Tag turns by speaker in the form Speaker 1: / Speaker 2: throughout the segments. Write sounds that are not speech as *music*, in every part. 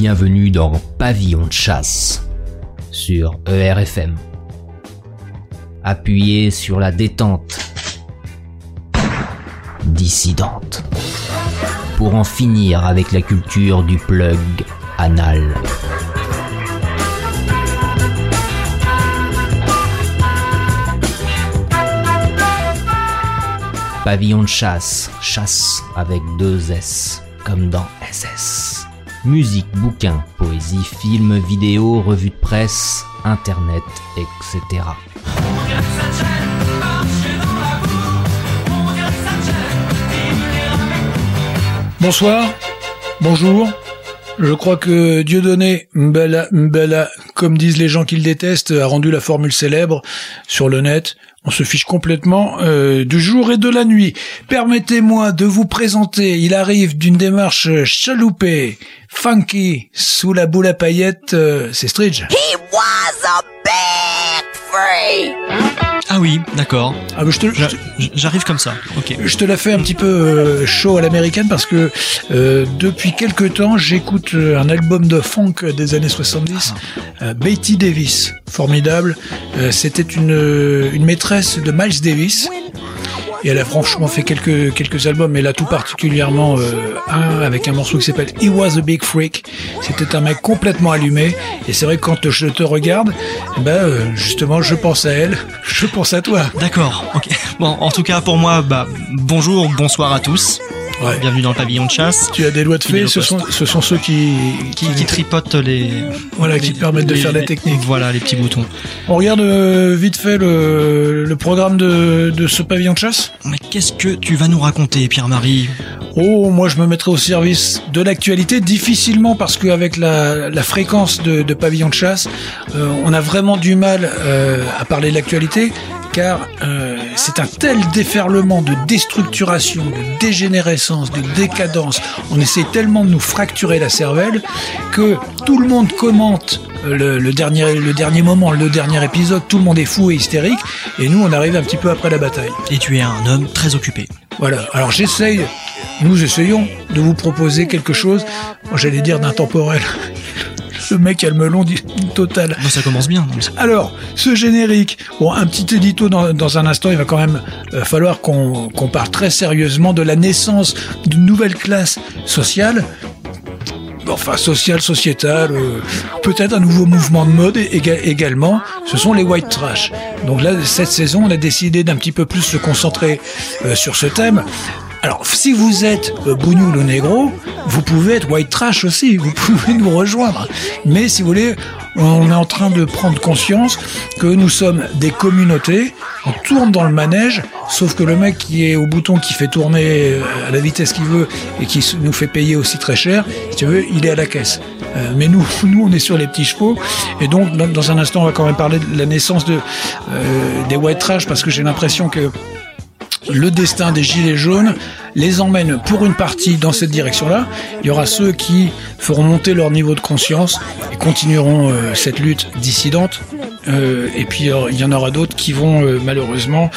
Speaker 1: bienvenue dans Pavillon de chasse sur ERFM. Appuyez sur la détente dissidente pour en finir avec la culture du plug anal. Pavillon de chasse, chasse avec deux S, comme dans SS. Musique, bouquins, poésie, films, vidéos, revues de presse, internet, etc.
Speaker 2: Bonsoir, bonjour. Je crois que Dieudonné Mbala Mbala, comme disent les gens qui le détestent, a rendu la formule célèbre sur le net. On se fiche complètement euh, du jour et de la nuit. Permettez-moi de vous présenter, il arrive d'une démarche chaloupée, funky, sous la boule à paillettes, euh, c'est Stridge.
Speaker 3: Ah oui, d'accord.
Speaker 2: Ah, bah, je te,
Speaker 3: J'a- J'arrive comme ça. Ok.
Speaker 2: Je te la fais un petit peu euh, chaud à l'américaine parce que euh, depuis quelque temps j'écoute euh, un album de funk des années 70, euh, Betty Davis, formidable. Euh, C'était une, euh, une maîtresse de Miles Davis. Et elle a franchement fait quelques quelques albums, mais là tout particulièrement euh, un avec un morceau qui s'appelle He Was a Big Freak. C'était un mec complètement allumé. Et c'est vrai que quand je te regarde, eh ben euh, justement je pense à elle, *laughs* je pense à toi.
Speaker 3: D'accord. Ok. Bon, en tout cas pour moi, bah bonjour, bonsoir à tous.
Speaker 2: Ouais.
Speaker 3: Bienvenue dans le pavillon de chasse.
Speaker 2: Tu as des doigts de
Speaker 3: au
Speaker 2: ce sont, ce sont ceux qui,
Speaker 3: Qui, qui tripotent les.
Speaker 2: Voilà, qui
Speaker 3: les-
Speaker 2: permettent de
Speaker 3: les-
Speaker 2: faire la
Speaker 3: les-
Speaker 2: technique.
Speaker 3: Voilà, les petits boutons.
Speaker 2: On regarde euh, vite fait le, le programme de, de ce pavillon de chasse.
Speaker 3: Mais qu'est-ce que tu vas nous raconter, Pierre-Marie
Speaker 2: Oh, moi je me mettrai au service de l'actualité difficilement parce qu'avec la, la fréquence de, pavillon de chasse, euh, on a vraiment du mal euh, à parler de l'actualité car euh, c'est un tel déferlement de déstructuration, de dégénérescence, de décadence. On essaie tellement de nous fracturer la cervelle que tout le monde commente euh, le, le dernier, le dernier moment, le dernier épisode, tout le monde est fou et hystérique et nous on arrive un petit peu après la bataille.
Speaker 3: Et tu es un homme très occupé.
Speaker 2: Voilà. Alors j'essaye, nous essayons de vous proposer quelque chose, j'allais dire d'intemporel. Le mec a le melon dit total.
Speaker 3: Bon, ça commence bien. ça-
Speaker 2: Alors, ce générique, bon, un petit édito dans, dans un instant, il va quand même euh, falloir qu'on qu'on parle très sérieusement de la naissance d'une nouvelle classe sociale. Enfin, sociale, sociétale, euh, peut-être un nouveau mouvement de mode éga- également, ce sont les white trash. Donc là, cette saison, on a décidé d'un petit peu plus se concentrer euh, sur ce thème. Alors, si vous êtes euh, bougnoul ou négro, vous pouvez être white trash aussi, *laughs* vous pouvez nous rejoindre. Mais si vous voulez, on est en train de prendre conscience que nous sommes des communautés, on tourne dans le manège, sauf que le mec qui est au bouton qui fait tourner euh, à la vitesse qu'il veut et qui nous fait payer aussi très cher, si tu veux, il est à la caisse. Euh, mais nous, *laughs* nous, on est sur les petits chevaux. Et donc, dans, dans un instant, on va quand même parler de la naissance de, euh, des white trash, parce que j'ai l'impression que le destin des gilets jaunes les emmène pour une partie dans cette direction-là. Il y aura ceux qui feront monter leur niveau de conscience et continueront euh, cette lutte dissidente. Euh, et puis euh, il y en aura d'autres qui vont euh, malheureusement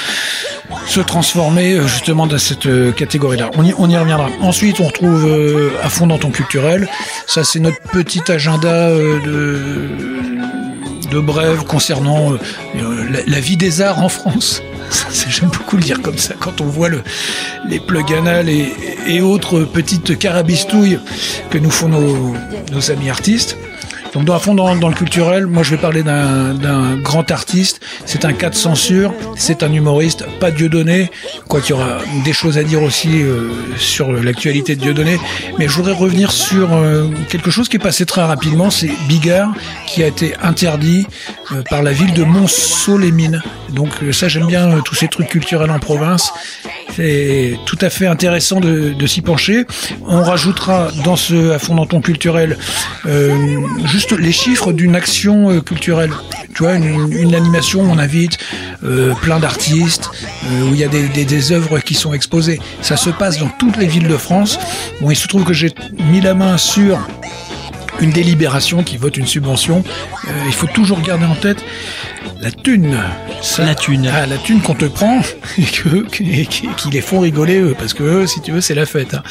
Speaker 2: se transformer euh, justement dans cette catégorie-là. On y, on y reviendra. Ensuite, on retrouve à fond dans ton culturel. Ça, c'est notre petit agenda de de brève concernant euh, la vie des arts en France. J'aime beaucoup le dire comme ça quand on voit le, les plugs anal et, autres petites carabistouilles que nous font nos amis artistes. Donc dans, à fond dans, dans le culturel, moi je vais parler d'un grand artiste. C'est un cas de censure, c'est un humoriste, pas Dieudonné, quoi qu'il y aura des choses à dire aussi euh, sur l'actualité de Dieudonné. Mais je voudrais revenir sur euh, quelque chose qui est passé très rapidement, c'est Bigard qui a été interdit euh, par la ville de Monceau-les-Mines. Donc euh, ça j'aime bien euh, tous ces trucs culturels en province. C'est tout à fait intéressant de, de s'y pencher. On rajoutera dans ce à fond dans ton culturel euh, les chiffres d'une action euh, culturelle. Tu vois, une, animation où on invite euh, plein d'artistes, euh, où il y a des, œuvres qui sont exposées. Ça se passe dans toutes les villes de France. Bon, il se trouve que j'ai mis la main sur une délibération qui vote une subvention. Il faut toujours garder en tête la thune. Ça-
Speaker 3: La thune.
Speaker 2: Ah, la thune qu'on te prend *laughs* et que et qui les font rigoler eux, parce que eux, si tu veux, c'est la fête. hein.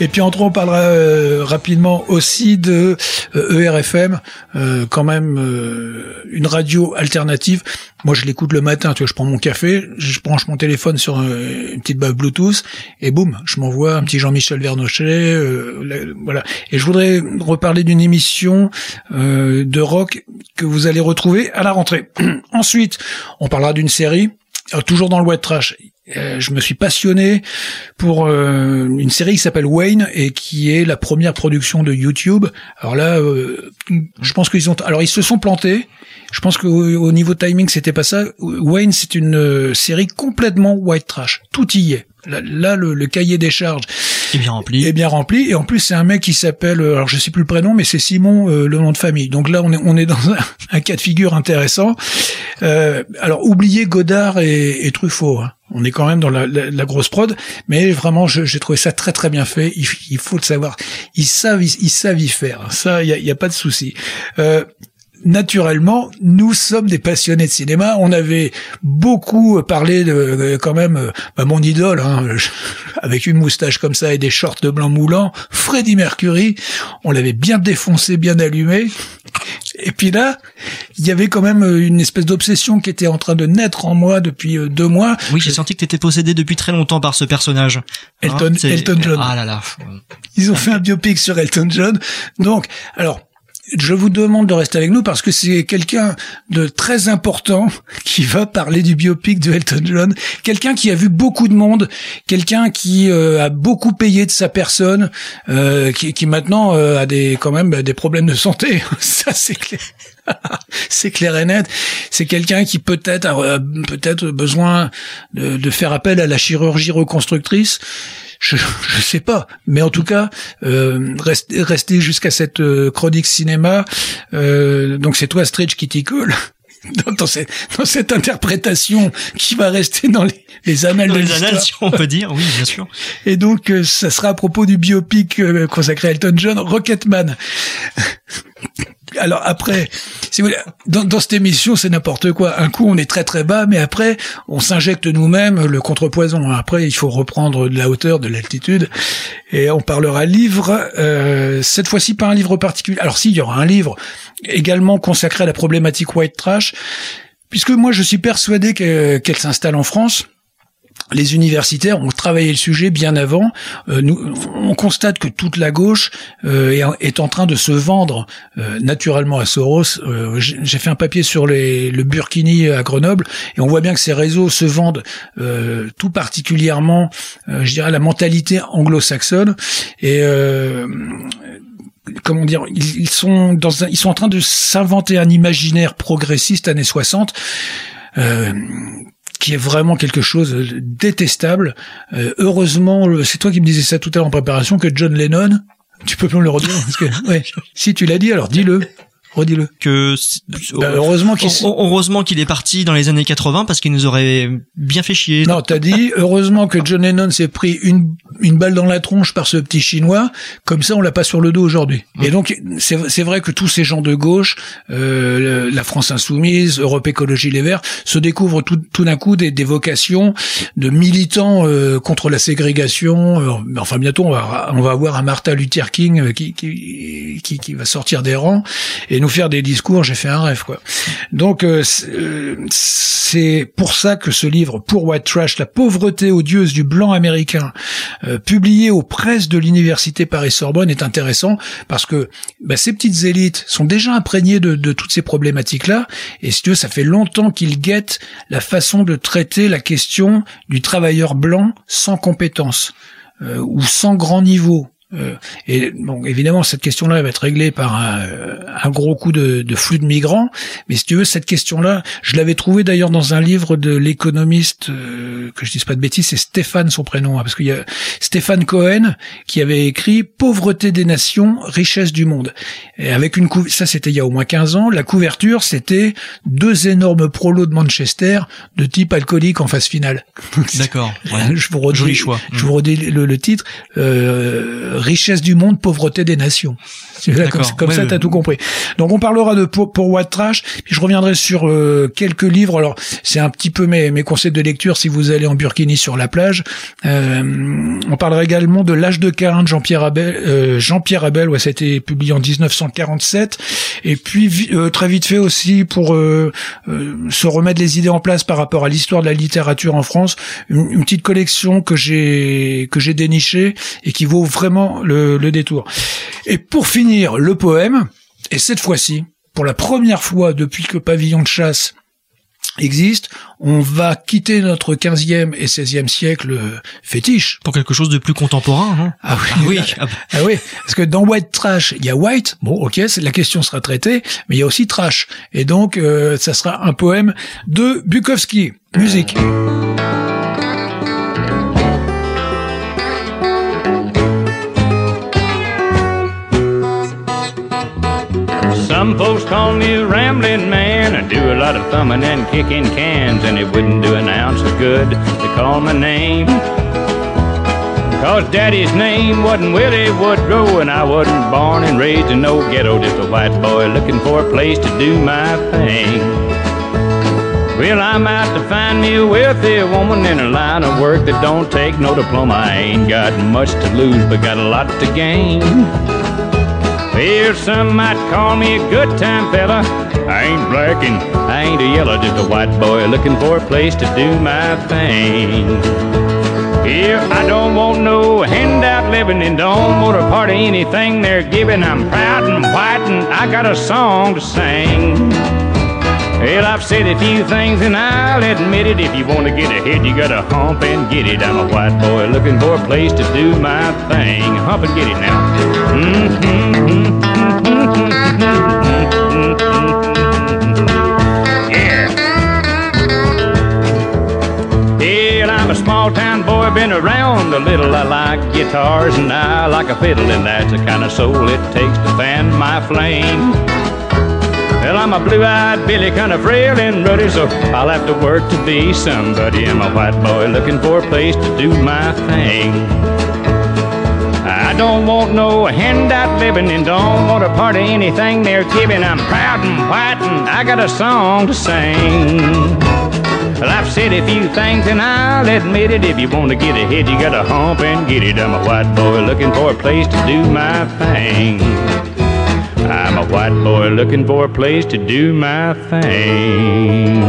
Speaker 2: Et puis entre on parlera euh, rapidement aussi de euh, ERFM, euh, quand même euh, une radio alternative. Moi, je l'écoute le matin. Tu vois, je prends mon café, je branche mon téléphone sur euh, une petite bave Bluetooth et boum, je m'envoie un petit Jean-Michel Vernochet. euh, voilà. Et je voudrais reparler d'une émission euh, de rock que vous allez retrouver à la rentrée. *clears throat* Ensuite, on parlera d'une série, alors, toujours dans le white trash. Euh, je me suis passionné pour euh, une série qui s'appelle Wayne et qui est la première production de YouTube. Alors là, euh, je pense qu'ils ont, alors ils se sont plantés. Je pense qu'au au niveau timing, c'était pas ça. Wayne, c'est une euh, série complètement white trash. Tout y est. Là, là, le, le cahier des charges
Speaker 3: Et bien rempli.
Speaker 2: est bien rempli. Et en plus, c'est un mec qui s'appelle, euh, alors je sais plus le prénom, mais c'est Simon, euh, le nom de famille. Donc là, on est, on est dans un, *laughs* un cas de figure intéressant. Euh, alors, oubliez Godard et, et Truffaut. hein. On est quand même dans la, la- la grosse prod, mais vraiment, j'ai trouvé ça très très bien fait. Il, il faut le savoir. Ils savent, ils, ils savent y faire. Ça, il y a, y a pas de souci. Euh, naturellement, nous sommes des passionnés de cinéma. On avait beaucoup parlé de, de- quand même, euh, bah, mon idole, hein, je- *laughs* avec une moustache comme ça et des shorts de blanc moulant, Freddie Mercury. On l'avait bien défoncé, bien allumé. Et puis là, il y avait quand même euh, une espèce d'obsession qui était en train de naître en moi depuis euh, deux mois.
Speaker 3: Oui, j'ai senti que t'étais possédé depuis très longtemps par ce personnage.
Speaker 2: Elton-
Speaker 3: c'est-
Speaker 2: Elton John.
Speaker 3: Ah là là.
Speaker 2: Ils ont fait un biopic sur Elton John. Donc, alors, je vous demande de rester avec nous parce que c'est quelqu'un de très important *laughs* qui va parler du biopic de Elton John. Quelqu'un qui a vu beaucoup de monde, quelqu'un qui euh, a beaucoup payé de sa personne, euh, qui, qui maintenant euh, a des quand même des problèmes de santé. *laughs* Ça c'est clair. *laughs* c'est clair et net. C'est quelqu'un qui peut-être a euh, peut-être besoin de, de faire appel à la chirurgie reconstructrice. Je, *laughs* je sais pas, mais en tout cas, euh, restez, restez jusqu'à cette euh, chronique cinéma. Euh, donc c'est toi, Stretch, qui t'y colle. *laughs* Dans, dans cette, dans cette interprétation qui va rester dans les, les annales
Speaker 3: Dans
Speaker 2: de
Speaker 3: les annales, si on peut dire, oui, bien sûr. *laughs*
Speaker 2: Et donc, euh, ça sera à propos du biopic euh, consacré à Elton John, Rocketman. Alors après, si vous voulez, dans, cette émission, c'est n'importe quoi. Un coup, on est très très bas, mais après, on s'injecte nous-mêmes le contrepoison. Après, il faut reprendre de la hauteur, de l'altitude, et on parlera livre. euh, cette fois-ci, pas un livre particulier. Alors si, il y aura un livre également consacré à la problématique white trash, puisque moi, je suis persuadé que- qu'elle s'installe en France les universitaires ont travaillé le sujet bien avant. Euh, nous, on constate que toute la gauche euh, est, en- train de se vendre euh, naturellement à Soros. Euh, J'ai fait un papier sur les, le Burkini à Grenoble et on voit bien que ces réseaux se vendent euh, tout particulièrement, euh, je dirais, la mentalité anglo-saxonne et comment dire, ils, ils sont dans un- ils sont en train de s'inventer un imaginaire progressiste années 60. Euh, qui est vraiment quelque chose de détestable. Euh, heureusement, c'est toi qui me disais ça tout à l'heure en préparation, que John Lennon, tu peux me le redire parce que, si tu l'as dit, alors dis-le, redis-le.
Speaker 3: Que
Speaker 2: Bah, heureusement qu'il
Speaker 3: heureusement est parti dans les années 80 parce qu'il nous aurait bien fait chier.
Speaker 2: Non, t'as dit heureusement que John Lennon s'est pris une une balle dans la tronche par ce petit chinois, comme ça on l'a pas sur le dos aujourd'hui. Et donc c'est c'est vrai que tous ces gens de gauche, euh, la France insoumise, Europe Écologie Les Verts, se découvrent tout, tout d'un coup des, des vocations de militants euh, contre la ségrégation. Euh, mais enfin bientôt on va on va avoir un Martin Luther King euh, qui qui qui, qui va sortir des rangs et nous faire des discours. J'ai fait un rêve quoi. Donc euh, c'est euh, c'est pour ça que ce livre, pour White Trash, la pauvreté odieuse du blanc américain, euh, publié aux presses de l'université Paris-Sorbonne, est intéressant parce que bah, ces petites élites sont déjà imprégnées de, de toutes ces problématiques-là, et si tu ça fait longtemps qu'ils guettent la façon de traiter la question du travailleur blanc sans compétences euh, ou sans grand niveau. Euh, et bon, évidemment, cette question-là elle va être réglée par un, euh, un gros coup de, de flux de migrants. Mais si tu veux, cette question-là, je l'avais trouvée d'ailleurs dans un livre de l'économiste, euh, que je dise pas de bêtises, c'est Stéphane son prénom, hein, parce qu'il y a Stéphane Cohen qui avait écrit Pauvreté des nations, richesse du monde. Et avec une couv- ça c'était il y a au moins 15 ans, la couverture c'était deux énormes prolos de Manchester de type alcoolique en phase finale. *laughs*
Speaker 3: D'accord. ouais. *laughs*
Speaker 2: je vous redis,
Speaker 3: Joli choix.
Speaker 2: Je vous redis le, le titre. Euh, richesse du monde, pauvreté des nations. C'est là, comme, comme
Speaker 3: Ouais,
Speaker 2: ça, t'as tout compris. Donc on parlera de pour, pour White Trash, puis je reviendrai sur euh, quelques livres. Alors c'est un petit peu mes, mes conseils de lecture si vous allez en Burkini sur la plage. Euh, on parlera également de L'âge de Cain de Jean-Pierre Abel. Euh, Jean-Pierre Abel, ouais, ça a été publié en 1947. Et puis euh, très vite fait aussi pour euh, euh, se remettre les idées en place par rapport à l'histoire de la littérature en France, une, une petite collection que j'ai que j'ai dénichée et qui vaut vraiment le, le détour. Et pour finir, le poème. Et cette fois-ci, pour la première fois depuis que Pavillon de chasse existe, on va quitter notre 15e et 16e siècle euh, fétiche.
Speaker 3: Pour quelque chose de plus contemporain, non
Speaker 2: Ah oui,
Speaker 3: Ah oui. *laughs* ah
Speaker 2: oui, parce que dans White Trash, il y a White, bon ok, la question sera traitée, mais il y a aussi Trash. Et donc, euh, ça sera un poème de Bukowski. Musique.
Speaker 4: Some folks call me a rambling man. I do a lot of thumbing and kicking cans, and it wouldn't do an ounce of good to call my name. Cause daddy's name wasn't Willie Woodrow, and I wasn't born and raised in no ghetto, just a white boy looking for a place to do my thing. Well, I'm out to find me a wealthy woman in a line of work that don't take no diploma. I ain't got much to lose, but got a lot to gain. Well, some might call me a good time fella. I ain't black and I ain't a yellow, just a white boy looking for a place to do my thing. Here, I don't want no handout living and don't want a part of anything they're giving. I'm proud and white and I got a song to sing. Well, I've said a few things and I'll admit it. If you want to get ahead, you gotta hump and get it. I'm a white boy looking for a place to do my thing. Hump and get it now. Yeah. *laughs* Well, I'm a small town boy, been around a little. I like guitars and I like a fiddle, and that's the kind of soul it takes to fan my flame. Well, I'm a blue-eyed Billy, kind of frail and ruddy, so I'll have to work to be somebody. I'm a white boy looking for a place to do my thing. I don't want no handout living and don't want a part of anything they're giving. I'm proud and white and I got a song to sing. Well, I've said a few things and I'll admit it. If you want to get ahead, you gotta hump and get it. I'm a white boy looking for a place to do my thing. I'm a white boy looking for a place to do my thing.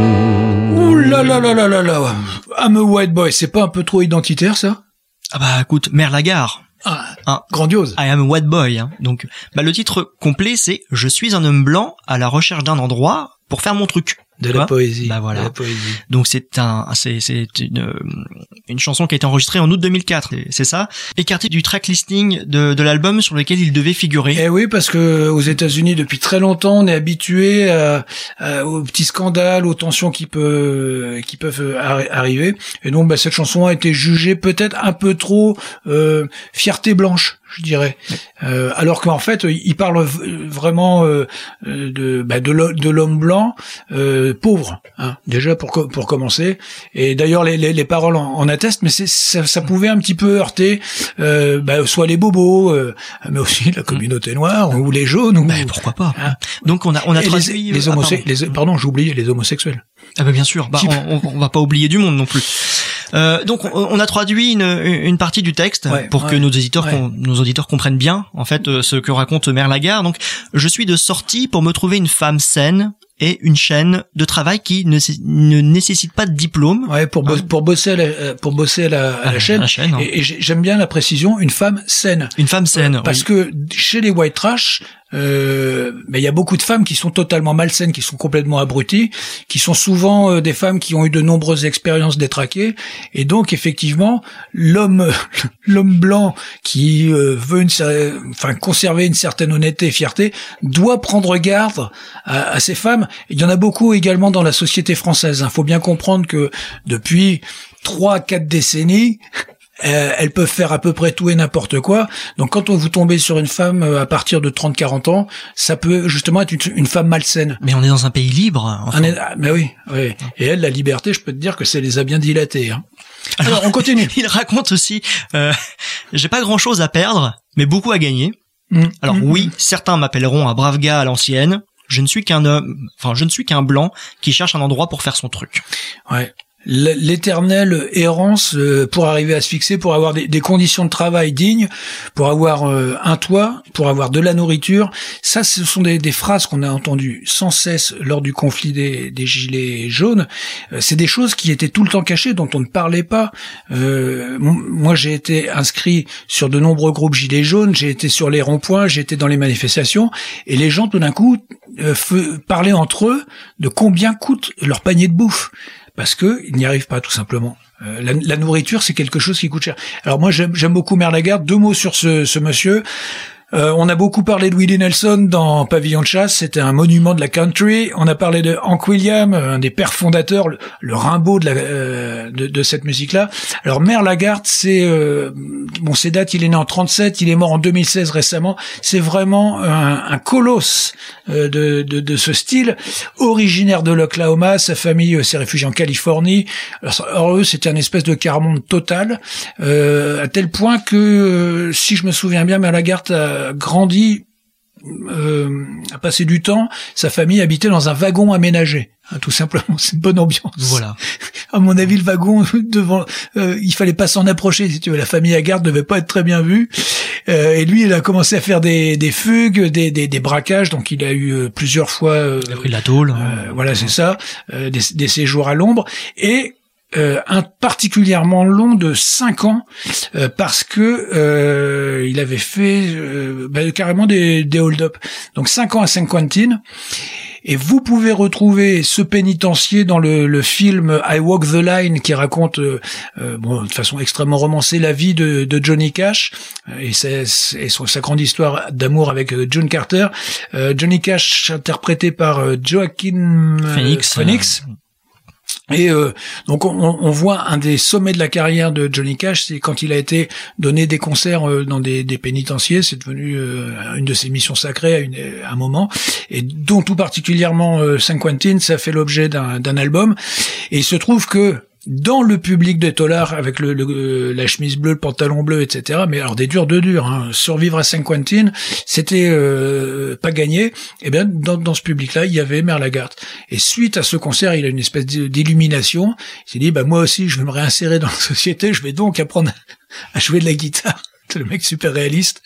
Speaker 2: Ouh là là là là là là. I'm a white boy, c'est pas un peu trop identitaire ça?
Speaker 3: Ah bah écoute, Mère Lagarde.
Speaker 2: ah,
Speaker 3: Ah.
Speaker 2: Grandiose.
Speaker 3: I am a white boy. hein. Donc, bah, le titre complet, c'est Je suis un homme blanc à la recherche d'un endroit pour faire mon truc.
Speaker 2: De la poésie.
Speaker 3: Bah voilà.
Speaker 2: De la poésie.
Speaker 3: Donc c'est un, c'est, c'est une, euh, une chanson qui a été enregistrée en août 2004, et c'est ça, écartée du track listing de, de l'album sur lequel il devait figurer.
Speaker 2: Eh oui, parce que aux États-Unis depuis très longtemps, on est habitué à- à- aux petits scandales, aux tensions qui peuvent qui peuvent euh, arri- arriver. Et donc, bah, cette chanson a été jugée peut-être un peu trop euh, fierté blanche, je dirais. Euh, alors qu'en fait, il parle vraiment euh, euh, de bah, de l'ho- de l'homme blanc euh, pauvre, hein, déjà pour co- pour commencer. Et d'ailleurs, les, les, les paroles en, en attestent, mais ça, ça pouvait un petit peu heurter euh, bah, soit les bobos, euh, mais aussi la communauté noire ou les jaunes. Ou,
Speaker 3: Bah, pourquoi pas
Speaker 2: Hein.
Speaker 3: Donc on a on a
Speaker 2: les, les
Speaker 3: ah, pardon.
Speaker 2: les- pardon, j'ai oublié les homosexuels.
Speaker 3: Ah bah bien sûr, bah, on, on- on va pas oublier du monde non plus. Euh, donc on, on a traduit une, une partie du texte
Speaker 2: Ouais,
Speaker 3: pour que nos auditeurs
Speaker 2: ouais.
Speaker 3: nos auditeurs comprennent bien en fait euh, ce que raconte Mère Lagarde. Donc je suis de sortie pour me trouver une femme saine et une chaîne de travail qui ne, ne nécessite pas de diplôme.
Speaker 2: Ouais, pour bo- pour bosser à la, euh, pour bosser à la, à la chaîne.
Speaker 3: la chaîne, hein.
Speaker 2: Et, et j'ai- j'aime bien la précision, une femme saine.
Speaker 3: Une femme saine.
Speaker 2: Parce
Speaker 3: oui.
Speaker 2: que chez les white trash, euh, mais il y a beaucoup de femmes qui sont totalement malsaines, qui sont complètement abruties, qui sont souvent euh, des femmes qui ont eu de nombreuses expériences détraquées, et donc effectivement l'homme *laughs* l'homme blanc qui euh, veut une, enfin conserver une certaine honnêteté et fierté doit prendre garde à, à ces femmes. Il y en a beaucoup également dans la société française. Il faut bien comprendre que depuis trois quatre décennies *laughs* euh, elles peuvent faire à peu près tout et n'importe quoi. Donc quand on vous tombez sur une femme euh, à partir de 30-40 ans, ça peut justement être une, une femme malsaine.
Speaker 3: Mais on est dans un pays libre. enfin.
Speaker 2: Est- mais oui, oui. Et elle, la liberté, je peux te dire que ça les a bien dilatées. Hein. Alors, on continue. *laughs*
Speaker 3: Il raconte aussi, euh, *laughs* j'ai pas grand chose à perdre, mais beaucoup à gagner.
Speaker 2: Mm.
Speaker 3: Alors
Speaker 2: Mm.
Speaker 3: oui, certains m'appelleront un brave gars à l'ancienne. Je ne suis qu'un homme, enfin je ne suis qu'un blanc qui cherche un endroit pour faire son truc.
Speaker 2: Ouais. L'éternelle errance euh, pour arriver à se fixer, pour avoir des, conditions de travail dignes, pour avoir euh, un toit, pour avoir de la nourriture. Ça, ce sont des, des phrases qu'on a entendues sans cesse lors du conflit des, gilets jaunes. Euh, C'est des choses qui étaient tout le temps cachées, dont on ne parlait pas. Moi, j'ai été inscrit sur de nombreux groupes gilets jaunes. J'ai été sur les ronds-points, j'ai été dans les manifestations, et les gens, tout d'un coup, euh, parlaient entre eux de combien coûte leur panier de bouffe parce que n'y arrivent pas tout simplement. Euh, la, nourriture, c'est quelque chose qui coûte cher. Alors moi, j'aime beaucoup Merlagarde. Deux mots sur ce monsieur. Euh, on a beaucoup parlé de Willie Nelson dans Pavillon de chasse, c'était un monument de la country. On a parlé de Hank Williams, un des pères fondateurs, le, le Rimbaud de, la, euh, de, de cette musique-là. Alors Mère Lagarde, c'est euh, bon, c'est date, il est né en 37, il est mort en 2016 récemment. C'est vraiment un, un colosse euh, de, de, de ce style, originaire de l'Oklahoma. Sa famille euh, s'est réfugiée en Californie. Alors, eux, c'était un espèce de quart-monde total, euh, à tel point que, euh, si je me souviens bien, Mère Lagarde a grandi euh, a passé du temps, sa famille habitait dans un wagon aménagé, hein, tout simplement. *laughs* C'est une bonne ambiance.
Speaker 3: Voilà. *laughs*
Speaker 2: À mon avis, le wagon *laughs* devant, euh, il fallait pas s'en approcher. Si tu veux, la famille Agarde devait pas être très bien vue. Euh, et lui, il a commencé à faire des, des fugues, des, des, des braquages. Donc, il a eu euh, plusieurs fois. euh,
Speaker 3: Il a pris de la tôle.
Speaker 2: euh, voilà, c'est ça, euh, des, des séjours à l'ombre et euh, un particulièrement long de cinq ans euh, parce que euh, il avait fait euh, bah, carrément des, des hold-up. Donc cinq ans à Saint Quentin. Et vous pouvez retrouver ce pénitencier dans le, le film I Walk the Line qui raconte, euh, euh, bon, de façon extrêmement romancée, la vie de, de Johnny Cash euh, et, c'est- sa grande histoire d'amour avec John Carter. Euh, Johnny Cash interprété par Joaquin
Speaker 3: Phoenix.
Speaker 2: Phoenix. Et euh, donc on, on voit un des sommets de la carrière de Johnny Cash, c'est quand il a été donné des concerts euh, dans des, des pénitenciers, c'est devenu euh, une de ses missions sacrées à, une- à un moment, et dont tout particulièrement euh, Saint Quentin, ça fait l'objet d'un d'un album. Et il se trouve que dans le public des tolards, avec le, le- euh, la chemise bleue, le pantalon bleu, etc. Mais alors des durs de durs, hein, survivre à Saint Quentin, c'était euh, pas gagné. Et bien dans, dans ce public-là, il y avait Merlagarde. Et suite à ce concert, il a une espèce d'illumination. Il s'est dit, bah moi aussi, je vais me réinsérer dans la *laughs* société. Je vais donc apprendre à jouer de la guitare. *laughs* Le mec super réaliste,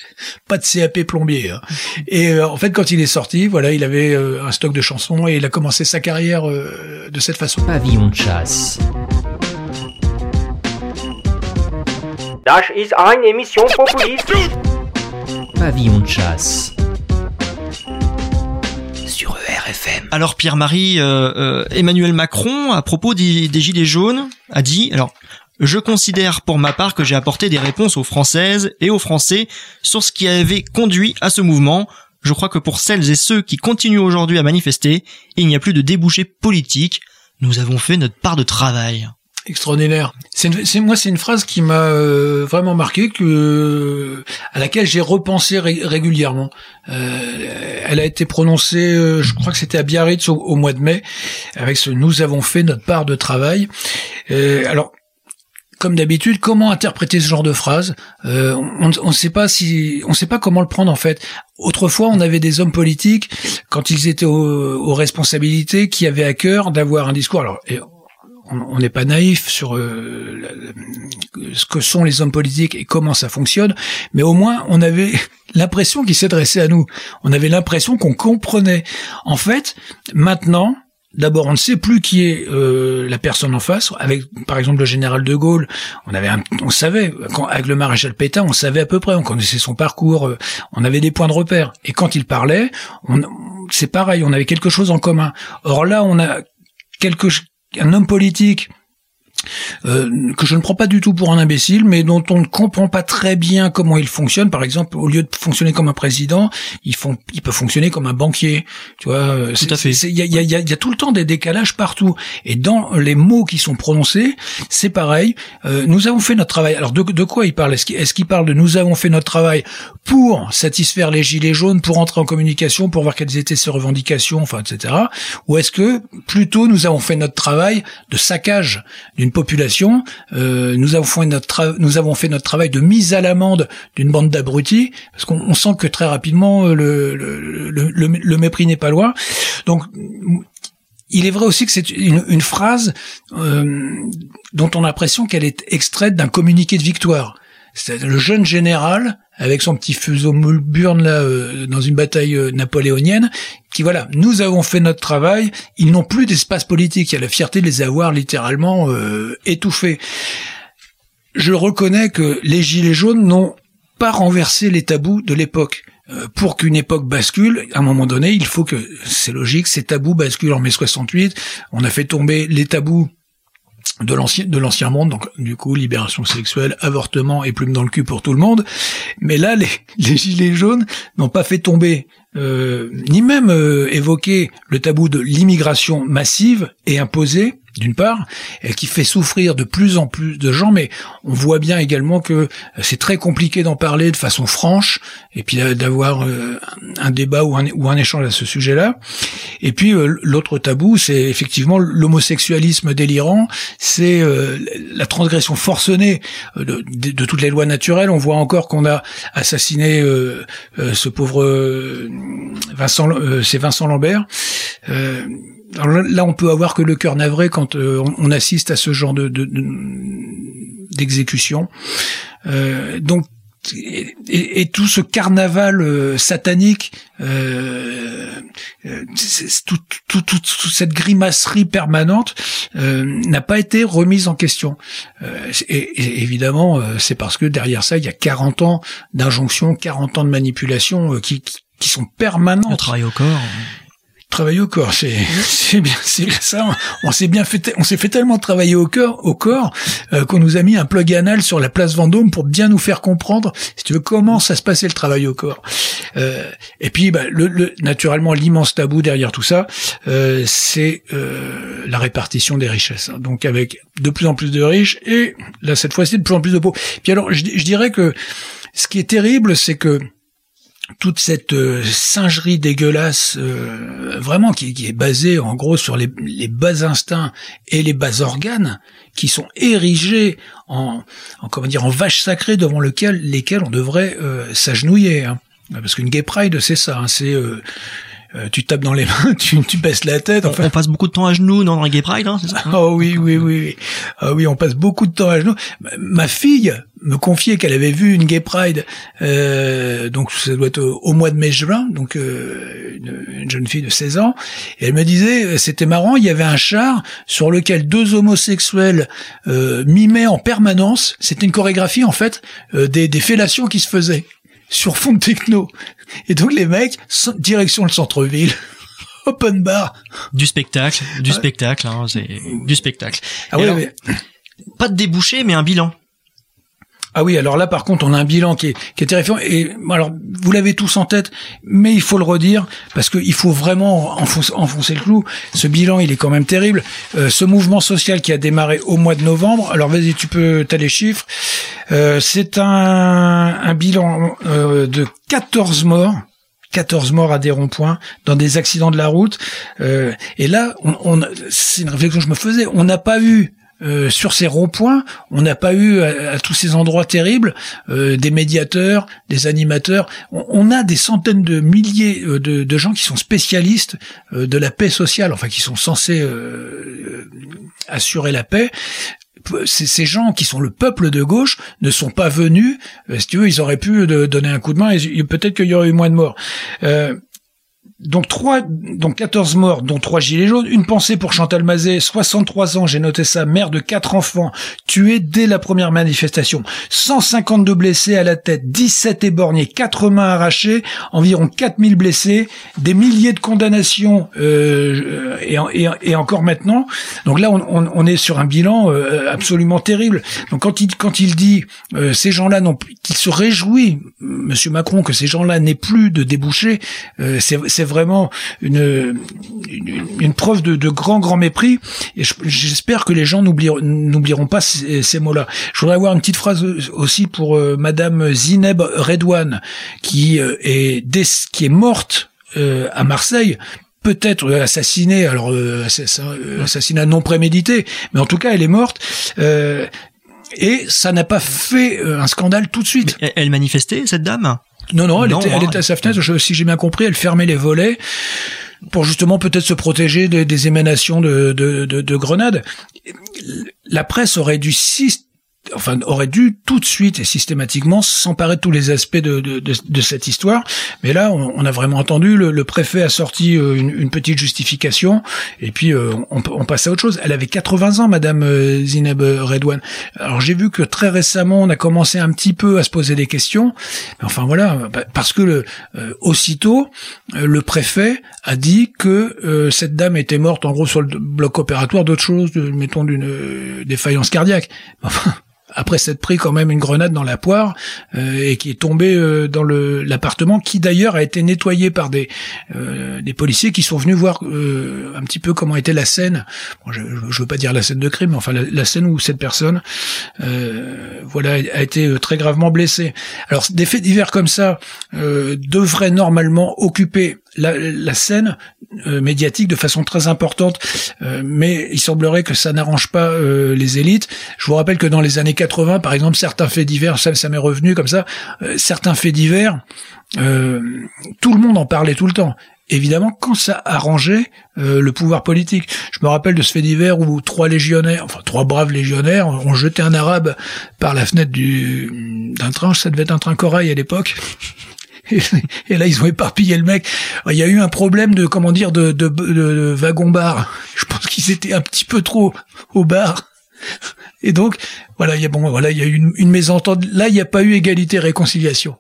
Speaker 2: pas de CAP plombier. hein. Et euh, en fait, quand il est sorti, voilà, il avait euh, un stock de chansons et il a commencé sa carrière euh, de cette façon.
Speaker 1: Pavillon de chasse.
Speaker 5: Das ist eine Emission Populist.
Speaker 1: Pavillon de chasse. Sur ERFM.
Speaker 3: Alors Pierre-Marie, euh, euh, Emmanuel Macron, à propos des, des Gilets jaunes, a dit, alors, je considère pour ma part que j'ai apporté des réponses aux Françaises et aux Français sur ce qui avait conduit à ce mouvement. Je crois que pour celles et ceux qui continuent aujourd'hui à manifester, il n'y a plus de débouchés politiques. Nous avons fait notre part de travail.
Speaker 2: Extraordinaire. C'est moi, c'est une phrase qui m'a euh, vraiment marqué, que à laquelle j'ai repensé ré- régulièrement. Euh, elle a été prononcée, euh, je crois que c'était à Biarritz au, au mois de mai, avec ce "Nous avons fait notre part de travail". Euh, alors. Comme d'habitude, comment interpréter ce genre de phrase Euh, On ne sait pas si, on sait pas comment le prendre en fait. Autrefois, on avait des hommes politiques quand ils étaient aux, aux responsabilités qui avaient à cœur d'avoir un discours. Alors, on n'est pas naïf sur euh, ce que sont les hommes politiques et comment ça fonctionne, mais au moins on avait *laughs* l'impression qu'ils s'adressaient à nous. On avait l'impression qu'on comprenait. En fait, maintenant, d'abord on ne sait plus qui est euh, la personne en face. Avec par exemple le général de Gaulle, on avait, on savait quand, avec le maréchal Pétain, on savait à peu près, on connaissait son parcours, euh, on avait des points de repère. Et quand il parlait, c'est pareil, on avait quelque chose en commun. Or là, on a quelque un homme politique euh, que je ne prends pas du tout pour un imbécile, mais dont on ne comprend pas très bien comment il fonctionne. Par exemple, au lieu de fonctionner comme un président, il, font, il peut fonctionner comme un banquier. Tu vois, euh,
Speaker 3: Tout à fait.
Speaker 2: Il y a, y, a, y a- y a tout le temps des décalages partout. Et dans les mots qui sont prononcés, c'est pareil. Euh, nous avons fait notre travail. Alors de, de quoi il parle? Est-ce qu'il est-ce qu'il parle de nous avons fait notre travail pour satisfaire les gilets jaunes, pour entrer en communication, pour voir quelles étaient ses revendications, enfin, etc. Ou est-ce que plutôt nous avons fait notre travail de saccage d'une population. Euh, nous avons fait notre nous avons fait notre travail de mise à l'amende d'une bande d'abrutis, parce qu'on on sent que très rapidement euh, le mépris n'est pas loin. Donc il est vrai aussi que c'est une, une phrase euh, dont on a l'impression qu'elle est extraite d'un communiqué de victoire. C'est le jeune général avec son petit fuseau Mulburn là euh, dans une bataille euh, napoléonienne qui voilà, nous avons fait notre travail, ils n'ont plus d'espace politique, il y a la fierté de les avoir littéralement euh, étouffés. Je reconnais que les gilets jaunes n'ont pas renversé les tabous de l'époque. Pour qu'une époque bascule, à un moment donné, il faut que, c'est logique, ces tabous basculent en mai 68. On a fait tomber les tabous de l'ancien de l'ancien monde. Donc du coup libération sexuelle avortement et plume dans le cul pour tout le monde. Mais là les, les gilets jaunes n'ont pas fait tomber euh, ni même euh, évoqué le tabou de l'immigration massive et imposée d'une part, qui fait souffrir de plus en plus de gens, mais on voit bien également que c'est très compliqué d'en parler de façon franche, et puis d'avoir euh, un débat ou un, échange à ce sujet-là. Et puis euh, l'autre tabou, c'est effectivement l'homosexualisme délirant, c'est euh, la transgression forcenée euh, de, de, toutes les lois naturelles. On voit encore qu'on a assassiné euh, euh, ce pauvre euh, Vincent, c'est Vincent Lambert. Là, on peut avoir que le cœur navré quand euh, on, on, assiste à ce genre de d'exécution. De, euh, donc et, et, et, tout ce carnaval euh, satanique, toute tout, tout, tout, cette grimacerie permanente n'a pas été remise en question. Et, évidemment, c'est parce que derrière ça, il y a 40 ans d'injonction, 40 ans de manipulation qui, sont permanentes.
Speaker 3: Le travail au corps
Speaker 2: travailler au corps, c'est *laughs* c'est bien, c'est ça. On, s'est bien fait, on s'est fait tellement travailler au corps, au corps, euh, qu'on nous a mis un plug anal sur la place Vendôme pour bien nous faire comprendre, si tu veux, comment ça se passait le travail au corps. Euh, et puis, bah, le, le, naturellement, l'immense tabou derrière tout ça, euh, c'est euh, la répartition des richesses. Donc, avec de plus en plus de riches et là cette fois-ci de plus en plus de pauvres. Puis alors, je, je dirais que ce qui est terrible, c'est que toute cette euh, singerie dégueulasse, euh, vraiment qui, est basée en gros sur les, bas instincts et les bas organes, qui sont érigés en, en comment dire en vaches sacrées devant lequel, lesquelles on devrait euh, s'agenouiller. Hein. Parce qu'une gay pride, c'est ça, hein, c'est euh, tu tapes dans les mains, *laughs* tu, tu baisses la tête.
Speaker 3: Enfin. On, on, passe beaucoup de temps à genoux dans le gay pride, hein, c'est ça
Speaker 2: Oh oui, oui, oui, oui. Ah oui, on passe beaucoup de temps à genoux. Ma fille me confiait qu'elle avait vu une gay pride, euh, donc ça doit être au, au mois de mai-juin, donc euh, une, une, jeune fille de 16 ans, et elle me disait, c'était marrant, il y avait un char sur lequel deux homosexuels euh, mimaient en permanence, c'était une chorégraphie en fait, euh, des, des fellations qui se faisaient sur fond de techno. Et donc les mecs, direction le centre-ville, *laughs* open bar.
Speaker 3: Du spectacle, du spectacle, hein, c'est du spectacle.
Speaker 2: Ah oui, alors, mais...
Speaker 3: Pas de débouché, mais un bilan.
Speaker 2: Ah oui, alors là par contre on a un bilan qui est, qui est terrifiant et alors vous l'avez tous en tête, mais il faut le redire parce qu'il faut vraiment enfoncer, le clou. Ce bilan il est quand même terrible. Euh, ce mouvement social qui a démarré au mois de novembre, alors vas-y tu peux t'as les chiffres. Euh, c'est un, bilan euh, de 14 morts. 14 morts à des ronds-points dans des accidents de la route. Et là, on c'est une réflexion que je me faisais. On n'a pas eu euh, sur ces ronds-points, on n'a pas eu à, à, tous ces endroits terribles euh, des médiateurs, des animateurs. On, on, a des centaines de milliers euh, de, de gens qui sont spécialistes euh, de la paix sociale, enfin qui sont censés euh, assurer la paix. Ces gens qui sont le peuple de gauche ne sont pas venus. si tu veux, ils auraient pu donner un coup de main et peut-être qu'il y aurait eu moins de morts donc trois, donc 14 morts, dont trois gilets jaunes. Une pensée pour Chantal Mazet, 63 ans, j'ai noté ça, mère de quatre enfants, tuée dès la première manifestation. 152 blessés à la tête, 17 éborgnés, 4 mains arrachées, environ 4000 blessés, des milliers de condamnations euh, et, et, encore maintenant. Donc là, on, est sur un bilan euh, absolument terrible. Donc quand il quand il dit euh, ces gens-là non, qu'il se réjouit, Monsieur Macron, que ces gens-là n'aient plus de débouchés, euh, c'est vraiment une, une, une preuve de, de, grand, grand mépris. Et j'espère que les gens n'oublieront pas ces, ces mots-là. Je voudrais avoir une petite phrase aussi pour euh, Madame Zineb Redouane, qui, euh, est, qui est morte euh, à Marseille peut-être assassinée, alors assassin- assassinat non prémédité, mais en tout cas elle est morte. et ça n'a pas fait un scandale tout de suite.
Speaker 3: Elle manifestait cette dame?
Speaker 2: Non, non, elle,
Speaker 3: Non,
Speaker 2: était, elle
Speaker 3: hein.
Speaker 2: était à sa fenêtre. Je- si j'ai bien compris, elle fermait les volets pour justement peut-être se protéger des, des émanations de, de, de, de grenades. La presse aurait dû Enfin, aurait dû tout de suite et systématiquement s'emparer de tous les aspects de, de, de, de cette histoire. Mais là, on, on a vraiment entendu. Le, le préfet a sorti euh, une, une petite justification, et puis euh, on, on passe à autre chose. Elle avait 80 ans, Madame euh, Zineb Redouane. Alors j'ai vu que très récemment, on a commencé un petit peu à se poser des questions. Enfin voilà, bah, parce que le, euh, aussitôt, euh, le préfet a dit que euh, cette dame était morte en gros sur le bloc opératoire d'autre chose, mettons d'une défaillance cardiaque. Enfin, après s'être pris quand même une grenade dans la poire euh, et qui est tombée euh, dans le l'appartement, qui d'ailleurs a été nettoyé par des euh, des policiers qui sont venus voir euh, un petit peu comment était la scène. Je, je veux pas dire la scène de crime, mais enfin la, scène où cette personne, euh, voilà, a été très gravement blessée. Alors des faits divers comme ça devraient normalement occuper la, la scène euh, médiatique de façon très importante, euh, mais il semblerait que ça n'arrange pas euh, les élites. Je vous rappelle que dans les années 80, par exemple, certains faits divers, ça, ça m'est revenu comme ça, euh, certains faits divers, euh, tout le monde en parlait tout le temps. Évidemment, quand ça arrangeait euh, le pouvoir politique. Je me rappelle de ce fait divers où trois légionnaires, enfin trois braves légionnaires, ont jeté un arabe par la fenêtre du d'un train. Ça devait être un train corail à l'époque. Et, *laughs* et là, ils ont éparpillé le mec. Il y a eu un problème de, comment dire, de, de, de, de wagon-bar. *laughs* Je pense qu'ils étaient un petit peu trop au bar. Et donc, voilà, il y a bon, voilà, il y a eu une, une mésentente. Là, il n'y a pas eu égalité réconciliation.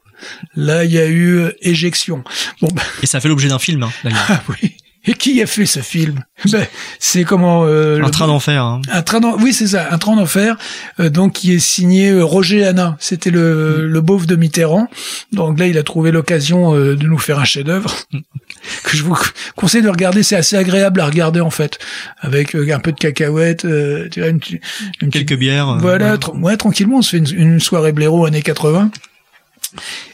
Speaker 2: Là, il y a eu euh, éjection. Bon, bah,
Speaker 3: Et ça fait l'objet d'un film, hein, d'ailleurs. *laughs*
Speaker 2: ah oui. Et qui a fait ce film ben, C'est comment euh,
Speaker 3: Un train d'enfer. Hein.
Speaker 2: un train d'en- oui c'est ça un train d'enfer euh, donc qui est signé euh, Roger Hanin c'était le, le beauf de Mitterrand donc là il a trouvé l'occasion euh, de nous faire un chef-d'œuvre *laughs* que je vous conseille de regarder c'est assez agréable à regarder en fait avec euh, un peu de cacahuètes euh, tu vois une, une petite-
Speaker 3: Quelques bières.
Speaker 2: voilà, tra- ouais, tranquillement, on se fait une, une soirée blaireau années 80.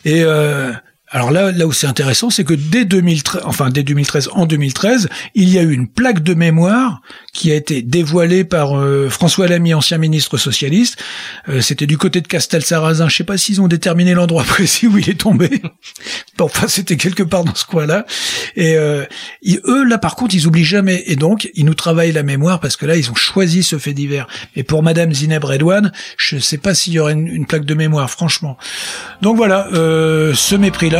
Speaker 2: Et euh, alors là, là où c'est intéressant, c'est que dès 2013, enfin dès 2013, en 2013, il y a eu une plaque de mémoire qui a été dévoilée par euh, François Lamy, ancien ministre socialiste. Euh, C'était du côté de Castel-Sarrazin. Je sais pas s'ils ont déterminé l'endroit *laughs* précis où il est tombé. Bon, enfin, c'était quelque part dans ce coin-là. Et euh, eux, là, par contre, ils oublient jamais. Et donc, ils nous travaillent la mémoire parce que là, ils ont choisi ce fait divers. Et pour Madame Zineb Redouane, je sais pas s'il y aurait une, une plaque de mémoire, franchement. Donc voilà, ce mépris-là,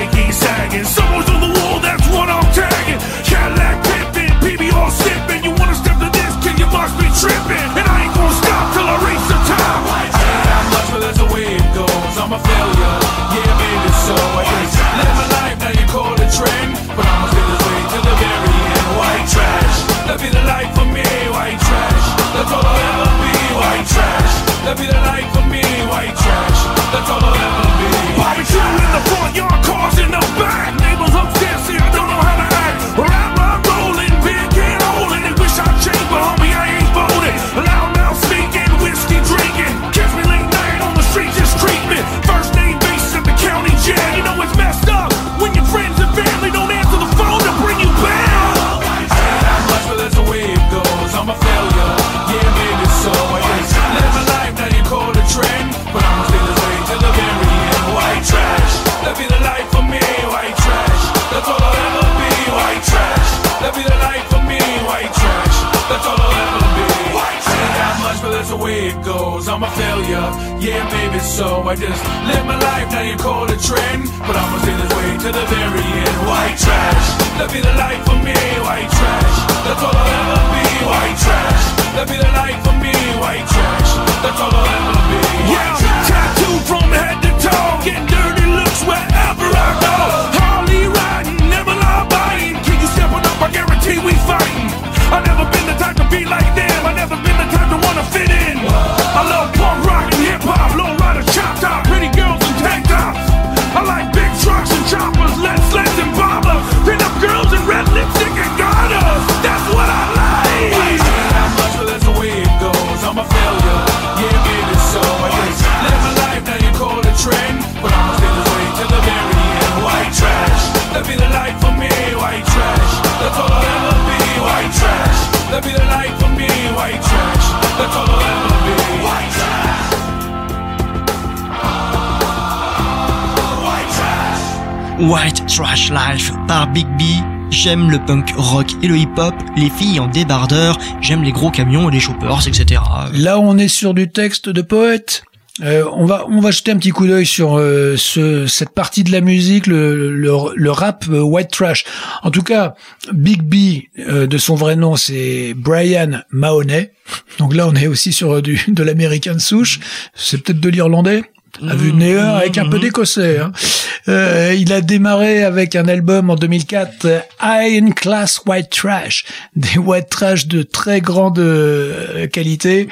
Speaker 6: Dicky sagging. Someone's on the wall, that's what I'm tagging. Cadillac pimping, PBR sipping. You wanna step to this, kid, you must be tripping. And I ain't gonna stop till I reach the top. Ain't got much, but that's the way it goes. I'm a failure, yeah, maybe so. I just live my life, now you call it trend. But I'ma stay this way till the very end. White trash, that be the life for me. White trash, that's all I'll ever be. White trash, that be the life Yeah, maybe so. I just live my life, now you call it a trend. But I'ma stay this way to the very end. White trash, that be the life for me. White trash, that's all I'll ever be. White trash, that be the life for me. White trash, that's all I'll ever be. White yeah, trash. tattooed from head to toe. Getting dirty looks wherever I go. Harley riding, never lie buying. Can you step stepping up, I guarantee we fighting. I never been the type to be like them. I never been the type to wanna fit in. I love.
Speaker 3: White Trash Life par Big B. J'aime le punk rock et le hip-hop, les filles en débardeur, j'aime les gros camions et les choppers, etc.
Speaker 2: Là, on est sur du texte de poète. Euh, on va on va jeter un petit coup d'œil sur euh, ce, cette partie de la musique, le, le, le rap euh, white trash. En tout cas, Big B euh, de son vrai nom c'est Brian Mahoney. Donc là, on est aussi sur du de l'américain de souche. C'est peut-être de l'irlandais à vue de avec un peu d'écossais. Hein. Euh, il a démarré avec un album en 2004, euh, Iron Class White Trash, des white trash de très grande euh, qualité.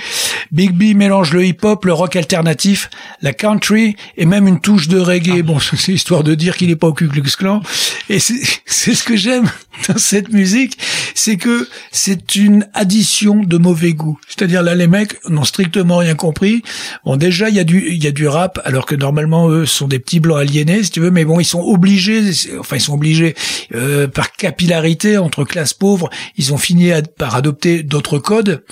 Speaker 2: Big B mélange le hip-hop, le rock alternatif, la country et même une touche de reggae. Bon, *laughs* c'est histoire de dire qu'il est pas au Ku Klux Klan. Et c'est *laughs* c'est ce que j'aime *laughs* dans cette musique, c'est que c'est une addition de mauvais goût. C'est-à-dire là, les mecs n'ont strictement rien compris. Bon, déjà, il y a du il y a du rap, alors que normalement eux sont des petits blancs aliénés, si tu veux. Mais bon, ils sont obligés, enfin ils sont obligés euh, par capillarité entre classes pauvres, ils ont fini par adopter d'autres codes.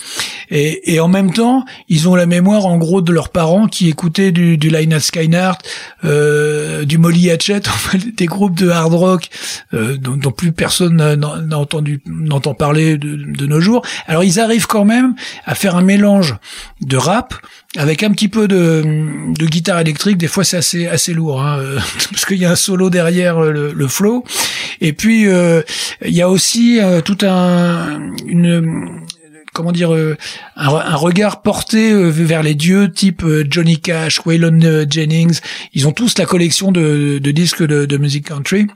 Speaker 2: Et, en même temps, ils ont la mémoire en gros de leurs parents qui écoutaient du, du Lynyrd Skynyrd, euh, du Molly Hatchet, *laughs* des groupes de hard rock euh, dont, plus personne n'a entendu n'entend parler de, nos jours. Alors ils arrivent quand même à faire un mélange de rap avec un petit peu de guitare électrique. Des fois c'est assez assez lourd hein, euh, *laughs* parce qu'il y a un solo derrière euh, le, le flow. Et puis euh, il y a aussi tout un comment dire un, regard porté vers les dieux type Johnny Cash, Waylon Jennings. Ils ont tous la collection de, disques de, de musique country.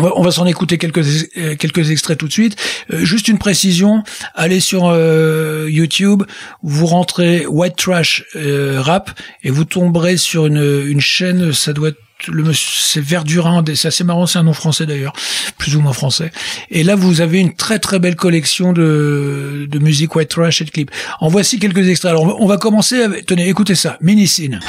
Speaker 2: On va, va s'en écouter quelques euh, quelques extraits tout de suite. Euh, juste une précision, allez sur euh, YouTube, vous rentrez White Trash euh, rap et vous tomberez sur une, une chaîne, ça doit être le c'est Verdurin, c'est assez marrant, c'est un nom français d'ailleurs, plus ou moins français. Et là, vous avez une très très belle collection de, de musique white trash et de clips. En voici quelques extraits. Alors, on va- on va commencer avec, tenez, écoutez ça, Minicine.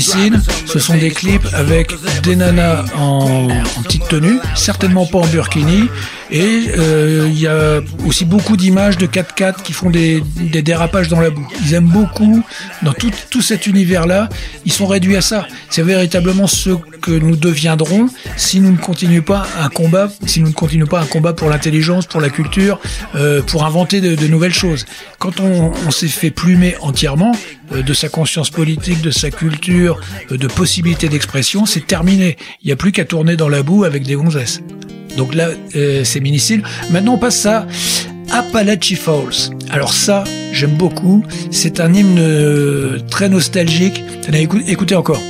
Speaker 2: Ce sont des clips avec des nanas en petite tenue, certainement pas en burkini, et euh, il y a aussi beaucoup d'images de 4x4 qui font des, des dérapages dans la boue. Ils aiment beaucoup, dans tout, tout cet univers-là, ils sont réduits à ça. C'est véritablement ce que nous deviendrons si nous ne continuons pas un combat, si nous ne continuons pas un combat pour l'intelligence, pour la culture, euh, pour inventer de, de nouvelles choses. Quand on, on s'est fait plumer entièrement euh, de sa conscience politique, de sa culture, euh, de possibilités d'expression, c'est terminé. Il n'y a plus qu'à tourner dans la boue avec des gonzesses. Donc là, euh, c'est minicile. Maintenant, on passe à Appalachie Falls. Alors ça, j'aime beaucoup. C'est un hymne euh, très nostalgique. Tenez, écou- écoutez encore.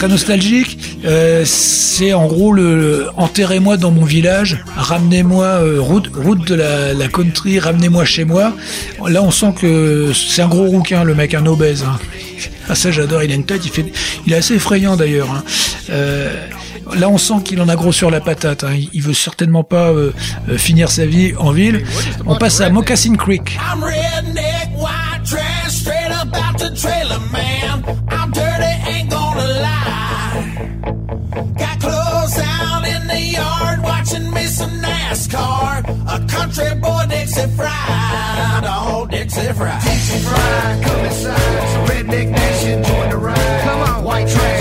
Speaker 2: Très nostalgique. Euh, c'est en gros le, le enterrez-moi dans mon village, ramenez-moi euh, route route de la, country, ramenez-moi chez moi. Là, on sent que c'est un gros rouquin, le mec, un obèse. hein. Ah ça, j'adore. Il a une tête, il fait, il est assez effrayant d'ailleurs. hein. Euh, Là, on sent qu'il en a gros sur la patate. hein. Il- veut certainement pas finir sa vie en ville. On passe à Moccasin Creek.
Speaker 6: Got clothes out in the yard, watching me some NASCAR. A country boy, Dixie Fried, oh, Dixie Fried. Dixie Fried, come inside. A redneck nation, join the ride. Come on, white trash,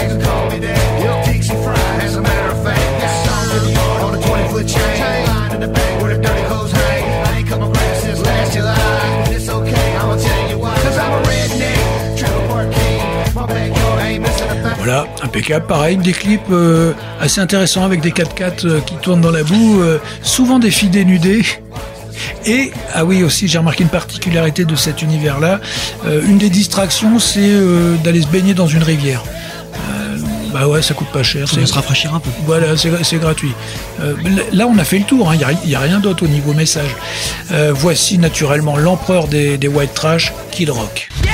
Speaker 2: Voilà, impeccable. Pareil, des clips euh, assez intéressants avec des 4x4 euh, qui tournent dans la boue, euh, souvent des filles dénudées. *laughs* Et, ah oui, aussi, j'ai remarqué une particularité de cet univers-là. Euh, une des distractions, c'est euh, d'aller se baigner dans une rivière. Euh, Bah ouais, ça coûte pas cher.
Speaker 3: Ça se rafraîchir un peu.
Speaker 2: Voilà, c'est gratuit. Euh, là, on a fait le tour, il n'y a, rien d'autre au niveau message. Euh, voici naturellement l'empereur des, des white trash, Kid Rock.
Speaker 7: Yeah,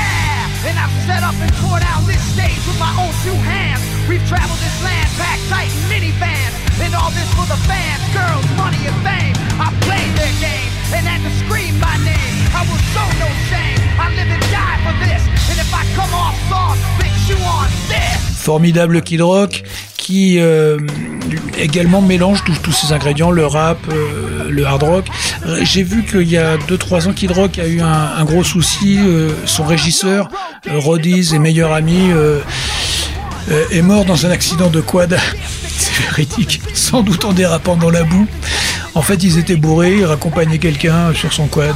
Speaker 7: and
Speaker 2: Formidable Kid Rock qui euh, également mélange tous, tous ces ingrédients, le rap, euh, le hard rock. J'ai vu qu'il y a 2-3 ans, Kid Rock a eu un, gros souci. euh, son régisseur, Rodiz et meilleur ami, est mort dans un accident de quad. *laughs* C'est véridique, sans doute en dérapant dans la boue. En fait, ils étaient bourrés, ils raccompagnaient quelqu'un sur son quad.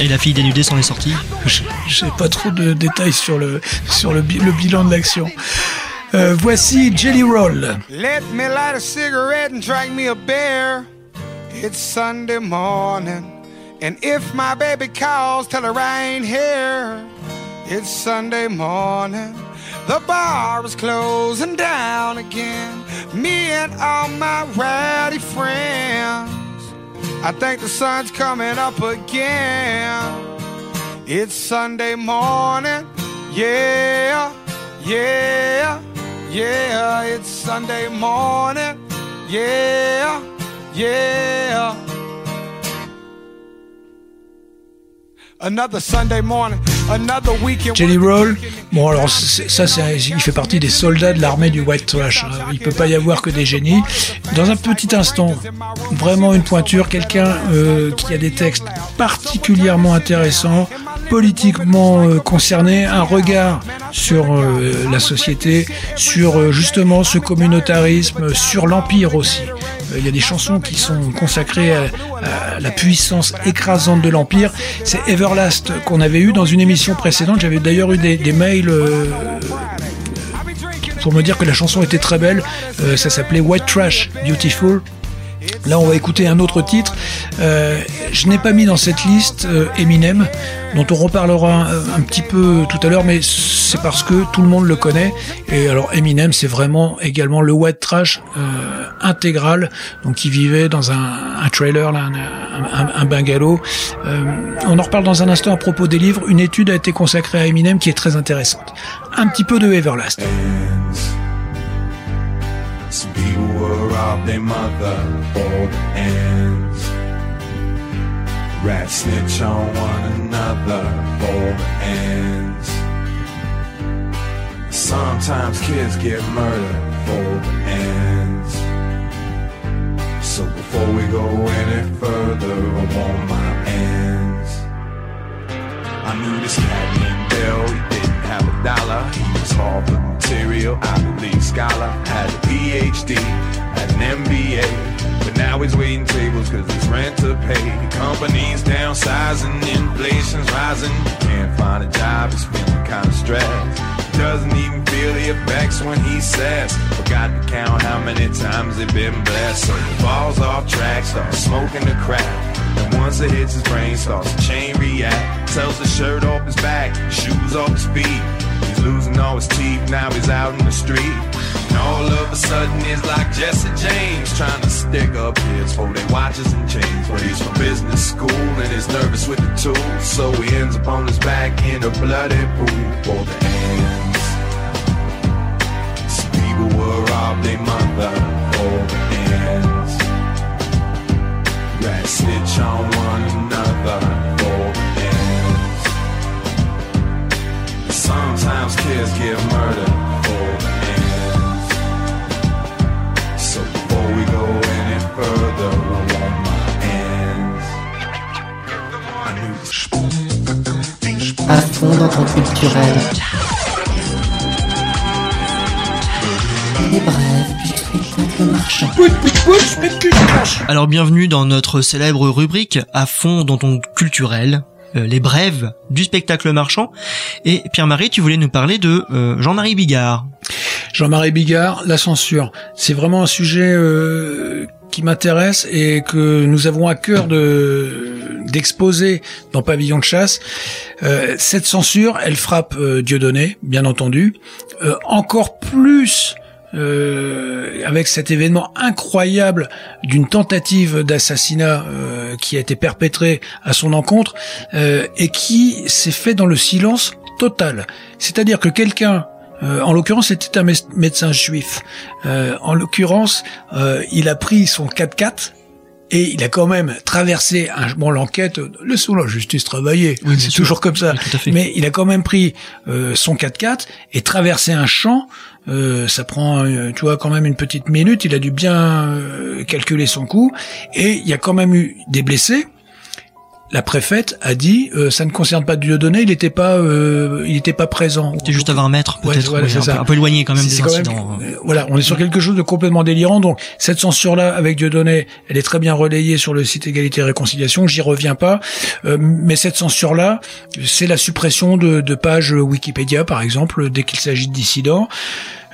Speaker 3: Et la fille dénudée s'en est sortie.
Speaker 2: Sais pas trop de détails sur le, sur le bilan de l'action. Euh, voici Jelly Roll.
Speaker 8: Let me light a cigarette and drink me a beer. It's Sunday morning. And if my baby calls, tell her I ain't here. It's Sunday morning. The bar is closing down again. Me and all my rowdy friends. I think the sun's coming up again. It's Sunday morning. Yeah, yeah, yeah. It's Sunday morning. Yeah, yeah. Another Sunday morning.
Speaker 2: Jelly Roll, bon alors ça, c'est- il fait partie des soldats de l'armée du white trash. hein. Il peut pas y avoir que des génies. Dans un petit instant, vraiment une pointure, quelqu'un euh, qui a des textes particulièrement intéressants, politiquement euh, concerné, un regard sur euh, la société, sur euh, justement ce communautarisme, sur l'empire aussi. Il y a des chansons qui sont consacrées à, la puissance écrasante de l'empire. C'est Everlast qu'on avait eu dans une émission précédente. J'avais d'ailleurs eu des, mails. pour me dire que la chanson était très belle. Ça s'appelait White Trash Beautiful. Là, on va écouter un autre titre. Euh, je n'ai pas mis dans cette liste euh, Eminem, dont on reparlera un, un petit peu tout à l'heure, mais c'est parce que tout le monde le connaît. Et alors, Eminem, c'est vraiment également le white trash euh, intégral. Donc, il vivait dans un, un trailer, là, un, un- un bungalow. Euh, on en reparle dans un instant à propos des livres. Une étude a été consacrée à Eminem qui est très intéressante. Un petit peu de Everlast.
Speaker 9: Rob their mother the ends. Rats snitch on one another the ends. Sometimes kids get murdered the ends. So before we go any further, I want my ends. I knew this cat named Bill, have a dollar. He was Harvard material, Ivy League scholar, had a PhD, had an MBA. But now he's waiting tables cause it's rent to pay. Companies downsizing, inflation's rising. Can't find a job, he's feeling kinda stressed. Doesn't even feel the effects when he says, Forgot to count how many times they've been blessed. So he falls off track, starts smoking the crack. Once it hits his brain, starts to chain react. Tells the shirt off his back, shoes off his feet. He's losing all his teeth, now he's out in the street. And all of a sudden, it's like Jesse James trying to stick up his for their watches and chains. But he's from business school and is nervous with the tools. So he ends up on his back in a bloody pool for the ends. Some people will rob their mother for snitch on one another for ends. Sometimes kids get murdered for ends. So before we go any further, I want my ends.
Speaker 10: À fond dans culturel. Brèves marchand.
Speaker 3: Alors bienvenue dans notre célèbre rubrique à fond dans ton culturel, euh, les brèves du spectacle marchand. Et Pierre-Marie, tu voulais nous parler de euh, Jean-Marie Bigard.
Speaker 2: Jean-Marie Bigard, la censure. C'est vraiment un sujet euh, qui m'intéresse et que nous avons à cœur de d'exposer dans Pavillon de chasse. Euh, cette censure, elle frappe euh, Dieudonné, bien entendu, Euh, encore plus euh, avec cet événement incroyable d'une tentative d'assassinat euh, qui a été perpétrée à son encontre euh, et qui s'est fait dans le silence total. C'est-à-dire que quelqu'un euh, en l'occurrence, c'était un médecin juif. Euh, en l'occurrence, euh, il a pris son 4x4 et il a quand même traversé un, bon l'enquête laissons la justice travailler
Speaker 3: Oui,
Speaker 2: c'est toujours comme ça
Speaker 3: Oui,
Speaker 2: mais il a quand même pris euh, son 4x4 et traversé un champ euh, ça prend euh, tu vois quand même une petite minute. Il a dû bien euh, calculer son coup. Et il y a quand même eu des blessés la préfète a dit euh, ça ne concerne pas Dieudonné il n'était pas euh, il était pas présent
Speaker 3: C'était juste à 20 mètres,
Speaker 2: Ouais,
Speaker 3: peut-être,
Speaker 2: voilà,
Speaker 3: oui,
Speaker 2: c'est
Speaker 3: un, peu, un peu éloigné quand même des
Speaker 2: même-
Speaker 3: incidents.
Speaker 2: voilà, on est sur quelque chose de complètement délirant. Donc cette censure-là avec Dieudonné, elle est très bien relayée sur le site Égalité et Réconciliation. J'y reviens pas, Euh, mais cette censure-là, c'est la suppression de, de pages Wikipédia, par exemple, dès qu'il s'agit de dissidents.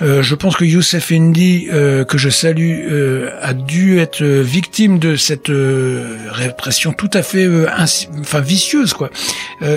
Speaker 2: Euh, je pense que Youssef Indy, euh, que je salue, euh, a dû être euh, victime de cette euh, répression tout à fait, enfin vicieuse, quoi.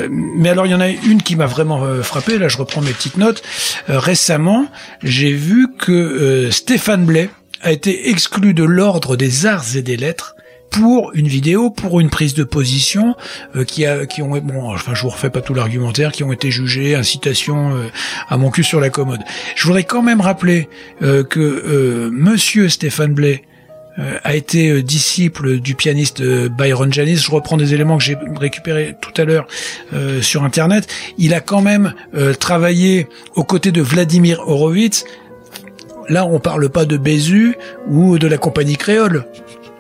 Speaker 2: Mais alors il y en a une qui m'a vraiment frappé. Là, je reprends mes petites notes. Récemment, j'ai vu que Stéphane Blais a été exclu de l'ordre des arts et des lettres pour une vidéo, pour une prise de position euh, qui a, qui ont, bon, enfin, je vous refais pas tout l'argumentaire, qui ont été jugés incitation euh, à mon cul sur la commode. Je voudrais quand même rappeler euh, que euh, Monsieur Stéphane Blais euh, a été euh, disciple du pianiste Byron Janis. Je reprends des éléments que j'ai récupérés tout à l'heure euh, sur Internet. Il a quand même euh, travaillé aux côtés de Vladimir Horowitz. Là, on parle pas de Bézu ou de la compagnie créole.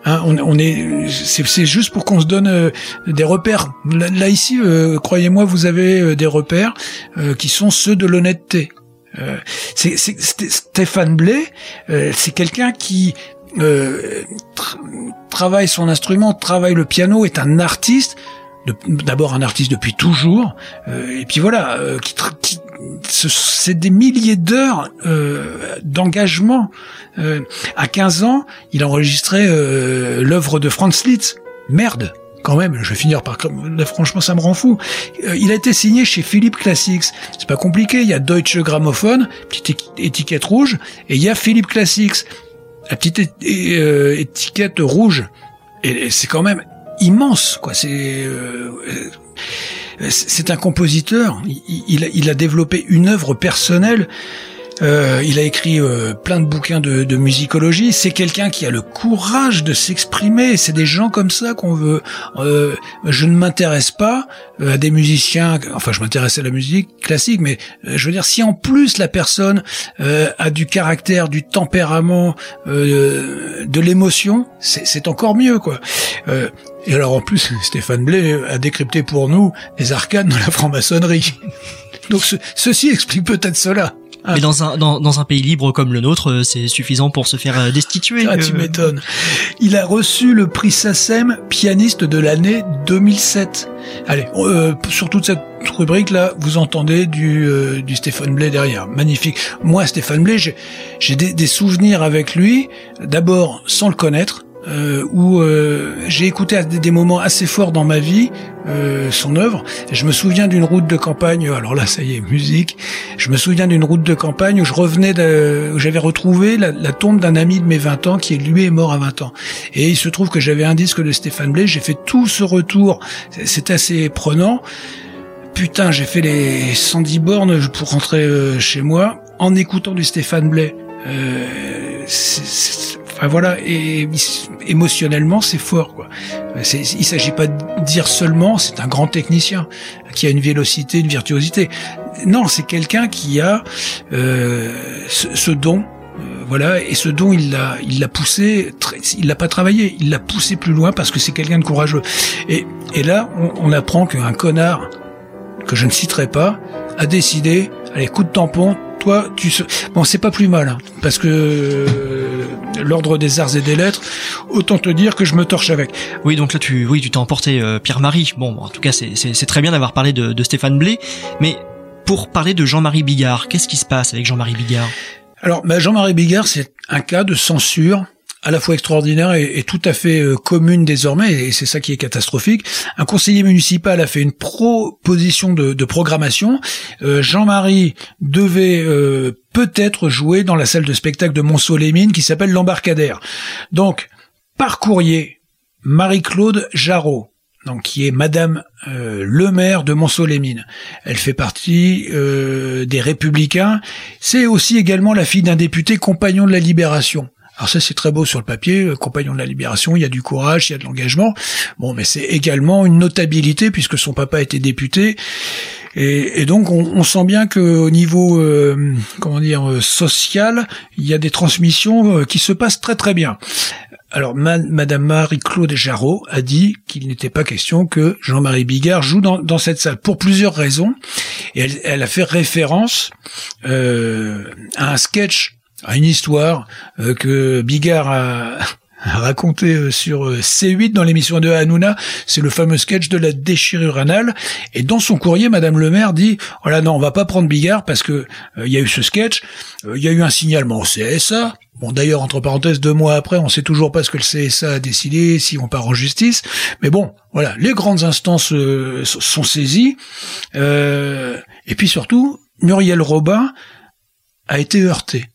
Speaker 2: Hein, on, on est, c'est juste pour qu'on se donne euh, des repères. Là, là, ici, euh, croyez-moi, vous avez euh, des repères euh, qui sont ceux de l'honnêteté. Euh, c'est c'est- Sté- Stéphane euh, c'est quelqu'un qui tra- travaille son instrument, travaille le piano, est un artiste. D'abord un artiste depuis toujours, euh, et puis voilà, euh, qui, qui- c'est des milliers d'heures euh, d'engagement. Euh, à 15 ans, il a enregistré euh, l'œuvre de Franz Liszt. Merde quand même, je vais finir par franchement ça me rend fou. Euh, il a été signé chez Philippe Classics. C'est pas compliqué, il y a Deutsche Grammophon, petite étiquette rouge et il y a Philippe Classics, la petite euh, étiquette rouge. Et, c'est quand même immense quoi, c'est euh, c'est un compositeur, il, il a, développé une œuvre personnelle euh, il a écrit euh, plein de bouquins de, de musicologie. C'est quelqu'un qui a le courage de s'exprimer. C'est des gens comme ça qu'on veut. Euh, je ne m'intéresse pas euh, à des musiciens. Enfin, je m'intéresse à la musique classique, mais euh, je veux dire, si en plus la personne a du caractère, du tempérament, de l'émotion, c'est c'est encore mieux, quoi. Et alors en plus, Stéphane Blais a décrypté pour nous les arcanes de la franc-maçonnerie. *laughs* Donc ce- ceci explique peut-être cela.
Speaker 3: Mais dans un dans, dans un pays libre comme le nôtre, euh, c'est suffisant pour se faire euh, destituer.
Speaker 2: Ah, tu
Speaker 3: euh.
Speaker 2: m'étonnes. Il a reçu le prix SACEM pianiste de l'année 2007. Allez, euh, sur toute cette rubrique-là, vous entendez du, euh, du Stéphane Blais derrière. Magnifique. Moi, Stéphane Blais, j'ai j'ai des, des souvenirs avec lui, d'abord sans le connaître, euh, où euh, j'ai écouté à des, moments assez forts dans ma vie euh, son œuvre. Je me souviens d'une route de campagne, alors là ça y est, musique. Je me souviens d'une route de campagne où je revenais, de, où j'avais retrouvé la, tombe d'un ami de mes 20 ans qui lui est mort à 20 ans. Et il se trouve que j'avais un disque de Stéphane Blais, j'ai fait tout ce retour, c'est assez prenant. Putain, j'ai fait les 110 bornes pour rentrer euh, chez moi en écoutant du Stéphane Blais. Euh, c'est- c'est- enfin voilà, et émotionnellement c'est fort quoi. Il s'agit pas de dire seulement c'est un grand technicien qui a une vélocité, une virtuosité. Non, c'est quelqu'un qui a euh, ce, don. euh, voilà, et ce don, il l'a, il l'a poussé, il l'a pas travaillé, il l'a poussé plus loin parce que c'est quelqu'un de courageux. Et, et là, on, on apprend qu'un connard que je ne citerai pas a décidé, allez, coup de tampon, toi, tu se... Bon, c'est pas plus mal, hein, parce que euh, l'ordre des arts et des lettres, autant te dire que je me torche avec.
Speaker 3: Oui, donc là tu oui tu t'es emporté euh, Pierre-Marie. Bon, en tout cas c'est très bien d'avoir parlé de, de Stéphane Blais, mais pour parler de Jean-Marie Bigard, qu'est-ce qui se passe avec Jean-Marie Bigard?
Speaker 2: Alors, bah, Jean-Marie Bigard, c'est un cas de censure à la fois extraordinaire et, tout à fait euh, commune désormais, et c'est ça qui est catastrophique. Un conseiller municipal a fait une proposition de, programmation. Euh, Jean-Marie devait euh, peut-être jouer dans la salle de spectacle de Monceau-les-Mines qui s'appelle l'Embarcadère. Donc, par courrier, Marie-Claude Jarreau, donc qui est Madame euh, le maire de Monceau-les-Mines. Elle fait partie des Républicains. C'est aussi également la fille d'un député compagnon de la Libération. Alors ça c'est très beau sur le papier, euh, compagnon de la Libération, il y a du courage, il y a de l'engagement. Bon, mais c'est également une notabilité puisque son papa était député. Et, donc on, sent bien que au niveau euh, comment dire euh, social, il y a des transmissions euh, qui se passent très très bien. Alors, ma- Madame Marie-Claude Jarreau a dit qu'il n'était pas question que Jean-Marie Bigard joue dans, cette salle pour plusieurs raisons. Elle a fait référence euh, à un sketch, à une histoire euh, que Bigard a, *laughs* raconté euh, sur euh, C8 dans l'émission de Hanouna. C'est le fameux sketch de la déchirure anale. Et dans son courrier, Madame le maire dit « Oh là non, on va pas prendre Bigard parce que il y a eu ce sketch, il y a eu un signalement au CSA, Bon, d'ailleurs, entre parenthèses, deux mois après, on sait toujours pas ce que le CSA a décidé, si on part en justice. Mais bon, voilà, les grandes instances euh, sont saisies. Et puis surtout, Muriel Robin a été heurtée.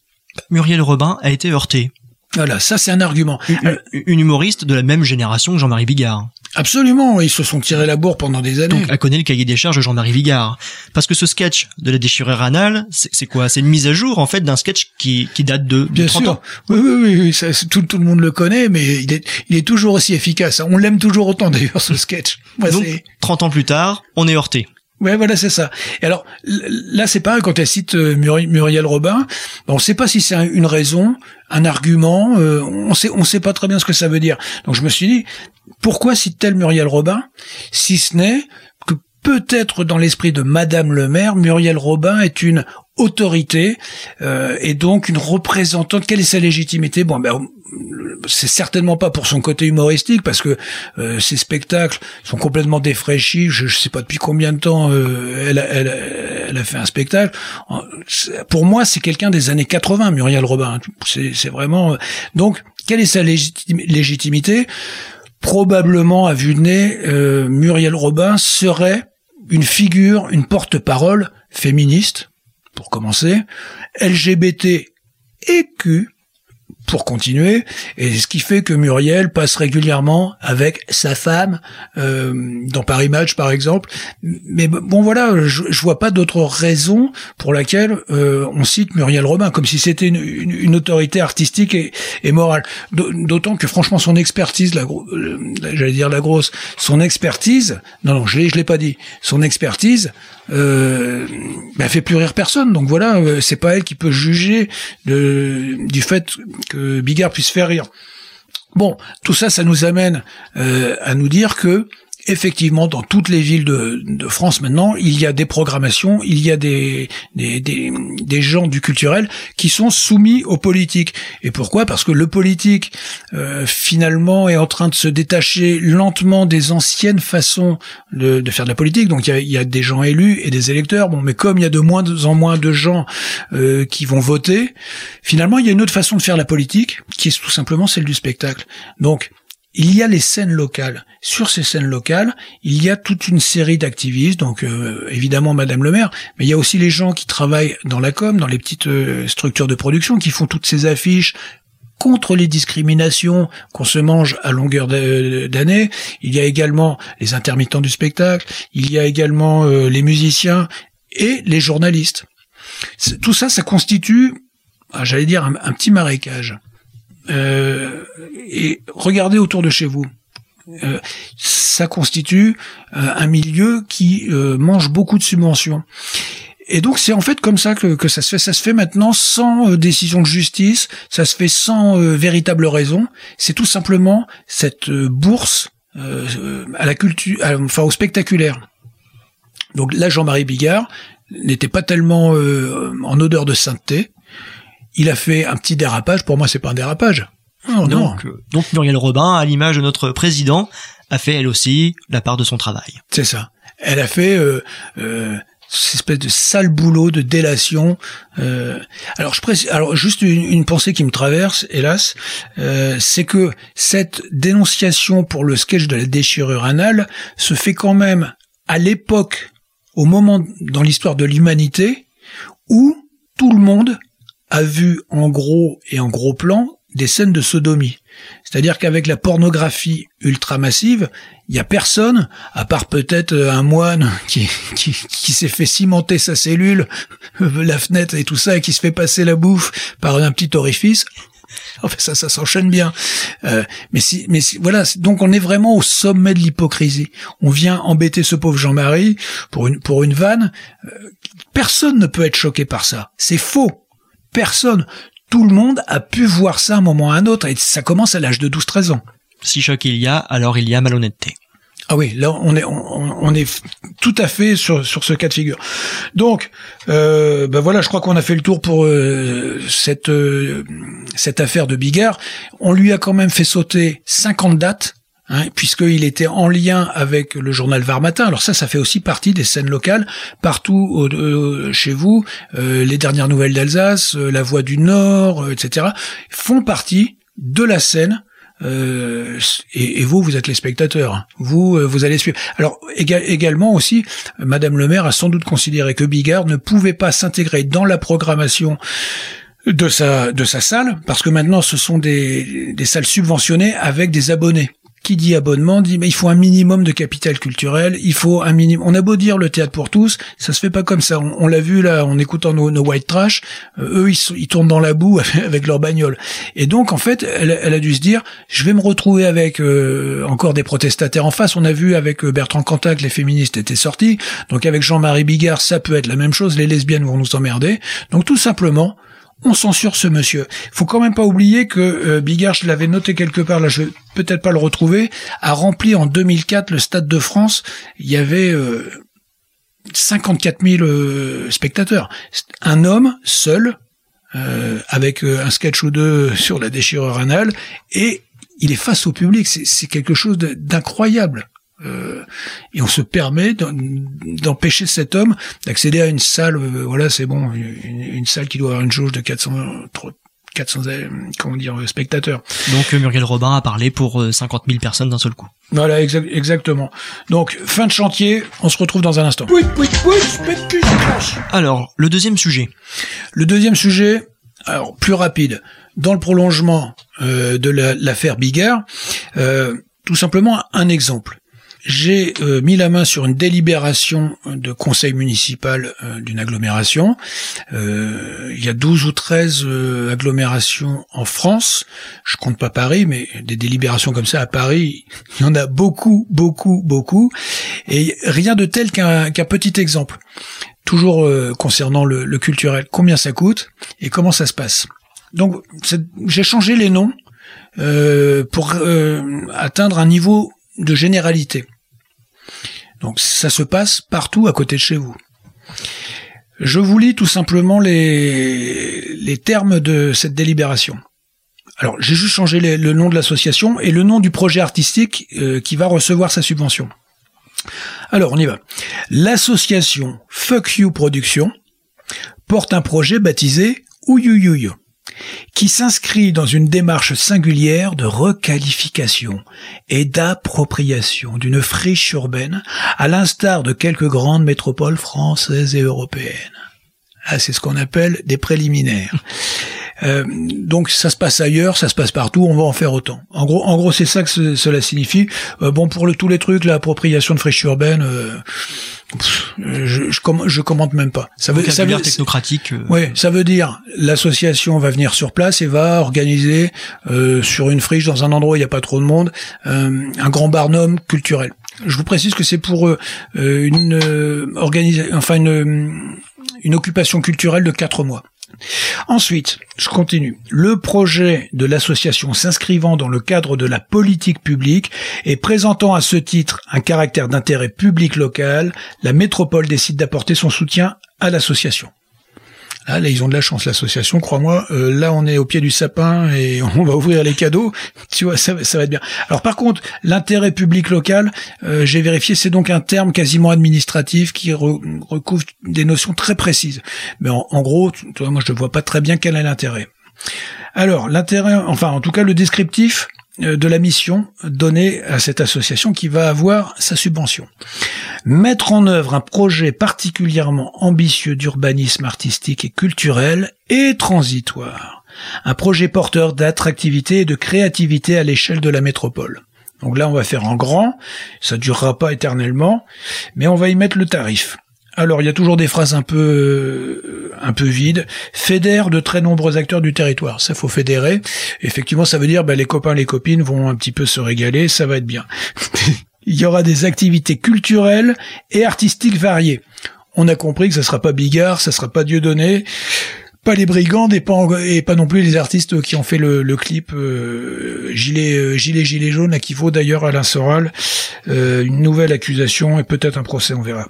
Speaker 3: Muriel Robin a été heurtée.
Speaker 2: Voilà, ça c'est un argument.
Speaker 3: Une, une humoriste de la même génération que Jean-Marie Bigard.
Speaker 2: Absolument, ils se sont tirés la bourre pendant des années.
Speaker 3: Donc, elle connaît le cahier des charges de Jean-Marie Bigard. Parce que ce sketch de la déchirure anale, c'est quoi? C'est une mise à jour, en fait, d'un sketch qui, qui date de, de
Speaker 2: Bien
Speaker 3: 30
Speaker 2: sûr.
Speaker 3: ans.
Speaker 2: Oui, oui, oui, ça, tout, tout le monde le connaît, mais il est, il est toujours aussi efficace. On l'aime toujours autant d'ailleurs, ce sketch. Moi,
Speaker 3: Donc,
Speaker 2: c'est-
Speaker 3: 30 ans plus tard, on est heurté.
Speaker 2: Ouais, voilà, c'est ça. Et alors là, c'est pareil quand elle cite euh, Muri- Muriel Robin. on ne sait pas si c'est un- une raison, un argument. euh, on sait, on sait pas très bien ce que ça veut dire. Donc je me suis dit, pourquoi cite-t-elle Muriel Robin, si ce n'est peut-être dans l'esprit de Madame le Maire, Muriel Robin est une autorité euh, et donc une représentante. Quelle est sa légitimité? Bon, ben c'est certainement pas pour son côté humoristique parce que euh, ces spectacles sont complètement défraîchis. Je, je sais pas depuis combien de temps euh, elle, a, elle, elle a fait un spectacle. Pour moi, c'est quelqu'un des années 80, Muriel Robin. C'est vraiment. euh, Donc, quelle est sa légitimi- légitimité? Probablement, à vue de nez, euh, Muriel Robin serait une figure, une porte-parole féministe, pour commencer, LGBT et Q, pour continuer, et ce qui fait que Muriel passe régulièrement avec sa femme euh, dans Paris Match par exemple. Mais bon voilà, je, je vois pas d'autre raison pour laquelle euh, on cite Muriel Robin, comme si c'était une, une- une autorité artistique et, et morale. D'au- D'autant que franchement son expertise, la, la- j'allais dire la grosse, son expertise, non non je l'ai je l'ai pas dit, son expertise euh, bah, fait plus rire personne. Donc voilà, euh, c'est pas elle qui peut juger du fait que Bigard puisse faire rire. Bon, tout ça, ça nous amène euh, à nous dire que effectivement, dans toutes les villes de, de France maintenant, il y a des programmations, il y a des, des, des, gens du culturel qui sont soumis aux politiques. Et pourquoi? Parce que le politique, euh, finalement, est en train de se détacher lentement des anciennes façons de, de faire de la politique. Donc il y a, il y a des gens élus et des électeurs. Bon, mais comme il y a de moins en moins de gens euh, qui vont voter, finalement, il y a une autre façon de faire la politique, qui est tout simplement celle du spectacle. Donc il y a les scènes locales. Sur ces scènes locales, il y a toute une série d'activistes, donc euh, évidemment Madame le maire, mais il y a aussi les gens qui travaillent dans la com, dans les petites euh, structures de production, qui font toutes ces affiches contre les discriminations qu'on se mange à longueur d'a- d'année. Il y a également les intermittents du spectacle, il y a également euh, les musiciens et les journalistes. Tout ça, ça constitue, ah, j'allais dire, un petit marécage. Euh, et regardez autour de chez vous. Euh, ça constitue euh, un milieu qui euh, mange beaucoup de subventions. Et donc c'est en fait comme ça que, que ça se fait. Ça se fait maintenant sans euh, décision de justice, ça se fait sans euh, véritable raison. C'est tout simplement cette bourse à la culture, enfin au spectaculaire. Donc là, Jean-Marie Bigard n'était pas tellement en odeur de sainteté. Il a fait un petit dérapage. Pour moi, c'est pas un dérapage. Oh, non.
Speaker 3: donc, euh, donc Muriel Robin, à l'image de notre président, a fait elle aussi la part de son travail.
Speaker 2: C'est ça. Elle a fait euh, euh, cette espèce de sale boulot de délation. Euh, alors je précise, alors juste une, une pensée qui me traverse, hélas, euh, c'est que cette dénonciation pour le sketch de la déchirure anale se fait quand même à l'époque, au moment dans l'histoire de l'humanité, où tout le monde a vu en gros et en gros plan des scènes de sodomie. C'est-à-dire qu'avec la pornographie ultra massive, il y a personne, à part peut-être euh, un moine *laughs* qui, qui, qui s'est fait cimenter sa cellule, *laughs* la fenêtre et tout ça, et qui se fait passer la bouffe par un petit orifice. Enfin, ça, ça s'enchaîne bien. Euh, mais si, mais si, voilà. Donc, on est vraiment au sommet de l'hypocrisie. On vient embêter ce pauvre Jean-Marie pour une pour une vanne. Euh, personne ne peut être choqué par ça. C'est faux. Personne. Tout le monde a pu voir ça à un moment ou à un autre, et ça commence à l'âge de 12-13 ans.
Speaker 3: Si choc il y a, alors il y a malhonnêteté.
Speaker 2: Ah oui, là on est on, on est tout à fait sur sur ce cas de figure. Donc euh, ben voilà, je crois qu'on a fait le tour pour euh, cette euh, cette affaire de Bigard. On lui a quand même fait sauter 50 dates. Hein, puisqu'il était en lien avec le journal Var Matin. Alors ça, ça fait aussi partie des scènes locales partout euh, chez vous. Euh, les dernières nouvelles d'Alsace, euh, La Voix du Nord, etc. font partie de la scène et, vous, vous êtes les spectateurs. Vous, vous allez suivre. Alors éga- également aussi, Madame le maire a sans doute considéré que Bigard ne pouvait pas s'intégrer dans la programmation de sa de sa salle parce que maintenant ce sont des, des salles subventionnées avec des abonnés. Qui dit abonnement dit mais il faut un minimum de capital culturel, il faut un minimum. On a beau dire le théâtre pour tous, ça se fait pas comme ça. On, l'a vu là en écoutant nos, white trash, euh, eux ils, tournent dans la boue *laughs* avec leur bagnole. Et donc en fait, elle, a dû se dire, je vais me retrouver avec euh, encore des protestataires en face. On a vu avec euh, Bertrand Cantat que les féministes étaient sortis. Donc avec Jean-Marie Bigard, ça peut être la même chose. Les lesbiennes vont nous emmerder. Donc tout simplement, on censure ce monsieur. Faut quand même pas oublier que euh, Bigard, je l'avais noté quelque part, là je vais peut-être pas le retrouver, a rempli en 2004 le Stade de France. Il y avait euh, 54 000 euh, spectateurs. Un homme seul, euh, avec un sketch ou deux sur la déchirure anale, et il est face au public. C'est quelque chose d'incroyable. Euh, et on se permet d'empêcher cet homme d'accéder à une salle, euh, voilà, c'est bon, une, une salle qui doit avoir une jauge de 400, trop- 400, euh, comment dire, euh, spectateurs.
Speaker 3: Donc Muriel Robin a parlé pour euh, 50 000 personnes d'un seul coup.
Speaker 2: Voilà, exact- exactement. Donc, fin de chantier, on se retrouve dans un instant.
Speaker 3: Alors, le deuxième sujet.
Speaker 2: Le deuxième sujet, alors plus rapide, dans le prolongement euh, de la- l'affaire Bigard, euh, tout simplement un exemple. J'ai euh, mis la main sur une délibération de conseil municipal euh, d'une agglomération. Euh, il y a 12 ou 13 euh, agglomérations en France. Je compte pas Paris, mais des délibérations comme ça à Paris, *laughs* il y en a beaucoup, beaucoup, beaucoup. Et rien de tel qu'un petit exemple toujours euh, concernant le, le culturel, combien ça coûte et comment ça se passe. Donc j'ai changé les noms euh, pour euh, atteindre un niveau de généralité. Donc ça se passe partout à côté de chez vous. Je vous lis tout simplement les, les termes de cette délibération. Alors j'ai juste changé le nom de l'association et le nom du projet artistique euh, qui va recevoir sa subvention. Alors, on y va. L'association Fuck You Productions porte un projet baptisé Ouyouyouyou, qui s'inscrit dans une démarche singulière de requalification et d'appropriation d'une friche urbaine, à l'instar de quelques grandes métropoles françaises et européennes. Ah, c'est ce qu'on appelle des préliminaires. Euh, donc ça se passe ailleurs, ça se passe partout, on va en faire autant. En gros, en gros, c'est ça que ce- cela signifie. Euh, bon, pour le, tous les trucs, l'appropriation de friches urbaines, euh, pff, je, je, je commente même pas. Ça veut, ça veut,
Speaker 3: technocratique. euh,
Speaker 2: Ouais, ça veut dire l'association va venir sur place et va organiser euh, sur une friche dans un endroit où il n'y a pas trop de monde euh, un grand barnum culturel. Je vous précise que c'est pour une euh, organisa- enfin une une occupation culturelle de quatre mois. Ensuite, je continue. Le projet de l'association s'inscrivant dans le cadre de la politique publique et présentant à ce titre un caractère d'intérêt public local, la métropole décide d'apporter son soutien à l'association. Là, là, ils ont de la chance, l'association, crois-moi. Euh, là, on est au pied du sapin et *laughs* on va ouvrir les cadeaux. Tu vois, ça, va- être bien. Alors, par contre, l'intérêt public local, euh, j'ai vérifié, c'est donc un terme quasiment administratif qui re- recouvre des notions très précises. Mais en, gros, moi, je ne vois pas très bien quel est l'intérêt. Alors, l'intérêt, enfin, en tout cas, le descriptif de la mission donnée à cette association qui va avoir sa subvention. Mettre en œuvre un projet particulièrement ambitieux d'urbanisme artistique et culturel et transitoire. Un projet porteur d'attractivité et de créativité à l'échelle de la métropole. Donc là, on va faire en grand, ça durera pas éternellement, mais on va y mettre le tarif. Alors, il y a toujours des phrases un peu, euh, un peu vides. Fédère de très nombreux acteurs du territoire. Ça, faut fédérer. Effectivement, ça veut dire, bah, les copains, les copines vont un petit peu se régaler. Ça va être bien. *laughs* il y aura des activités culturelles et artistiques variées. On a compris que ça sera pas Bigard, ça sera pas Dieudonné, pas les brigands et pas, et pas non plus les artistes qui ont fait le, clip euh, gilet, euh, gilet gilet jaune, à qui vaut d'ailleurs Alain Soral une nouvelle accusation et peut-être un procès, on verra.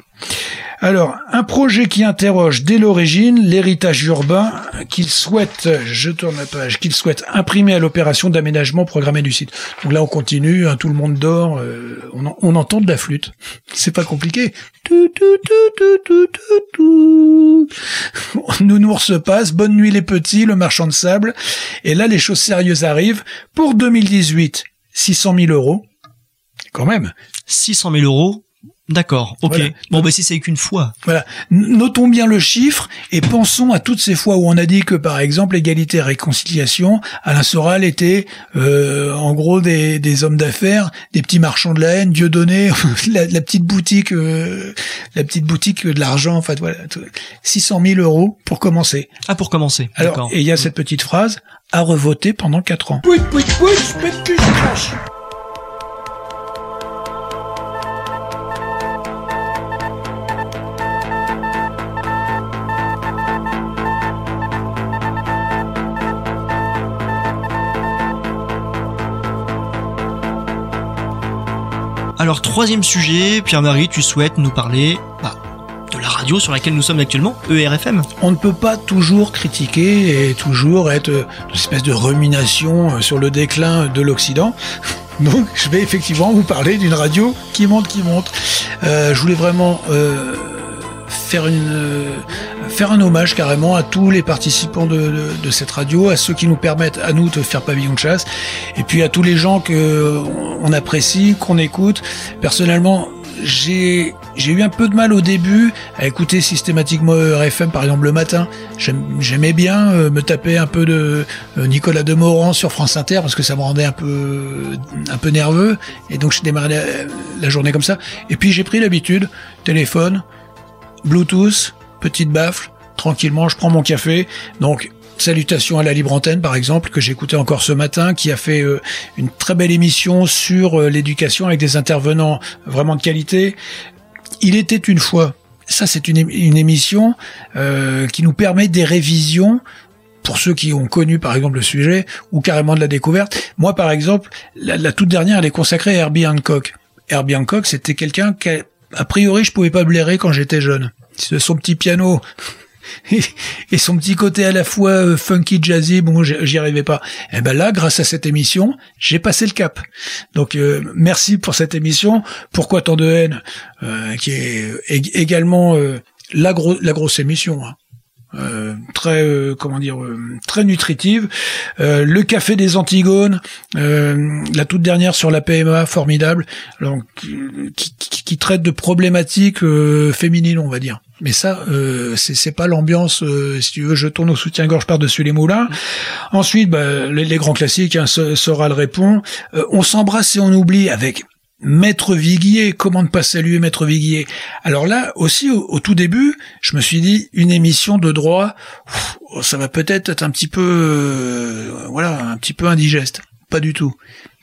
Speaker 2: Alors, un projet qui interroge dès l'origine l'héritage urbain qu'il souhaite, je tourne la page, qu'il souhaite imprimer à l'opération d'aménagement programmé du site. Donc là, on continue, hein, tout le monde dort, euh, on, en- on entend de la flûte. *laughs* C'est pas compliqué. *laughs* Nounours se passe, bonne nuit les petits, le marchand de sable. Et là, les choses sérieuses arrivent. Pour 2018, 600 000 euros. Quand même.
Speaker 3: 600 000 euros. D'accord, ok.
Speaker 2: Voilà.
Speaker 3: Bon, bah si c'est qu'une fois.
Speaker 2: Voilà. Notons bien le chiffre et pensons à toutes ces fois où on a dit que, par exemple, égalité et réconciliation, Alain Soral était, euh, en gros, des, des hommes d'affaires, des petits marchands de la haine, Dieudonné, *laughs* la, la petite boutique, euh, la petite boutique de l'argent, en fait, voilà. tout. 600 000 euros pour commencer.
Speaker 3: Ah, pour commencer.
Speaker 2: Alors,
Speaker 3: D'accord.
Speaker 2: et il y a cette petite phrase, à revoter pendant 4 ans.
Speaker 3: Alors, troisième sujet, Pierre-Marie, tu souhaites nous parler bah, de la radio sur laquelle nous sommes actuellement, ERFM.
Speaker 2: on ne peut pas toujours critiquer et toujours être euh, une espèce de rumination euh, sur le déclin de l'Occident. *laughs* Donc, je vais effectivement vous parler d'une radio qui monte, qui monte. Euh, je voulais vraiment faire une faire un hommage carrément à tous les participants de, cette radio, à ceux qui nous permettent à nous de faire pavillon de chasse, et puis à tous les gens que on apprécie, qu'on écoute. Personnellement, j'ai eu un peu de mal au début à écouter systématiquement RFM par exemple le matin. J'aimais bien euh, me taper un peu de euh, Nicolas Demorand sur France Inter parce que ça me rendait un peu un peu nerveux et donc je démarrais la, la journée comme ça. Et puis j'ai pris l'habitude, téléphone, Bluetooth, petite baffle, tranquillement, je prends mon café. Donc Salutations à la Libre Antenne, par exemple, que j'écoutais encore ce matin, qui a fait euh, une très belle émission sur euh, l'éducation avec des intervenants vraiment de qualité. Il était une fois. Ça, c'est une, ém- une émission euh, qui nous permet des révisions pour ceux qui ont connu, par exemple, le sujet, ou carrément de la découverte. Moi, par exemple, la, la toute dernière, elle est consacrée à Herbie Hancock. Herbie Hancock, c'était quelqu'un qui, a priori, je pouvais pas blairer quand j'étais jeune. Son petit piano *laughs* et, son petit côté à la fois euh, funky jazzy, bon, j'y arrivais pas. Et ben là, grâce à cette émission, j'ai passé le cap. Donc euh, merci pour cette émission. Pourquoi tant de haine, euh, qui est ég- également la, la grosse émission. hein. Euh, très euh, comment dire euh, très nutritive. Euh, le café des Antigones euh, la toute dernière sur la PMA formidable. Alors, qui, qui- qui traite de problématiques euh, féminines on va dire. Mais ça euh, c'est pas l'ambiance euh, si tu veux je tourne au soutien-gorge par-dessus les moulins. Ensuite bah, les, les grands classiques hein, So- Soral répond. Euh, on s'embrasse et on oublie avec Maître Viguier, comment ne pas saluer Maître Viguier? Alors là aussi, au, tout début, je me suis dit une émission de droit, ça va peut-être être un petit peu, euh, voilà, un petit peu indigeste. Pas du tout.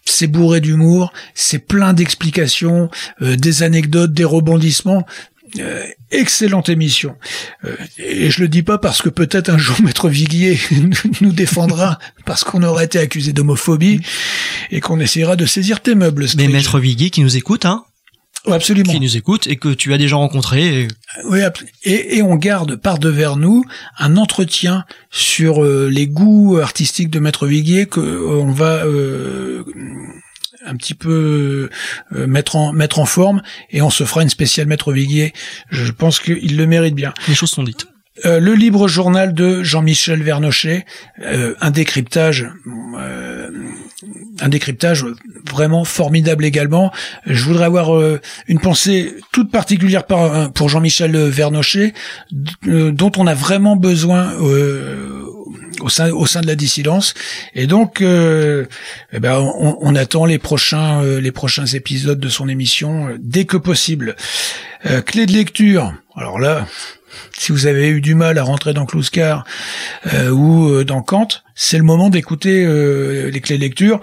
Speaker 2: C'est bourré d'humour, c'est plein d'explications, euh, des anecdotes, des rebondissements. Euh, excellente émission. Euh, et je le dis pas parce que peut-être un jour *laughs* Maître Viguier *laughs* nous défendra parce qu'on aurait été accusé d'homophobie et qu'on essaiera de saisir tes meubles.
Speaker 3: Mais. Maître Viguier qui nous écoute, hein
Speaker 2: Ouais, absolument.
Speaker 3: qui nous écoutent et que tu as déjà rencontrés. et-
Speaker 2: Oui, abs- et, et on garde par devers nous un entretien sur euh, les goûts artistiques de Maître Viguier que euh, on va euh, un petit peu euh, mettre en mettre en forme et on se fera une spéciale Maître Viguier. Je pense qu'il le mérite bien.
Speaker 3: Les choses sont dites.
Speaker 2: Euh, le libre journal de Jean-Michel Vernochet, euh, un décryptage, euh, un décryptage vraiment formidable également. Je voudrais avoir euh, une pensée toute particulière par- pour Jean-Michel Vernochet, euh, dont on a vraiment besoin euh, au sein au sein de la dissidence. Et donc, euh, eh ben, on, attend les prochains euh, les prochains épisodes de son émission euh, dès que possible. Clé de lecture. Alors là, si vous avez eu du mal à rentrer dans Clouscar ou dans Kant, c'est le moment d'écouter les clés de lecture.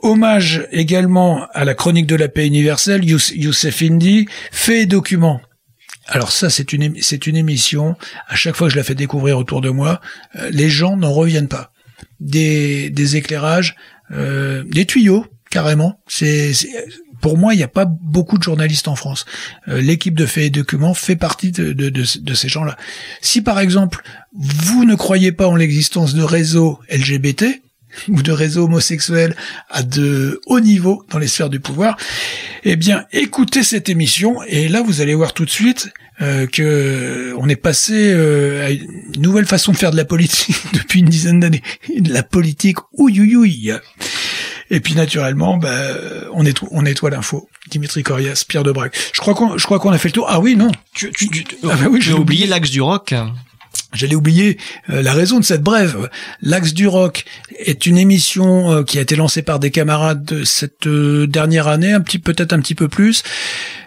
Speaker 2: Hommage également à la chronique de la paix universelle, Youssef Indy, fait et. Alors ça, c'est une, c'est une émission, à chaque fois que je la fais découvrir autour de moi, euh, les gens n'en reviennent pas. Des, des éclairages, euh, des tuyaux, carrément. C'est, pour moi, il n'y a pas beaucoup de journalistes en France. Euh, L'équipe de Faits et Documents fait partie de- de ces gens-là. Si par exemple, vous ne croyez pas en l'existence de réseaux LGBT, ou de réseaux homosexuels à de haut niveau dans les sphères du pouvoir, eh bien, écoutez cette émission et là, vous allez voir tout de suite euh, que on est passé euh, à une nouvelle façon de faire de la politique *laughs* depuis une dizaine d'années. De la politique ouïouïouï. Et puis naturellement, bah, on nettoie, on nettoie l'info. Dimitri Corias, Pierre Debrac. Je crois qu'on, je crois qu'on a fait le tour. Ah oui, non.
Speaker 3: Tu, tu, tu,
Speaker 2: Ah bah oui, j'ai
Speaker 3: oublié. l'axe du rock.
Speaker 2: J'allais oublier euh, la raison de cette brève. L'Axe du Rock est une émission euh, qui a été lancée par des camarades de cette euh, dernière année, un petit peut-être un petit peu plus.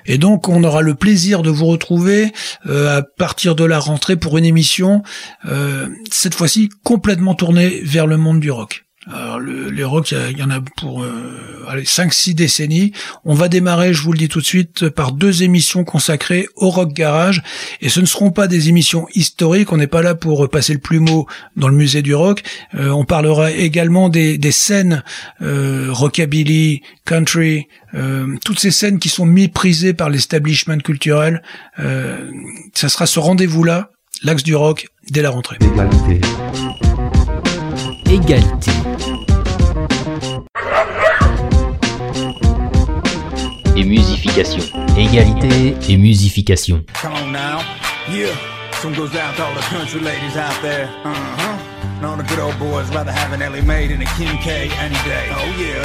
Speaker 2: Et donc on aura le plaisir de vous retrouver à partir de la rentrée pour une émission cette fois-ci complètement tournée vers le monde du rock. Alors le, les rock, il y en a pour euh, allez, 5-6 décennies. On va démarrer, je vous le dis tout de suite, par deux émissions consacrées au rock garage. Et ce ne seront pas des émissions historiques, on n'est pas là pour passer le plumeau dans le musée du rock. Euh, on parlera également des, des scènes euh, rockabilly, country, euh, toutes ces scènes qui sont méprisées par l'establishment culturel. Euh, ça sera ce rendez-vous-là, l'axe du rock, dès la rentrée.
Speaker 1: Égalité. Et musification. Égalité et musification.
Speaker 11: Come on now. Yeah. Some goes out to all the country ladies out there. Uh huh. And all the good old boys rather have an Ellie Maid and a Kim K any day. Oh yeah.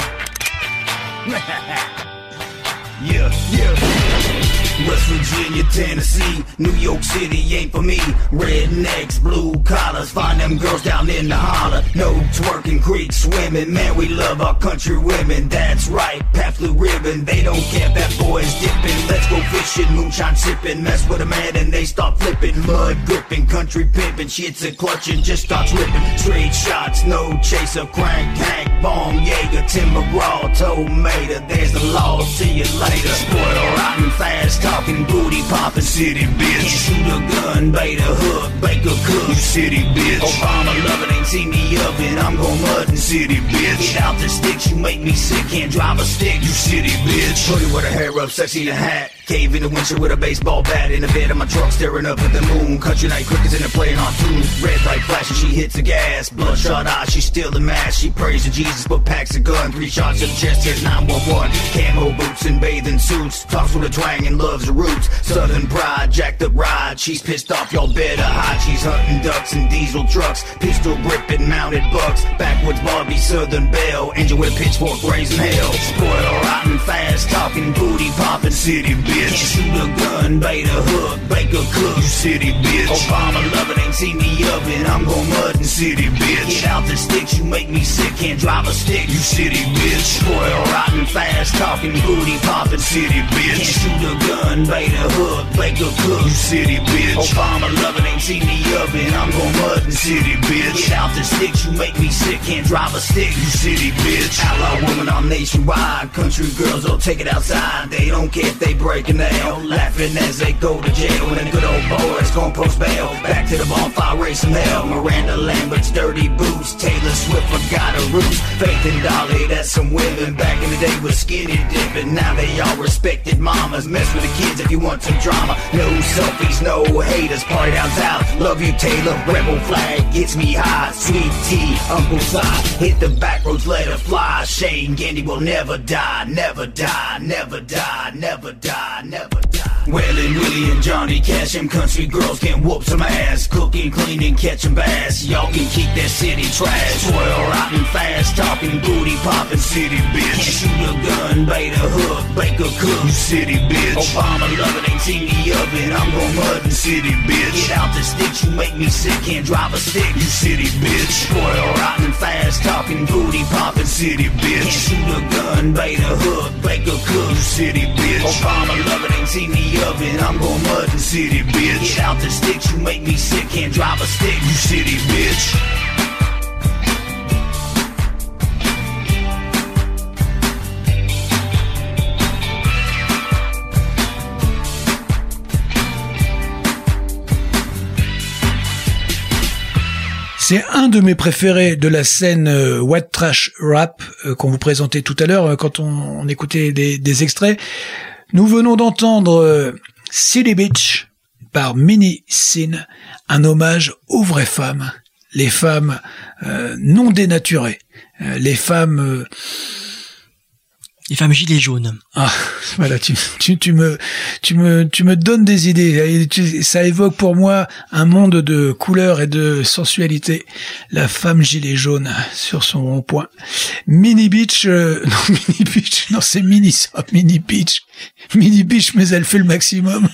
Speaker 11: *laughs* yeah, yeah. West Virginia, Tennessee, New York City ain't for me. Rednecks, blue collars, find them girls down in the holler. No twerking, creek swimming, man, we love our country women. That's right, Pat Blue Ribbon, they don't care that boy's dipping. Let's go fishing, moonshine sipping, mess with a man and they start flipping. Mud gripping, country pimping, shits a clutching, just starts ripping. Straight shots, no chaser, crank, tank, bomb, Jaeger, Tim McGraw, tomato. There's the law, see you later. Spoil rotten, fast talking, booty popping, city bitch. Shoot a gun, bait a hook, bake a cook, you city bitch. Obama loving ain't see me up and I'm gon' mud city bitch. Get out the sticks, you make me sick, can't drive a stick, you city bitch. It with her hair up, sexy in a hat. Cave in the winter with a baseball bat in the bed of my truck, staring up at the moon. Country night crickets in the playing on tune. Red light flashing, she hits the gas. Bloodshot eyes, she still the mask. She prays to Jesus, but packs a gun. Three shots to the chest, here's 911. Camo boots and bathing suits. Talks with a twang and loves the roots. Southern pride, jacked up ride. She's pissed off, y'all better hide. She's hunting ducks and diesel trucks. Pistol gripping, mounted bucks. Backwoods Barbie, Southern Belle. Angel with a pitchfork, raising hell. Spoil rotten, fast talking, booty popping, city bitch. Can't shoot a gun, bait a hook, bake a cook, you city bitch. Obama loving ain't see me up and I'm gon' mud in city bitch. Get out the sticks, you make me sick, can't drive a stick, you city bitch. Spoil rotten, fast talking, booty popping, city bitch. Can't shoot a gun, bait a hook, bake a cook. You city bitch. Obama loving ain't seen the oven. I'm gon' mud city bitch. Get out the sticks, you make me sick. Can't drive a stick. You city bitch. Outlaw women, I'm nationwide. Country girls will take it outside. They don't care if they break a nail. Laughing as they go to jail. And the good old boys gon' post bail. Back to the bonfire, race some hell. Miranda Lambert's dirty boots. Taylor Swift forgot her roots. Faith and Dolly, that's some women. Back in the day was skinny dipping. Now they all respected mamas. Mess with the kids if you want some drama. No selfies, no haters. Party down south. Love you, Taylor. Rebel flag gets me high. Sweet tea, Uncle Si. Hit the back roads, let it fly. Shane Gandy will never die, never die, never die, never die, never die. Waylon Willie and Johnny Cash, them country girls can whoop some ass. Cooking, cleaning, catching bass. Y'all can keep that city trash. Swirl rotten fast, talking booty popping city bitch. Can't shoot a gun, bait a hook, bake a cook. City bitch. Obama loving ain't seen the oven. I'm gon' mud city bitch. Get out the sticks, you make me sick. Can't drive a stick. You city bitch. Spoil rotten fast, talking booty popping city bitch. Can't shoot a gun, bait a hook, bake a cook. City bitch. Obama loving ain't seen the oven. I'm gon' mud in city bitch. Get out the sticks, you make me sick. Can't drive a stick. You city bitch.
Speaker 2: C'est un de mes préférés de la scène euh, Trash Rap euh, qu'on vous présentait tout à l'heure euh, quand on, écoutait des extraits. Nous venons d'entendre euh, City Beach par Mini Sin, un hommage aux vraies femmes, les femmes euh, non dénaturées, euh, les femmes
Speaker 3: Les femmes gilets jaunes.
Speaker 2: ah, *laughs* voilà, tu, tu, tu me, tu me, tu me donnes des idées. Ça évoque pour moi un monde de couleurs et de sensualité. La femme gilet jaune sur son rond-point. Mini Beach, euh, *laughs* non, Mini Beach, non, c'est Mini, Mini Beach. Mini Beach, mais elle fait le maximum.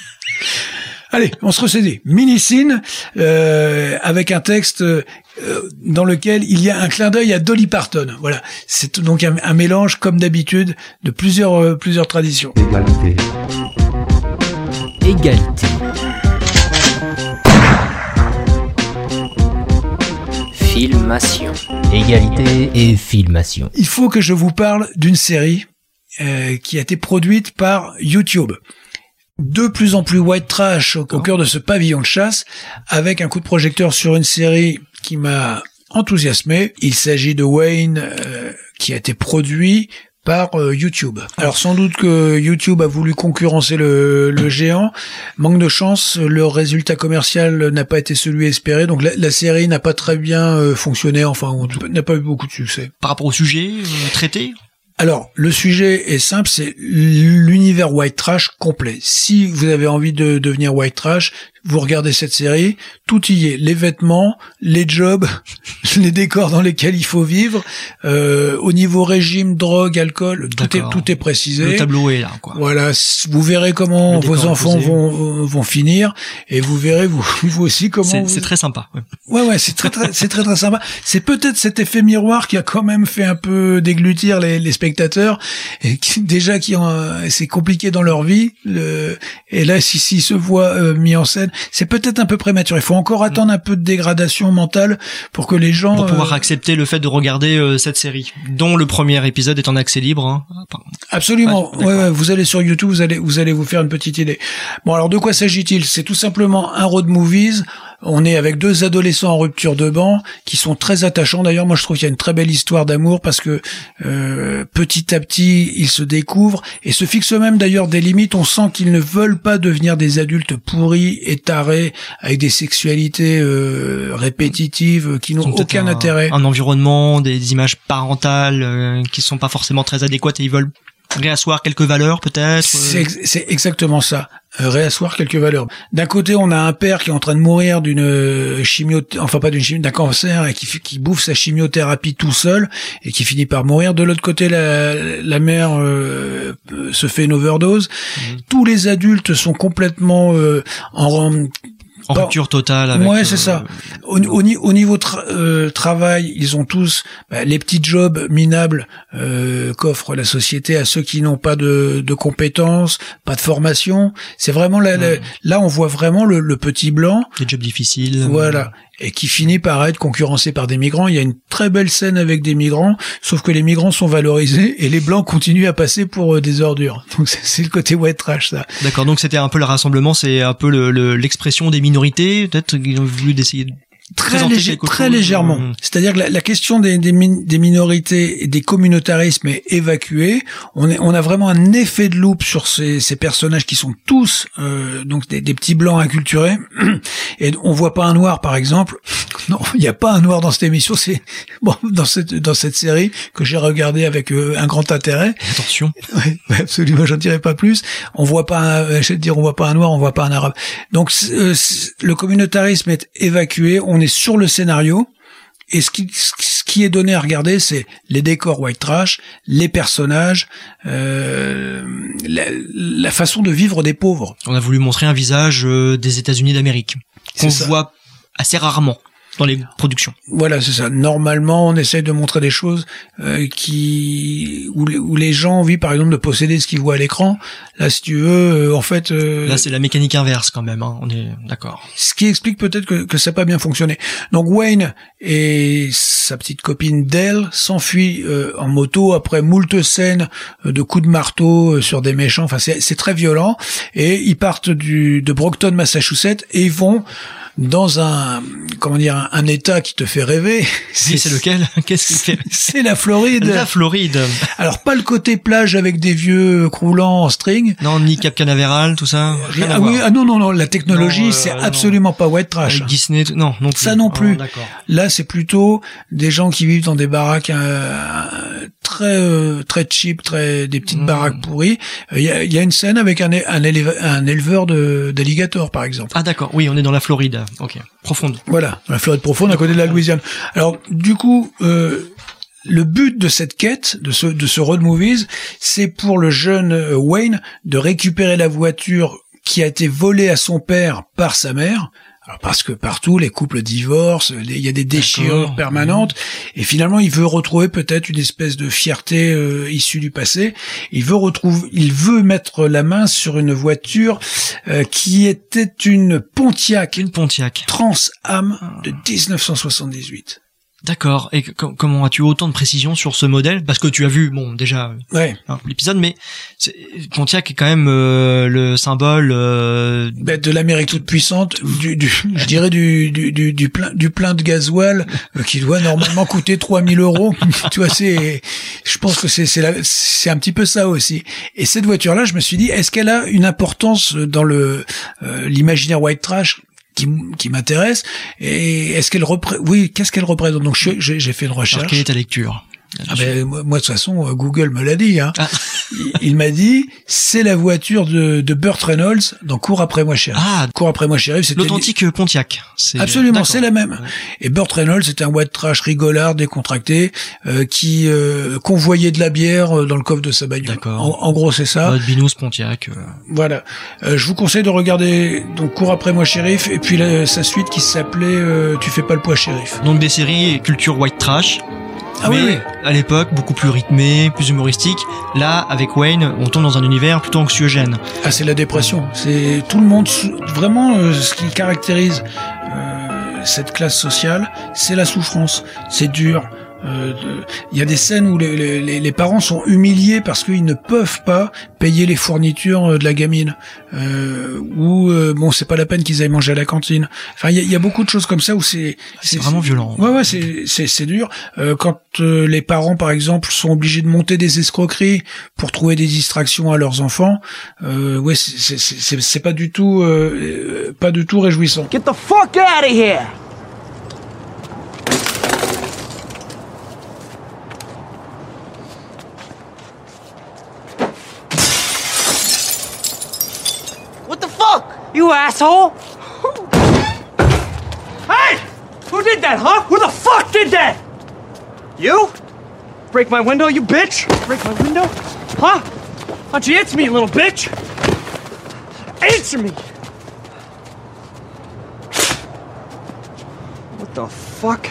Speaker 2: Allez, on se recédait. Mini Scene, euh, avec un texte euh, dans lequel il y a un clin d'œil à Dolly Parton. Voilà, c'est donc un, un mélange, comme d'habitude, de plusieurs euh, plusieurs traditions.
Speaker 1: Égalité. Égalité.
Speaker 12: Filmation.
Speaker 1: Égalité et filmation.
Speaker 2: Il faut que je vous parle d'une série euh, qui a été produite par YouTube. De plus en plus white trash au, au cœur de ce pavillon de chasse, avec un coup de projecteur sur une série qui m'a enthousiasmé. Il s'agit de Wayne, euh, qui a été produit par euh, YouTube. Alors sans doute que YouTube a voulu concurrencer le, le géant. Manque de chance, le résultat commercial n'a pas été celui espéré, donc la, la série n'a pas très bien euh, fonctionné, enfin n'a pas eu beaucoup de succès.
Speaker 3: Par rapport au sujet euh, traité
Speaker 2: Alors, le sujet est simple, c'est l'univers white trash complet. Si vous avez envie de devenir white trash, vous regardez cette série, tout y est. Les vêtements, les jobs, *laughs* les décors dans lesquels il faut vivre, euh, au niveau régime, drogue, alcool, tout est, tout est précisé.
Speaker 3: Le tableau est là, quoi.
Speaker 2: Voilà, vous verrez comment vos enfants vont, vont finir, et vous verrez vous, *laughs* vous aussi comment.
Speaker 3: C'est
Speaker 2: vous-
Speaker 3: très sympa. ouais.
Speaker 2: Ouais, ouais, c'est très, très, c'est très, très sympa. C'est peut-être cet effet miroir qui a quand même fait un peu déglutir les, les spectateurs, et qui, déjà qui ont, c'est compliqué dans leur vie. Le, et là, si s'ils se voient euh, mis en scène, c'est peut-être un peu prématuré. Il faut encore attendre un peu de dégradation mentale pour que les gens.
Speaker 3: Pour pouvoir
Speaker 2: euh,
Speaker 3: accepter le fait de regarder euh, cette série, dont le premier épisode est en accès libre. hein.
Speaker 2: Absolument.
Speaker 3: Ouais,
Speaker 2: ouais, vous allez sur YouTube, vous allez, vous allez vous faire une petite idée. Bon, alors de quoi s'agit-il? C'est tout simplement un road movies. On est avec deux adolescents en rupture de banc qui sont très attachants. D'ailleurs, moi, je trouve qu'il y a une très belle histoire d'amour parce que euh, petit à petit, ils se découvrent et se fixent eux-mêmes d'ailleurs des limites. On sent qu'ils ne veulent pas devenir des adultes pourris et tarés avec des sexualités euh, répétitives qui n'ont aucun
Speaker 3: un,
Speaker 2: intérêt.
Speaker 3: Un environnement, des images parentales euh, qui sont pas forcément très adéquates et ils veulent réasseoir quelques valeurs peut-être.
Speaker 2: C'est
Speaker 3: euh,
Speaker 2: c'est exactement ça. Euh, réasseoir quelques valeurs. D'un côté, on a un père qui est en train de mourir d'une euh, chimio, enfin pas d'une chimio, d'un cancer et qui, qui bouffe sa chimiothérapie tout seul et qui finit par mourir. De l'autre côté, la, la mère euh, se fait une overdose. Tous les adultes sont complètement euh, en
Speaker 3: En
Speaker 2: Pas-
Speaker 3: rupture totale avec.
Speaker 2: ouais,
Speaker 3: euh,
Speaker 2: c'est ça. Au, au ni- au niveau tra- euh, travail, ils ont tous bah, les petits jobs minables euh, qu'offre la société à ceux qui n'ont pas de, de compétences, pas de formation. C'est vraiment là, là, là, on voit vraiment le, le petit blanc.
Speaker 3: Des jobs difficiles.
Speaker 2: Voilà. Et qui finit par être concurrencé par des migrants. Il y a une très belle scène avec des migrants, sauf que les migrants sont valorisés et les blancs continuent à passer pour euh, des ordures. *laughs* Donc c'est- le côté white trash, ça.
Speaker 3: D'accord, donc c'était un peu le rassemblement, c'est un peu le- le- l'expression des minorités, peut-être qu'ils ont voulu d'essayer de
Speaker 2: Très, léger- très légèrement.
Speaker 3: euh,
Speaker 2: C'est-à-dire que la, la question des, des, min- des minorités et des communautarismes est évacuée. On, est, on a vraiment un effet de loupe sur ces, ces personnages qui sont tous euh, donc des, des petits blancs inculturés. *clears throat* Et on voit pas un noir, par exemple. *laughs* Non, il n'y a pas un noir dans cette émission. C'est bon dans cette dans cette série que j'ai regardé avec euh, un grand intérêt.
Speaker 3: Attention. *laughs*
Speaker 2: Ouais, absolument, j'en dirai pas plus. On voit pas, un, euh, je vais te dire, on voit pas un noir, on voit pas un arabe. Donc euh, le communautarisme est évacué, on est sur le scénario. Et ce qui, ce qui est donné à regarder, c'est les décors white trash, les personnages, euh, la, la façon de vivre des pauvres.
Speaker 3: On a voulu montrer un visage euh, des États-Unis d'Amérique qu'on voit assez rarement dans les productions.
Speaker 2: Voilà, c'est ça. Normalement, on essaye de montrer des choses euh, qui où, les- où les gens ont envie, par exemple, de posséder ce qu'ils voient à l'écran. Là, si tu veux, euh, en fait, euh,
Speaker 3: Là, c'est la mécanique inverse quand même. hein, On est d'accord.
Speaker 2: ce qui explique peut-être que, que ça n'a pas bien fonctionné. Donc Wayne et sa petite copine Dell s'enfuient euh, en moto après moult scènes euh, de coups de marteau euh, sur des méchants. Enfin, c'est c'est très violent. Et ils partent du, de Brockton, Massachusetts, et ils vont dans un comment dire un, état qui te fait rêver. *laughs*
Speaker 3: Si, c'est lequel? Qu'est-ce qu'il fait
Speaker 2: C'est la Floride.
Speaker 3: La Floride.
Speaker 2: Alors pas le côté plage avec des vieux croulants en string.
Speaker 3: Non, ni Cap Canaveral, tout ça? Rien à
Speaker 2: Ah, oui,
Speaker 3: voir.
Speaker 2: ah non non non, la technologie
Speaker 3: euh,
Speaker 2: c'est
Speaker 3: non.
Speaker 2: absolument pas white trash.
Speaker 3: Avec Disney, non, non plus.
Speaker 2: Ça non
Speaker 3: Oh,
Speaker 2: plus. Là, c'est plutôt des gens qui vivent dans des baraques euh, très euh, très cheap, très des
Speaker 3: Hmm.
Speaker 2: petites baraques pourries. Il y, a, y a une scène avec un, un, éleva- un éleveur de d'alligators, par exemple.
Speaker 3: Ah d'accord, oui, on est dans la Floride. Ok, profonde.
Speaker 2: Voilà, la Floride profonde à côté de la Louisiane. Alors, du coup, euh, le but de cette quête, de ce, de ce road movies, c'est pour le jeune euh, Wayne de récupérer la voiture qui a été volée à son père par sa mère. Alors parce que partout les couples divorcent, il y a des déchirures permanentes, et finalement il veut retrouver peut-être une espèce de fierté euh, issue du passé. Il veut retrouver, il veut mettre la main sur une voiture euh, qui était une Pontiac,
Speaker 3: Une Pontiac.
Speaker 2: Trans Am de 1978.
Speaker 3: D'accord. Et co- comment as-tu autant de précision sur ce modèle? Parce que tu as vu, bon, déjà
Speaker 2: Ouais.
Speaker 3: hein, l'épisode, mais Pontiac est quand même euh, le symbole. euh,
Speaker 2: Ben, de l'Amérique toute puissante, du, du, je dirais du, du, du, du plein, du plein de gasoil euh, qui doit normalement coûter 3000 euros. *laughs* tu vois, c'est, je pense que c'est, c'est, un petit peu ça aussi. Et cette voiture-là, je me suis dit, est-ce qu'elle a une importance dans le euh, l'imaginaire white trash? Qui, qui m'intéresse. Et est-ce qu'elle représente oui qu'est-ce qu'elle représente? Donc je- j'ai fait une
Speaker 3: Alors,
Speaker 2: recherche.
Speaker 3: quelle est ta lecture?
Speaker 2: Ah ben, moi, de toute façon, euh, Google me l'a dit. Hein.
Speaker 3: Ah.
Speaker 2: Il, il m'a dit, c'est la voiture de, de Burt Reynolds dans Cours après moi, shérif.
Speaker 3: Ah.
Speaker 2: Cours après moi, shérif, c'était
Speaker 3: L'authentique Pontiac. C'est
Speaker 2: Absolument, c'est la même. Et Burt Reynolds, c'était un white trash rigolard, décontracté, euh, qui euh, convoyait de la bière euh, dans le coffre de sa bagnole.
Speaker 3: D'accord.
Speaker 2: En, en gros, c'est ça.
Speaker 3: Binous Pontiac. euh.
Speaker 2: Voilà. Euh, je vous conseille de regarder donc Cours après moi, shérif, et puis la- sa suite qui s'appelait euh, Tu fais pas le poids, shérif.
Speaker 3: Donc des séries culture white trash.
Speaker 2: Ah
Speaker 3: mais
Speaker 2: oui, oui.
Speaker 3: à l'époque beaucoup plus rythmé, plus humoristique. Là, avec Wayne, on tombe dans un univers plutôt anxiogène.
Speaker 2: Ah, c'est la dépression. C'est tout le monde. Vraiment, euh, ce qui caractérise euh, cette classe sociale, c'est la souffrance. C'est dur. Euh, Il y a des scènes où les, les- les parents sont humiliés parce qu'ils ne peuvent pas payer les fournitures euh, de la gamine. Euh, ou euh, bon, c'est pas la peine qu'ils aillent manger à la cantine. Enfin, il y a, il y a beaucoup de choses comme ça où c'est
Speaker 3: C'est vraiment violent.
Speaker 2: Ouais, ouais, c'est c'est c'est dur. Euh, quand euh, les parents, par exemple, sont obligés de monter des escroqueries pour trouver des distractions à leurs enfants, euh, ouais, c'est c'est c'est c'est- c'est pas du tout pas du tout réjouissant.
Speaker 7: Get the fuck out of here! you asshole! hey! Who did that, huh? Who the fuck did that? You? Break my window, you bitch! Break my window? Huh? Why don't you answer me, little bitch? Answer me!
Speaker 13: What the fuck?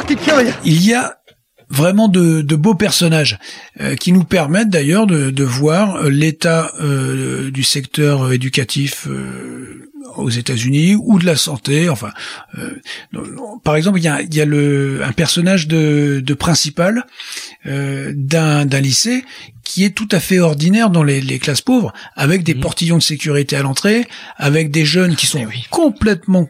Speaker 13: Fucking kill you.
Speaker 2: Il y a vraiment de, de beaux personnages euh, qui nous permettent d'ailleurs de, de voir euh, l'état euh, du secteur éducatif euh, aux États-Unis ou de la santé. Enfin, euh, par exemple, il y a, il y a le, un personnage de, de principal euh, d'un d'un lycée qui est tout à fait ordinaire dans les, les classes pauvres, avec des portillons de sécurité à l'entrée, avec des jeunes qui sont complètement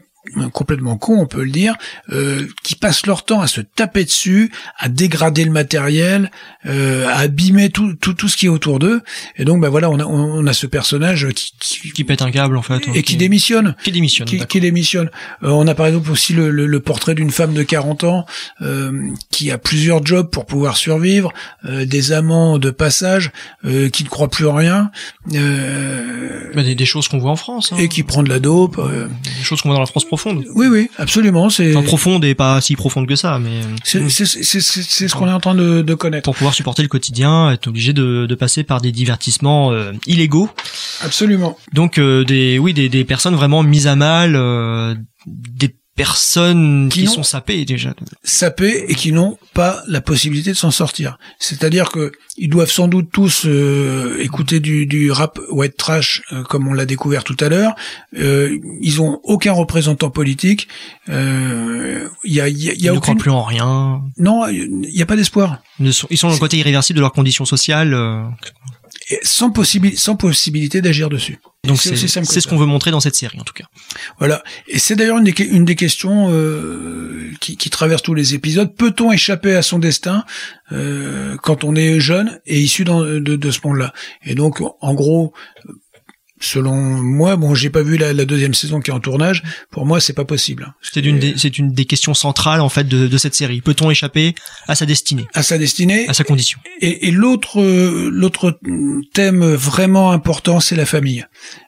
Speaker 2: complètement cons, on peut le dire, euh, qui passent leur temps à se taper dessus, à dégrader le matériel, euh, à abîmer tout, tout, tout ce qui est autour d'eux. Et donc, bah voilà, on a, on a ce personnage qui, qui,
Speaker 3: Qui pète un câble en fait.
Speaker 2: et qui démissionne.
Speaker 3: Qui démissionne.
Speaker 2: Qui, qui démissionne. Euh, on a par exemple aussi le, le- le portrait d'une femme de 40 ans euh, qui a plusieurs jobs pour pouvoir survivre, euh, des amants de passage euh, qui ne croient plus en rien, euh,
Speaker 3: Bah, des, des choses qu'on voit en France. Hein.
Speaker 2: et qui prend de la dope. euh.
Speaker 3: Des choses qu'on voit dans la France profonde.
Speaker 2: Oui, oui, absolument. C'est
Speaker 3: Enfin, profonde et pas si profonde que ça, mais
Speaker 2: c'est c'est- c'est- c'est- c'est ce qu'on est en train de, de connaître.
Speaker 3: pour pouvoir supporter le quotidien, être obligé de, de passer par des divertissements euh, illégaux.
Speaker 2: Absolument.
Speaker 3: Donc euh, des oui des, des personnes vraiment mises à mal, euh, des personnes
Speaker 2: Qui
Speaker 3: sont sapées déjà.
Speaker 2: sapés et qui n'ont pas la possibilité de s'en sortir. C'est-à-dire que ils doivent sans doute tous euh, écouter du, du rap white trash euh, comme on l'a découvert tout à l'heure. Euh, ils ont aucun représentant politique. Euh, Il y a, y a, y
Speaker 3: Ils
Speaker 2: a
Speaker 3: ne croient plus en rien.
Speaker 2: Non, il n'y a pas d'espoir.
Speaker 3: Ils sont- Ils sont dans le côté irréversible de leurs conditions sociales.
Speaker 2: Sans, possibi- sans possibilité d'agir dessus.
Speaker 3: donc
Speaker 2: C'est
Speaker 3: ce qu'on veut montrer dans cette série en tout cas.
Speaker 2: Voilà. Et c'est d'ailleurs une une des questions euh, qui, qui traverse tous les épisodes. Peut-on échapper à son destin euh, quand on est jeune et issu dans- de, de ce monde-là? Et donc, en gros, selon moi, bon, j'ai pas vu la, la deuxième saison qui est en tournage. Pour moi, c'est pas possible.
Speaker 3: C'est une des, c'est une des questions centrales en fait de, de cette série. Peut-on échapper à sa destinée,
Speaker 2: À sa destinée.
Speaker 3: à sa condition
Speaker 2: Et, et l'autre, euh, l'autre thème vraiment important, c'est la famille.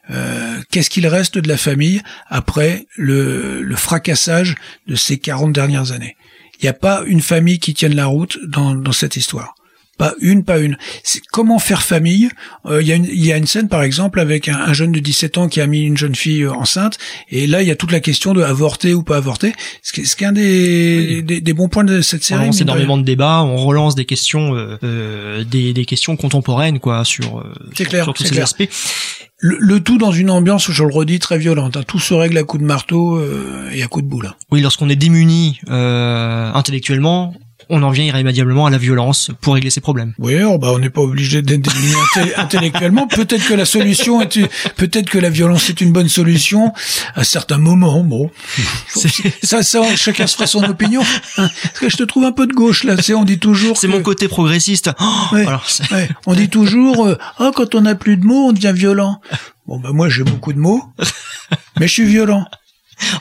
Speaker 2: Euh, Qu'est-ce qu'il reste de la famille après le, le fracassage de ces 40 dernières années? Il n'y a pas une famille qui tienne la route dans, dans cette histoire. Pas une, pas une. Comment faire famille Euh, Il y, a une- y a une scène, par exemple, avec un, un jeune de 17 ans qui a mis une jeune fille euh, enceinte, et là, il y a toute la question de avorter ou pas avorter. Ce qui est, ce qui est un des, des, des bons points de cette
Speaker 3: On
Speaker 2: série.
Speaker 3: lance
Speaker 2: mine de rien.
Speaker 3: énormément de débats, on relance des questions, euh, euh, des, des questions contemporaines quoi sur,
Speaker 2: clair,
Speaker 3: sur tous ces
Speaker 2: clair.
Speaker 3: aspects.
Speaker 2: Le, le tout dans une ambiance, je le redis, très violente. hein. Tout se règle à coups de marteau euh, et à coups de boule.
Speaker 3: Oui, lorsqu'on est démuni euh, intellectuellement, on en vient irrémédiablement à la violence pour régler ses problèmes.
Speaker 2: Oui, oh, bah on n'est pas obligé d'être *laughs* intellectuellement. Peut-être que la solution est, une- peut-être que la violence est une bonne solution à certains moments. Bon, ça, ça, chacun se fera son opinion. hein. Parce que je te trouve un peu de gauche là. Sais, on dit toujours.
Speaker 3: C'est
Speaker 2: que-
Speaker 3: mon côté progressiste. Oh,
Speaker 2: Ouais,
Speaker 3: alors, c'est-
Speaker 2: ouais. On dit toujours, euh, oh, quand on n'a plus de mots, on devient violent. Bon, bah moi j'ai beaucoup de mots, mais je suis violent.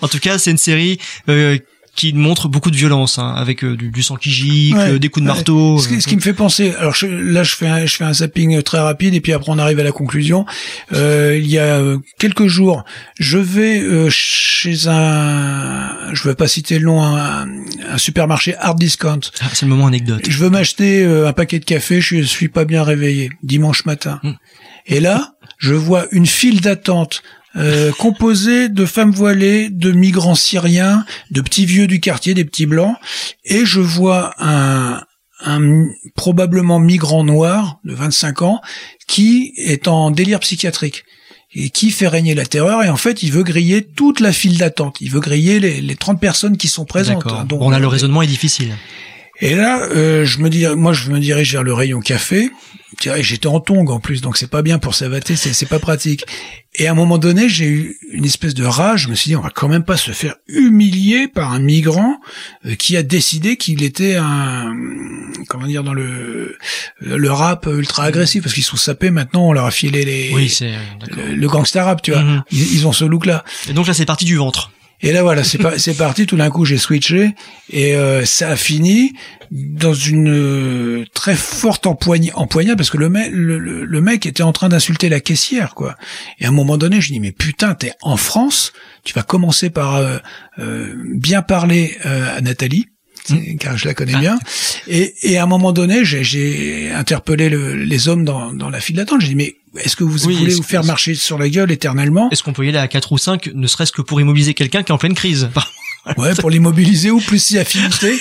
Speaker 3: En tout cas, c'est une série euh, qui montre beaucoup de violence, hein, avec euh, du, du sang qui gicle,
Speaker 2: Ouais,
Speaker 3: des coups de
Speaker 2: ouais.
Speaker 3: marteau.
Speaker 2: Ce qui,
Speaker 3: euh,
Speaker 2: ce qui me fait penser, alors je- là je fais un, je fais un zapping très rapide et puis après on arrive à la conclusion. Euh, il y a euh, quelques jours, je vais euh, chez un, je vais pas citer le nom, un, un supermarché hard discount.
Speaker 3: ah, c'est le moment anecdote.
Speaker 2: Je veux m'acheter euh, un paquet de café, je suis pas bien réveillé dimanche matin.
Speaker 3: Hmm.
Speaker 2: Et là, je vois une file d'attente euh, composée de femmes voilées, de migrants syriens, de petits vieux du quartier, des petits blancs, et je vois un, un probablement migrant noir de 25 ans qui est en délire psychiatrique et qui fait régner la terreur et en fait il veut griller toute la file d'attente, il veut griller les, les 30 personnes qui sont présentes. Hein. Donc,
Speaker 3: Bon là, le raisonnement est difficile.
Speaker 2: Et là, euh, je me dis, moi, je me dirige vers le rayon café. J'étais en tongue en plus, donc c'est pas bien pour savater, c'est pas pratique. Et à un moment donné, j'ai eu une espèce de rage. Je me suis dit, on va quand même pas se faire humilier par un migrant euh, qui a décidé qu'il était un, comment dire, dans le le rap ultra agressif, parce qu'ils sont sapés maintenant. On leur a filé les
Speaker 3: Oui, euh,
Speaker 2: le, le gangsta rap, tu vois.
Speaker 3: Mhm.
Speaker 2: Ils, ils ont ce look-là.
Speaker 3: Et donc là, c'est parti du ventre.
Speaker 2: Et là voilà, c'est parti. Tout d'un coup, j'ai switché et euh, ça a fini dans une euh, très forte empoignade, empoignade parce que le, mec, le, le- le mec était en train d'insulter la caissière, quoi. Et à un moment donné, je dis mais putain, t'es en France, tu vas commencer par euh, euh, bien parler euh, à Nathalie. C'est- car je la connais bien. Et, et à un moment donné, j'ai- interpellé le- les hommes dans, dans la file d'attente. J'ai dit, mais est-ce que vous
Speaker 3: Oui,
Speaker 2: voulez vous faire marcher sur la gueule éternellement?
Speaker 3: Est-ce qu'on peut y aller à 4 ou 5, ne serait-ce que pour immobiliser quelqu'un qui est en pleine crise?
Speaker 2: Ouais, pour l'immobiliser ou plus si affinité.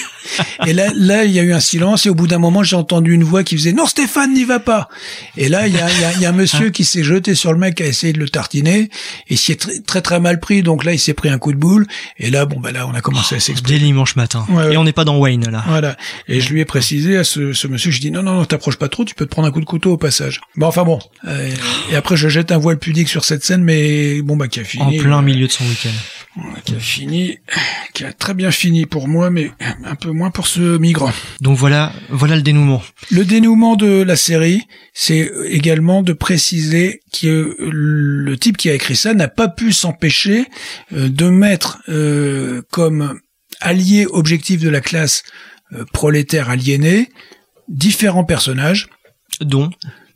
Speaker 2: Et là, là, il y a eu un silence et au bout d'un moment, j'ai entendu une voix qui faisait non Stéphane n'y va pas. Et là, il y a, il y a- y a un monsieur qui s'est jeté sur le mec, qui a essayé de le tartiner et s'y est très, très très mal pris. Donc là, il s'est pris un coup de boule. Et là, bon bah là, on a commencé à s'expliquer.
Speaker 3: Dès dimanche matin.
Speaker 2: Ouais, ouais.
Speaker 3: Et on n'est pas dans Wayne là.
Speaker 2: Voilà. Et je lui ai précisé à ce, ce monsieur, je dis non, non, non, t'approches pas trop, tu peux te prendre un coup de couteau au passage. Bon, enfin bon. Euh, et après, je jette un voile pudique sur cette scène, mais bon, bah, qui a fini.
Speaker 3: En plein
Speaker 2: euh,
Speaker 3: milieu de son week-end.
Speaker 2: Qui a fini, qui a très bien fini pour moi, mais un peu moins pour ce migrant.
Speaker 3: Donc voilà, voilà le dénouement.
Speaker 2: Le dénouement de la série, c'est également de préciser que le type qui a écrit ça n'a pas pu s'empêcher euh, de mettre euh, comme allié objectif de la classe euh, prolétaire aliénée différents personnages
Speaker 3: dont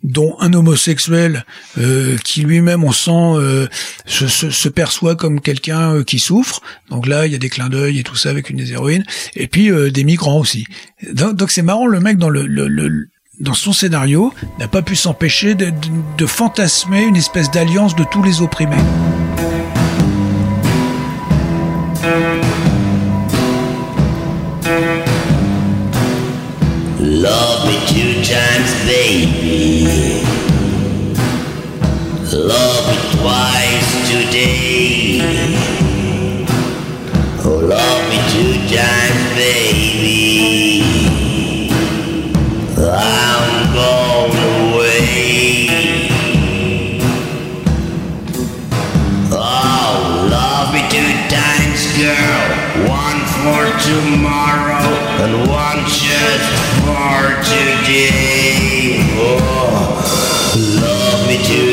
Speaker 2: dont un homosexuel euh, qui lui-même on sent euh, se, se, se perçoit comme quelqu'un euh, qui souffre. Donc là il y a des clins d'œil et tout ça avec une des héroïnes. Et puis euh, des migrants aussi. Donc c'est marrant le mec dans le, le, le- dans son scénario n'a pas pu s'empêcher de, de, de fantasmer une espèce d'alliance de tous les opprimés
Speaker 14: baby. Love me twice today. Oh, love me two times, baby. I'm going away. Oh, love me two times, girl. One for tomorrow and one just for today. Love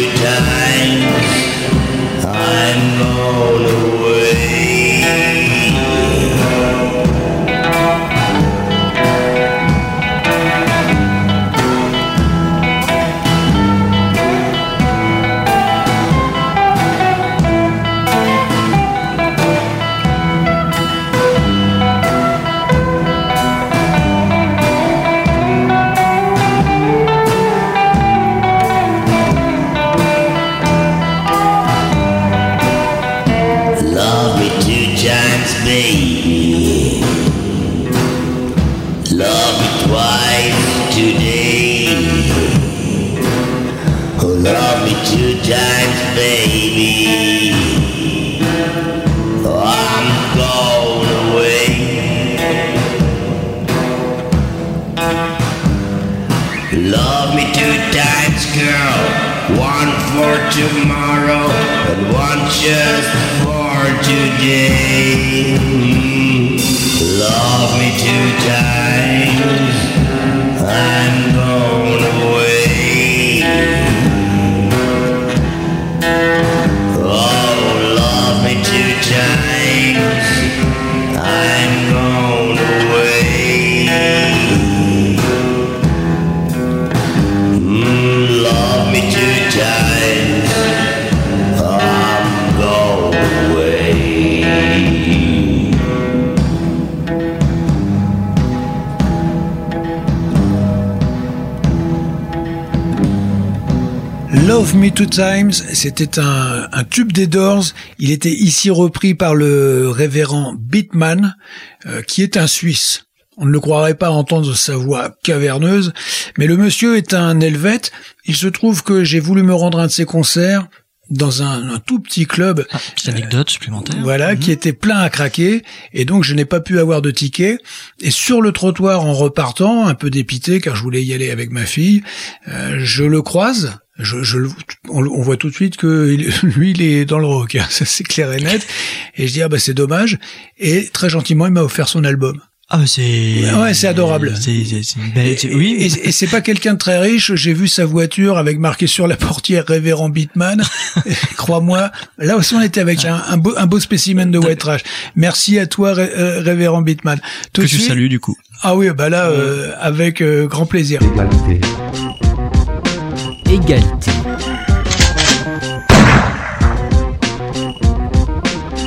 Speaker 14: just for today. Love me two times. I'm Me Two Times,
Speaker 2: c'était un, tube des Doors. Il était ici repris par le révérend Beatman, euh, qui est un Suisse. On ne le croirait pas entendre sa voix caverneuse, mais le monsieur est un Helvète. Il se trouve que j'ai voulu me rendre à un de ses concerts dans un, un tout petit club.
Speaker 3: Petite anecdote supplémentaire.
Speaker 2: Voilà, qui était plein à craquer, et donc je n'ai pas pu avoir de ticket. Et sur le trottoir, en repartant, un peu dépité, car je voulais y aller avec ma fille, euh, je le croise. Je, je on, on voit tout de suite que il- *laughs* lui, il est dans le rock, hein, ça c'est clair et net. Et je dis ah bah c'est dommage. Et très gentiment, il m'a offert son album.
Speaker 15: Ah, bah, c'est.
Speaker 2: Ouais, c'est adorable.
Speaker 15: C'est, c'est, c'est une belle- c'est- oui.
Speaker 2: Et, et c'est pas quelqu'un de très riche. J'ai vu sa voiture avec marqué sur la portière Révérend Bitman. *laughs* Et Crois-moi, là aussi on était avec un, un beau, un beau spécimen de white trash. Merci à toi, Ré- euh, Révérend Bitman. Tout
Speaker 15: que tu
Speaker 2: suite-
Speaker 15: salues, du coup.
Speaker 2: Ah oui, bah là, euh, avec euh, grand plaisir.
Speaker 1: Égalité.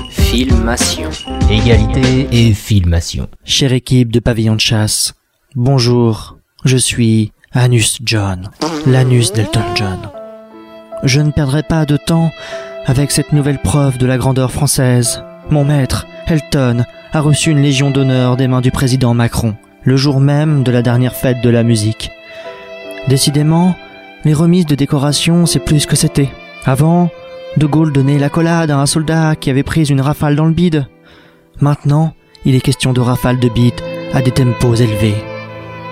Speaker 16: Filmation.
Speaker 1: Égalité et filmation.
Speaker 3: Chère équipe de pavillon de chasse, bonjour, je suis Anus John, l'anus d'Elton John. Je ne perdrai pas de temps avec cette nouvelle preuve de la grandeur française. Mon maître, Elton, a reçu une légion d'honneur des mains du président Macron, le jour même de la dernière fête de la musique. Décidément, les remises de décoration, c'est plus que c'était. Avant, De Gaulle donnait l'accolade à un soldat qui avait pris une rafale dans le bide. Maintenant, il est question de rafales de bites à des tempos élevés.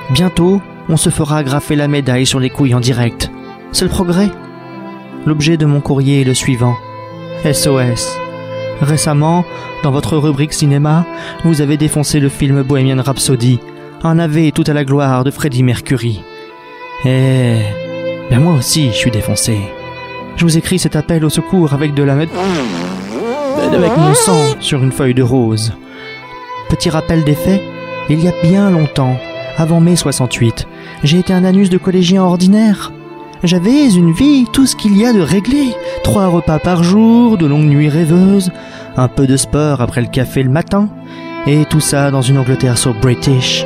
Speaker 3: Bientôt, on se fera agrafer la médaille sur les couilles en direct. C'est le progrès. L'objet de mon courrier est le suivant. SOS. Récemment, dans votre rubrique cinéma, vous avez défoncé le film Bohemian Rhapsody, un AV tout à la gloire de Freddie Mercury. Eh, ben moi aussi, je suis défoncé. Je vous écris cet appel au secours avec de la avec mon sang sur une feuille de rose. Petit rappel des faits, il y a bien longtemps, avant mai 68, j'ai été un anus de collégien ordinaire. J'avais une vie, tout ce qu'il y a de réglé. Trois repas par jour, de longues nuits rêveuses, un peu de sport après le café le matin, et tout ça dans une Angleterre so British.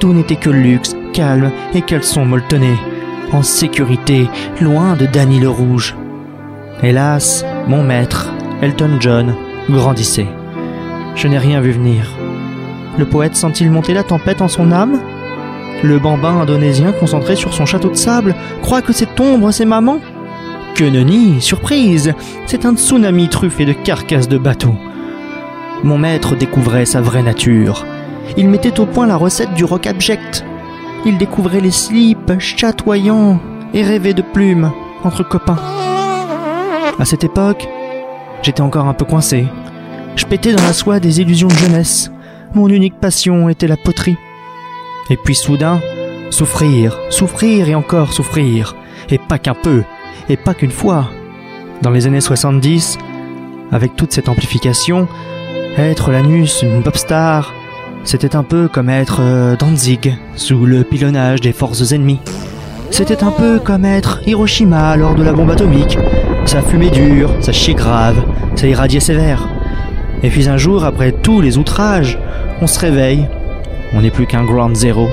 Speaker 3: Tout n'était que luxe, calme et caleçon molletonné, en sécurité, loin de Danny le Rouge. Hélas, mon maître, Elton John, grandissait. Je n'ai rien vu venir. Le poète sent-il monter la tempête en son âme? Le bambin indonésien concentré sur son château de sable croit que cette ombre, c'est maman? Que nenni, surprise C'est un tsunami truffé de carcasses de bateaux. Mon maître découvrait sa vraie nature. Il mettait au point la recette du rock abject. Il découvrait les slips chatoyants et rêvait de plumes entre copains. À cette époque, j'étais encore un peu coincé. Je pétais dans la soie des illusions de jeunesse. Mon unique passion était la poterie. Et puis soudain, souffrir, souffrir et encore souffrir. Et pas qu'un peu, et pas qu'une fois. Dans les années 70, avec toute cette amplification, être l'anus, une pop star, c'était un peu comme être euh, Danzig, sous le pilonnage des forces ennemies. C'était un peu comme être Hiroshima lors de la bombe atomique. Ça fumait dur, ça chiait grave, ça irradiait sévère. Et puis un jour, après tous les outrages, on se réveille. On n'est plus qu'un ground zéro.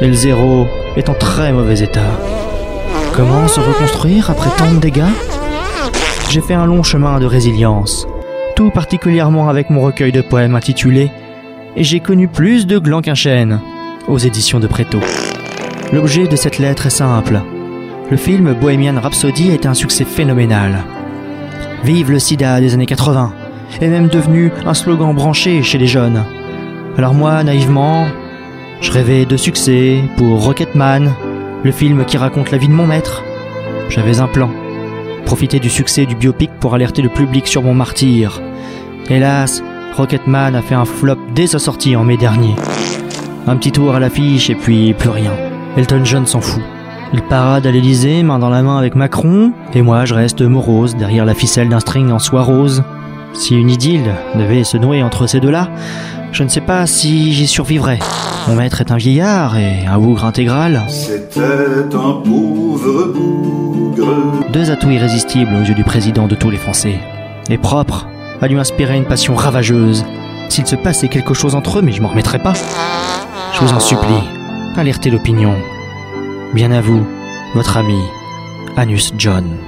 Speaker 3: Et le zéro est en très mauvais état. Comment se reconstruire après tant de dégâts? J'ai fait un long chemin de résilience, tout particulièrement avec mon recueil de poèmes intitulé Et j'ai connu plus de glands qu'un chêne, aux éditions de Préto. L'objet de cette lettre est simple. Le film Bohemian Rhapsody été un succès phénoménal. Vive le sida des années 80 est même devenu un slogan branché chez les jeunes. Alors moi, naïvement, je rêvais de succès pour Rocketman, le film qui raconte la vie de mon maître. J'avais un plan. Profiter du succès du biopic pour alerter le public sur mon martyr. Hélas, Rocketman a fait un flop dès sa sortie en mai dernier. Un petit tour à l'affiche et puis plus rien. Elton John s'en fout. Il parade à l'Elysée, main dans la main avec Macron, et moi je reste morose derrière la ficelle d'un string en soie rose. Si une idylle devait se nouer entre ces deux-là, je ne sais pas si j'y survivrais. Mon maître est un vieillard et un bougre intégral.
Speaker 17: C'était un pauvre bougre.
Speaker 3: Deux atouts irrésistibles aux yeux du président de tous les Français. Et propre à lui inspirer une passion ravageuse. S'il se passait quelque chose entre eux, mais je m'en remettrai pas. Je vous en supplie, alertez l'opinion. Bien à vous, votre ami, Anus John.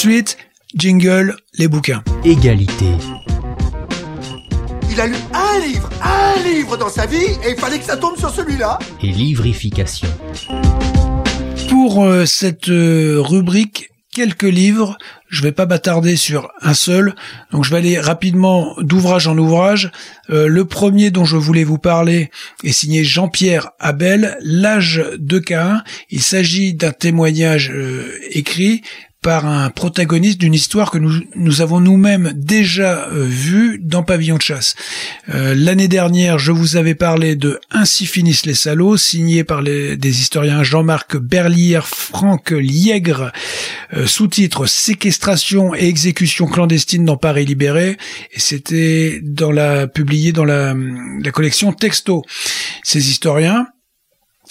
Speaker 2: Suite, jingle, les bouquins.
Speaker 1: Égalité.
Speaker 18: Il a lu un livre, un livre dans sa vie, et il fallait que ça tombe sur celui-là.
Speaker 1: Et livrification.
Speaker 2: Pour euh, cette euh, rubrique, quelques livres. Je vais pas m'attarder sur un seul, donc je vais aller rapidement d'ouvrage en ouvrage. Euh, le premier dont je voulais vous parler est signé Jean-Pierre Abel, L'âge de Cain. Il s'agit d'un témoignage euh, écrit par un protagoniste d'une histoire que nous, nous avons nous-mêmes déjà euh, vue dans Pavillon de chasse. Euh, L'année dernière, je vous avais parlé de Ainsi finissent les salauds, signé par les, des historiens Jean-Marc Berlière, Franck Liègre, euh, sous-titre Séquestration et exécution clandestine dans Paris libéré, et c'était dans la publié dans la, la collection Texto. Ces historiens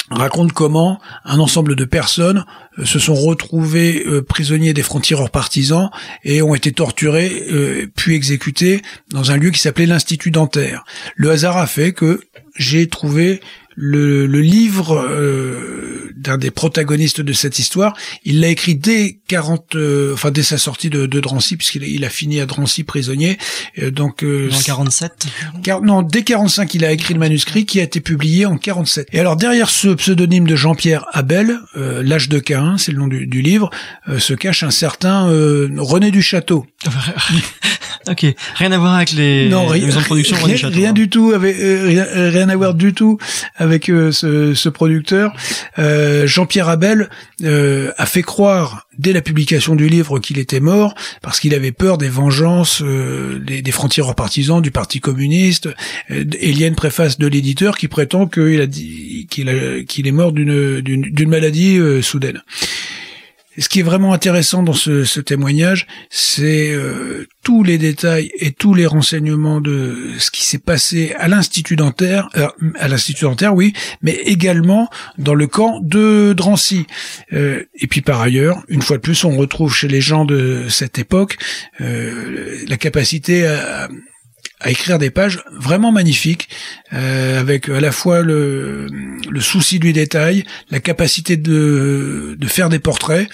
Speaker 2: raconte comment un ensemble de personnes euh, se sont retrouvés euh, prisonniers des frontières partisans et ont été torturés euh, puis exécutés dans un lieu qui s'appelait l'Institut dentaire. Le hasard a fait que j'ai trouvé le, le livre euh, d'un des protagonistes de cette histoire. Il l'a écrit dès 40, euh, enfin dès sa sortie de, de Drancy, puisqu'il a, il a fini à Drancy prisonnier. Euh, donc euh,
Speaker 3: En 47
Speaker 2: car, non, dès 45, il a écrit le manuscrit qui a été publié en 47. Et alors derrière ce pseudonyme de Jean-Pierre Abel, euh, l'âge de Cain, c'est le nom du, du livre, euh, se cache un certain euh, René du Château. *laughs*
Speaker 3: ok, rien à voir avec les,
Speaker 2: non,
Speaker 3: les maisons de production
Speaker 2: rien,
Speaker 3: Château,
Speaker 2: rien
Speaker 3: hein.
Speaker 2: du tout avec euh, rien, rien à voir du tout avec euh, ce, ce producteur. Euh, Jean-Pierre Abel euh, a fait croire dès la publication du livre qu'il était mort parce qu'il avait peur des vengeances euh, des, des frontières partisans du Parti communiste. Euh, et il y a une préface de l'éditeur qui prétend qu'il a dit qu'il est mort d'une maladie euh, soudaine. Ce qui est vraiment intéressant dans ce, ce témoignage, c'est euh, tous les détails et tous les renseignements de ce qui s'est passé à l'institut dentaire, euh, à l'institut dentaire, oui, mais également dans le camp de Drancy. Euh, et puis par ailleurs, une fois de plus, on retrouve chez les gens de cette époque euh, la capacité à, à écrire des pages vraiment magnifiques, euh, avec à la fois le, le souci du détail, la capacité de, de faire des portraits,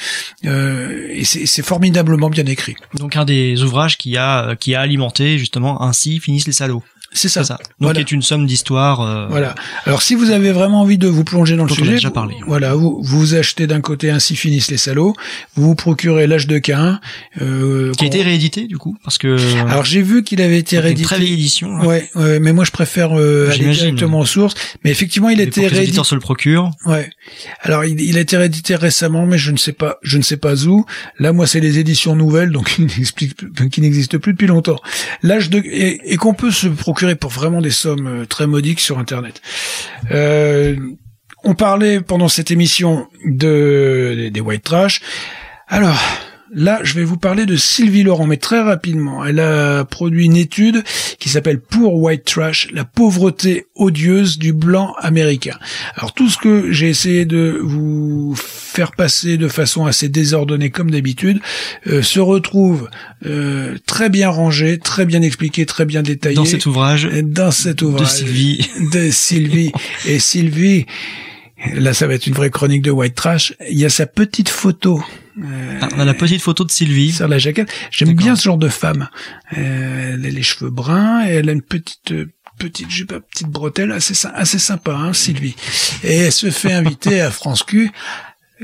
Speaker 2: euh, et c'est formidablement bien écrit.
Speaker 3: Donc un des ouvrages qui a qui a alimenté justement ainsi finissent les salauds.
Speaker 2: C'est ça.
Speaker 3: Donc
Speaker 2: Voilà.
Speaker 3: est une somme d'histoires. euh,
Speaker 2: Voilà. Alors si vous avez vraiment envie de vous plonger dans le sujet,
Speaker 3: déjà
Speaker 2: vous-
Speaker 3: parlé.
Speaker 2: voilà, vous vous achetez d'un côté ainsi finissent les salauds, vous vous procurez l'âge de Cain, euh,
Speaker 3: Qui a été réédité du coup parce que.
Speaker 2: Alors j'ai vu qu'il avait été
Speaker 3: C'est une
Speaker 2: réédité.
Speaker 3: très vieille édition, hein.
Speaker 2: Ouais, ouais, mais moi je préfère euh, aller directement aux sources. Mais effectivement, il a été réédité.
Speaker 3: se le procurent.
Speaker 2: Ouais. Alors il, il a été réédité récemment, mais je ne sais pas, je ne sais pas où. Là, moi, c'est les éditions nouvelles, donc *laughs* qui n'expliquent plus- qui n'existent plus depuis longtemps. L'âge de et, et qu'on peut se procurer pour vraiment des sommes euh, très modiques sur Internet. Euh, on parlait pendant cette émission de des white trash. Alors. Là, je vais vous parler de Sylvie Laurent, mais très rapidement. Elle a produit une étude qui s'appelle Pour White Trash, la pauvreté odieuse du blanc américain. Alors tout ce que j'ai essayé de vous faire passer de façon assez désordonnée comme d'habitude euh, se retrouve euh, très bien rangé, très bien expliqué, très bien détaillé
Speaker 3: Dans cet ouvrage
Speaker 2: dans cet ouvrage
Speaker 3: Sylvie. *laughs*
Speaker 2: de Sylvie et Sylvie. Là, ça va être une vraie chronique de White Trash. Il y a sa petite photo. Euh,
Speaker 3: Ah, on a la petite photo de Sylvie.
Speaker 2: sur la jaquette. J'aime bien ce genre de femme. Euh, elle a les cheveux bruns et elle a une petite euh, petite jupe, à petite bretelle assez assez sympa, hein, Sylvie. Et elle se fait inviter à France Q.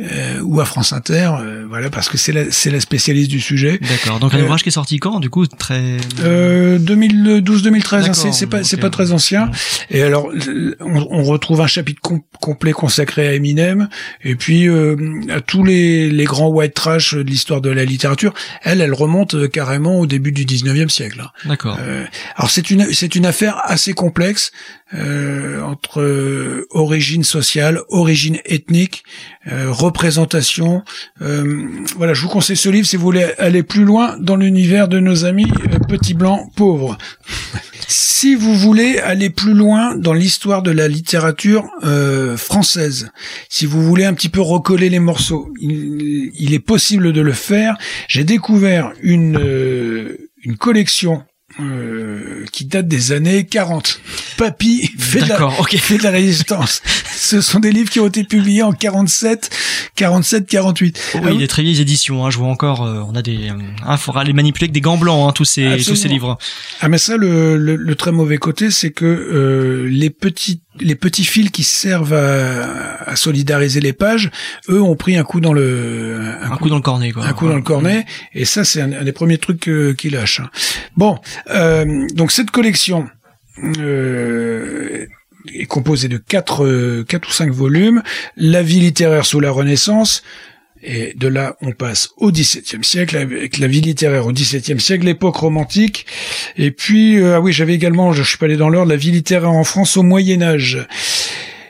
Speaker 2: euh, ou à France Inter, euh, voilà, parce que c'est la, c'est la spécialiste du sujet.
Speaker 3: D'accord. Donc un
Speaker 2: Euh,
Speaker 3: ouvrage qui est sorti quand Du coup, très.
Speaker 2: euh, 2012-2013, hein, c'est pas, c'est pas très ancien. Et alors, on, on retrouve un chapitre com- complet consacré à Eminem, et puis euh, à tous les, les grands white trash de l'histoire de la littérature. Elle, elle remonte euh, carrément au début du 19e siècle. hein.
Speaker 3: D'accord.
Speaker 2: Euh, alors c'est une c'est une affaire assez complexe euh, entre euh, origine sociale, origine ethnique, euh, représentation. Euh, voilà, je vous conseille ce livre si vous voulez aller plus loin dans l'univers de nos amis euh, petits blancs pauvres. *laughs* Si vous voulez aller plus loin dans l'histoire de la littérature euh, française, si vous voulez un petit peu recoller les morceaux, il, il est possible de le faire. J'ai découvert une euh, une collection euh, qui date des années 40. Papy fait de, la, fait de la résistance. Ce sont des livres qui ont été publiés en 47, 47, 48.
Speaker 3: Oui, des très vieilles éditions. Hein, je vois encore. euh, on a des. Euh, hein, faudra les manipuler avec des gants blancs. Hein, tous ces tous ces livres.
Speaker 2: Ah mais ça le, le, le très mauvais côté c'est que euh, les petits les petits fils qui servent à, à solidariser les pages, eux ont pris un coup dans le
Speaker 3: Un coup dans le cornet, quoi.
Speaker 2: un coup dans le cornet et ça c'est un, un des premiers trucs euh, qu'ils lâchent. hein. Bon, euh, donc cette collection euh, est composée de quatre euh, quatre ou cinq volumes. La vie littéraire sous la Renaissance. Et de là, on passe au XVIIe siècle, avec la vie littéraire au XVIIe siècle, l'époque romantique. Et puis, euh, ah oui, j'avais également, je suis pas allé dans l'ordre, la vie littéraire en France au Moyen Âge.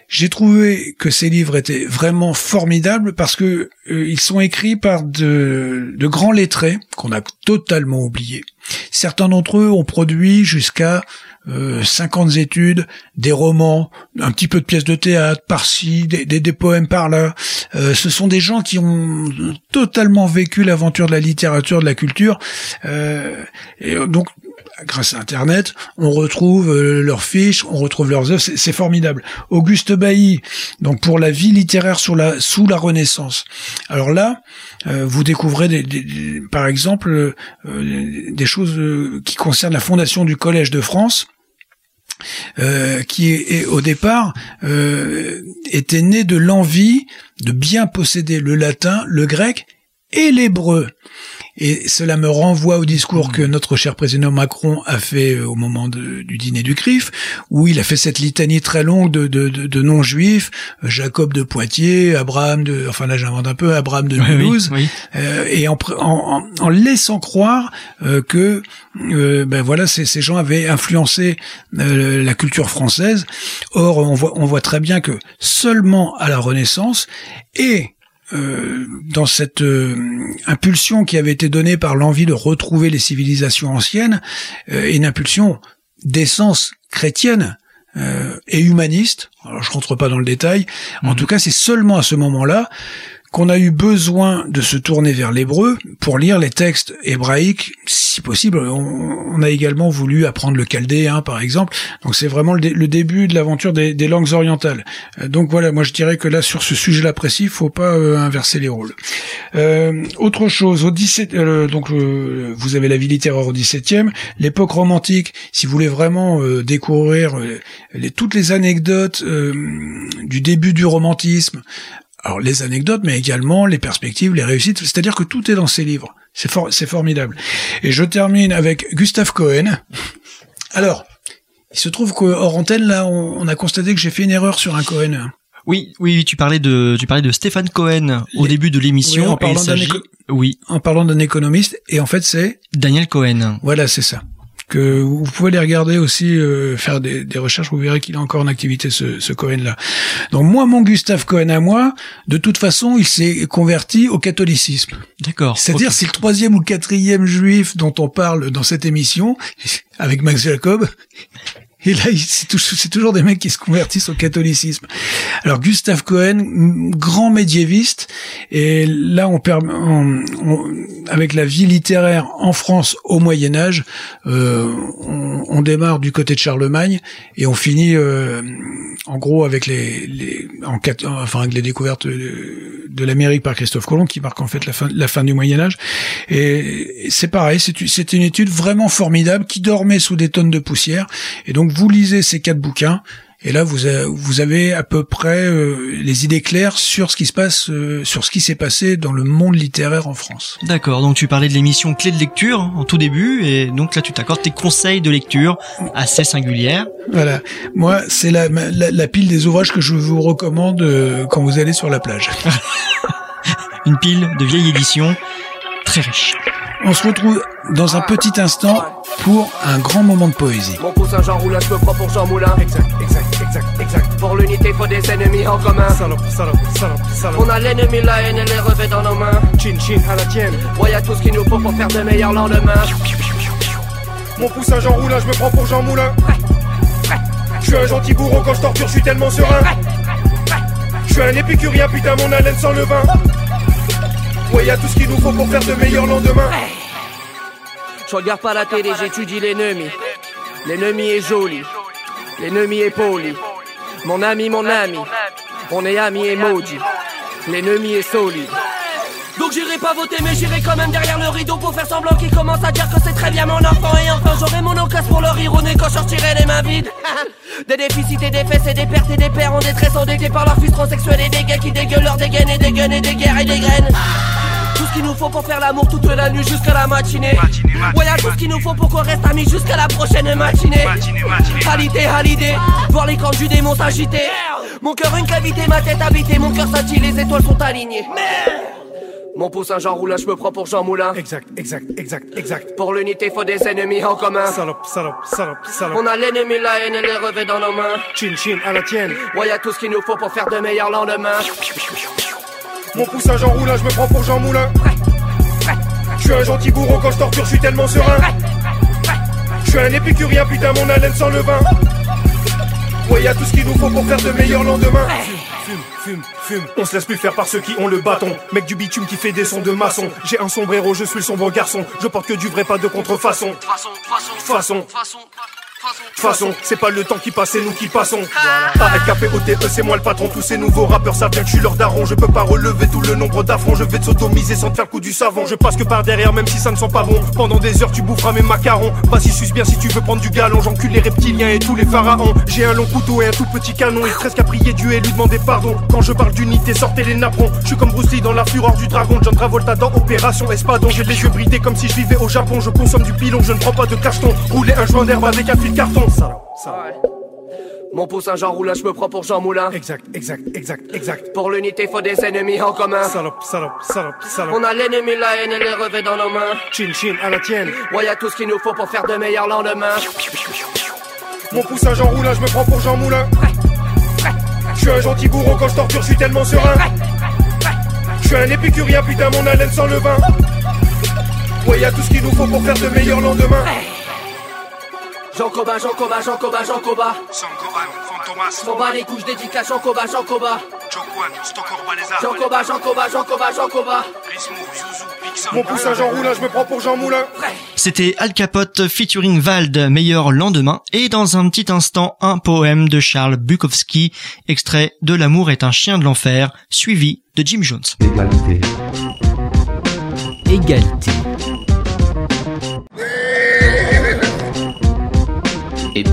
Speaker 2: J'ai trouvé que ces livres étaient vraiment formidables parce que euh, ils sont écrits par de, de grands lettrés qu'on a totalement oubliés. Certains d'entre eux ont produit jusqu'à euh, 50 études, des romans, un petit peu de pièces de théâtre par-ci, des, des, poèmes par-là. Euh, ce sont des gens qui ont totalement vécu l'aventure de la littérature, de la culture. Euh, et donc, grâce à Internet, on retrouve euh, leurs fiches, on retrouve leurs œuvres, c'est formidable. Auguste Bailly, donc pour la vie littéraire sous la Renaissance. Alors là, euh, vous découvrez des, par exemple euh, des choses qui concernent la fondation du Collège de France. qui est, au départ était né de l'envie de bien posséder le latin, le grec et l'hébreu. Et cela me renvoie au discours que notre cher président Macron a fait euh, au moment de- du dîner du CRIF, où il a fait cette litanie très longue de, de, de- non-juifs, euh, Jacob de Poitiers, Abraham de, enfin là j'invente un peu, Abraham de
Speaker 3: Oui, oui,
Speaker 2: Mulhouse,
Speaker 3: oui.
Speaker 2: euh, et en, en- en laissant croire euh, que euh, ben voilà ces, ces gens avaient influencé euh, la culture française. Or on voit, on voit très bien que seulement à la Renaissance et euh, dans cette euh, impulsion qui avait été donnée par l'envie de retrouver les civilisations anciennes, euh, une impulsion d'essence chrétienne euh, et humaniste. Alors je rentre pas dans le détail. En tout cas, c'est seulement à ce moment-là qu'on a eu besoin de se tourner vers l'hébreu pour lire les textes hébraïques, si possible. On, a également voulu apprendre le chaldéen, par exemple. Donc c'est vraiment le, dé- le début de l'aventure des, langues orientales. Euh, donc voilà, moi je dirais que là sur ce sujet-là précis, il faut pas euh, inverser les rôles. Euh, autre chose, au 17, euh, donc vous avez la vie littéraire au 17e, l'époque romantique. Si vous voulez vraiment découvrir toutes les anecdotes du début du romantisme, alors les anecdotes, mais également les perspectives, les réussites. C'est-à-dire que tout est dans ces livres. C'est for- c'est formidable. Et je termine avec Gustave Cohen. Alors, il se trouve qu'hors antenne, là, on, on a constaté que j'ai fait une erreur sur un Cohen.
Speaker 3: Oui, oui, tu parlais de tu parlais de Stéphane Cohen au début de l'émission.
Speaker 2: Oui, en parlant d'un éco-
Speaker 3: oui,
Speaker 2: En parlant d'un économiste, et en fait, c'est
Speaker 3: Daniel Cohen.
Speaker 2: Voilà, c'est ça. Que vous pouvez les regarder aussi, euh, faire des, des recherches, vous verrez qu'il est encore en activité ce, ce Cohen-là. Donc moi, mon Gustave Cohen à moi, de toute façon, il s'est converti au catholicisme.
Speaker 3: D'accord.
Speaker 2: C'est-à-dire, c'est le troisième ou le quatrième juif dont on parle dans cette émission, avec Max Jacob. Et là, c'est tou- c'est toujours des mecs qui se convertissent au catholicisme. Alors, Gustave Cohen, grand médiéviste, et là, on, on- on- avec la vie littéraire en France au Moyen Âge, euh, on, on démarre du côté de Charlemagne et on finit, euh, en gros, avec les, les en enfin, avec les découvertes de, l'Amérique par Christophe Colomb, qui marque en fait la fin, la fin du Moyen Âge. Et c'est pareil, c'est une étude vraiment formidable qui dormait sous des tonnes de poussière. Et donc vous lisez ces quatre bouquins. Et là, vous, a- vous avez à peu près euh, les idées claires sur ce qui se passe, euh, sur ce qui s'est passé dans le monde littéraire en France.
Speaker 3: D'accord, donc tu parlais de l'émission Clé de lecture en tout début, et donc là tu t'accordes tes conseils de lecture assez singulières.
Speaker 2: Voilà. Moi, c'est la, la, la pile des ouvrages que je vous recommande euh, quand vous allez sur la plage. *laughs*
Speaker 3: Une pile de vieilles éditions très riche.
Speaker 2: On se retrouve dans un petit instant pour un grand moment de poésie.
Speaker 19: Mon cousin Jean Roulin, je me prends pour Jean Moulin. Exact, exact, exact, exact. Pour l'unité, faut des ennemis en commun. Salope, salope, salope, salope. On a l'ennemi, la haine et les revêts dans nos mains. Chin, chin, à la tienne. Voyez tout ce qu'il nous faut pour faire de meilleurs lendemains.
Speaker 20: Mon poussin Jean Roulin, je me prends pour Jean Moulin. Je suis un gentil bourreau quand je torture, je suis tellement serein. Je suis un épicurien, putain, mon haleine sans le vin. Ouais, y tout ce qu'il nous faut pour faire de meilleurs lendemains.
Speaker 19: Je regarde pas la télé, j'étudie l'ennemi. L'ennemi est joli. L'ennemi est poli. Mon ami, mon ami. On est amis et maudits. L'ennemi est solide. Donc j'irai pas voter mais j'irai quand même derrière le rideau pour faire semblant qu'il commence à dire que c'est très bien mon enfant et enfin j'aurai mon occasion pour leur ironer quand je sortirai les mains vides *laughs* Des déficits et des fesses et des pertes et des pères en détresse endettés par leurs fils transsexuels et des gars qui dégueulent leurs dégaines et des et des guerres et des graines tout ce qu'il nous faut pour faire l'amour toute la nuit jusqu'à la matinée. Y'a tout ce qu'il nous faut pour qu'on reste amis jusqu'à la prochaine matinée. Qualité, halidé, voir les camps du démon s'agiter. Mon cœur une cavité, ma tête habitée, mon cœur scintille, les étoiles sont alignées. Mon poussin Jean Roulin, je me prends pour Jean Moulin.
Speaker 20: Exact, exact, exact, exact.
Speaker 19: Pour l'unité, faut des ennemis en commun.
Speaker 20: Salope, salope, salope, salope.
Speaker 19: On a l'ennemi, la haine et les revêts dans nos mains.
Speaker 20: Chin, chin, à la tienne.
Speaker 19: Ouais, tout ce qu'il nous faut pour faire de meilleurs lendemains.
Speaker 20: Mon poussin Jean Roulin, je me prends pour Jean Moulin. Je suis un gentil bourreau quand je torture, je suis tellement serein. Je suis un épicurien, putain, mon haleine sans le vin. Ouais, y'a tout ce qu'il nous faut pour faire de meilleurs lendemains. Fume, fume, fume. On se laisse plus faire par ceux qui ont le bâton. Mec du bitume qui fait des sons de maçon. J'ai un sombrero, je suis le sombre garçon. Je porte que du vrai, pas de contrefaçon. Façon. Façon, c'est pas le temps qui passe, c'est nous qui passons. AFKPOTE, c'est moi le patron. Tous ces nouveaux rappeurs savent bien que je suis leur daron. Je peux pas relever tout le nombre d'affronts. Je vais te sodomiser sans te faire le coup du savon. Je passe que par derrière, même si ça ne sent pas bon. Pendant des heures, tu boufferas mes macarons. Vas-y, suce bien si tu veux prendre du galon. J'encule les reptiliens et tous les pharaons. J'ai un long couteau et un tout petit canon. Il presque à prier Dieu et lui demander pardon. Quand je parle d'unité, sortez les napperons. Je suis comme Bruce Lee dans la fureur du dragon. John Travolta dans Opération Espadon. J'ai les yeux bridés comme si je vivais au Japon. Je consomme du pilon, je ne prends pas de cacheton. Rouler un joint d'herbe avec un fil carton.
Speaker 19: Mon poussin Jean Roulin, je me prends pour Jean Moulin.
Speaker 20: Exact, exact, exact, exact.
Speaker 19: Pour l'unité, faut des ennemis en commun.
Speaker 20: Salope, salope, salope, salope.
Speaker 19: On a l'ennemi, la haine et les revêts dans nos mains.
Speaker 20: Chin, chin, à la tienne.
Speaker 19: Ouais, y'a tout ce qu'il nous faut pour faire de meilleurs lendemains.
Speaker 20: Mon poussin Jean Roulin, je me prends pour Jean Moulin. Je suis un gentil bourreau quand je torture, je suis tellement serein. Je suis un épicurien, putain, mon haleine sans le vin. Ouais, y'a tout ce qu'il nous faut pour faire de meilleurs lendemains.
Speaker 19: Jean Coba, Jean Coba, Jean Coba, Jean Coba. M'en bats les couches dédicace, Jean Coba, Jean Coba. Jean Coba, Jean Coba, Jean Coba, Jean Coba.
Speaker 20: Mon poussin Jean Roulin, je me prends pour Jean Moulin.
Speaker 3: C'était Al Capote featuring Vald, meilleur lendemain, et dans un petit instant, un poème de Charles Bukowski, extrait de L'amour est un chien de l'enfer, suivi de Jim Jones.
Speaker 1: Égalité. Égalité. Égalité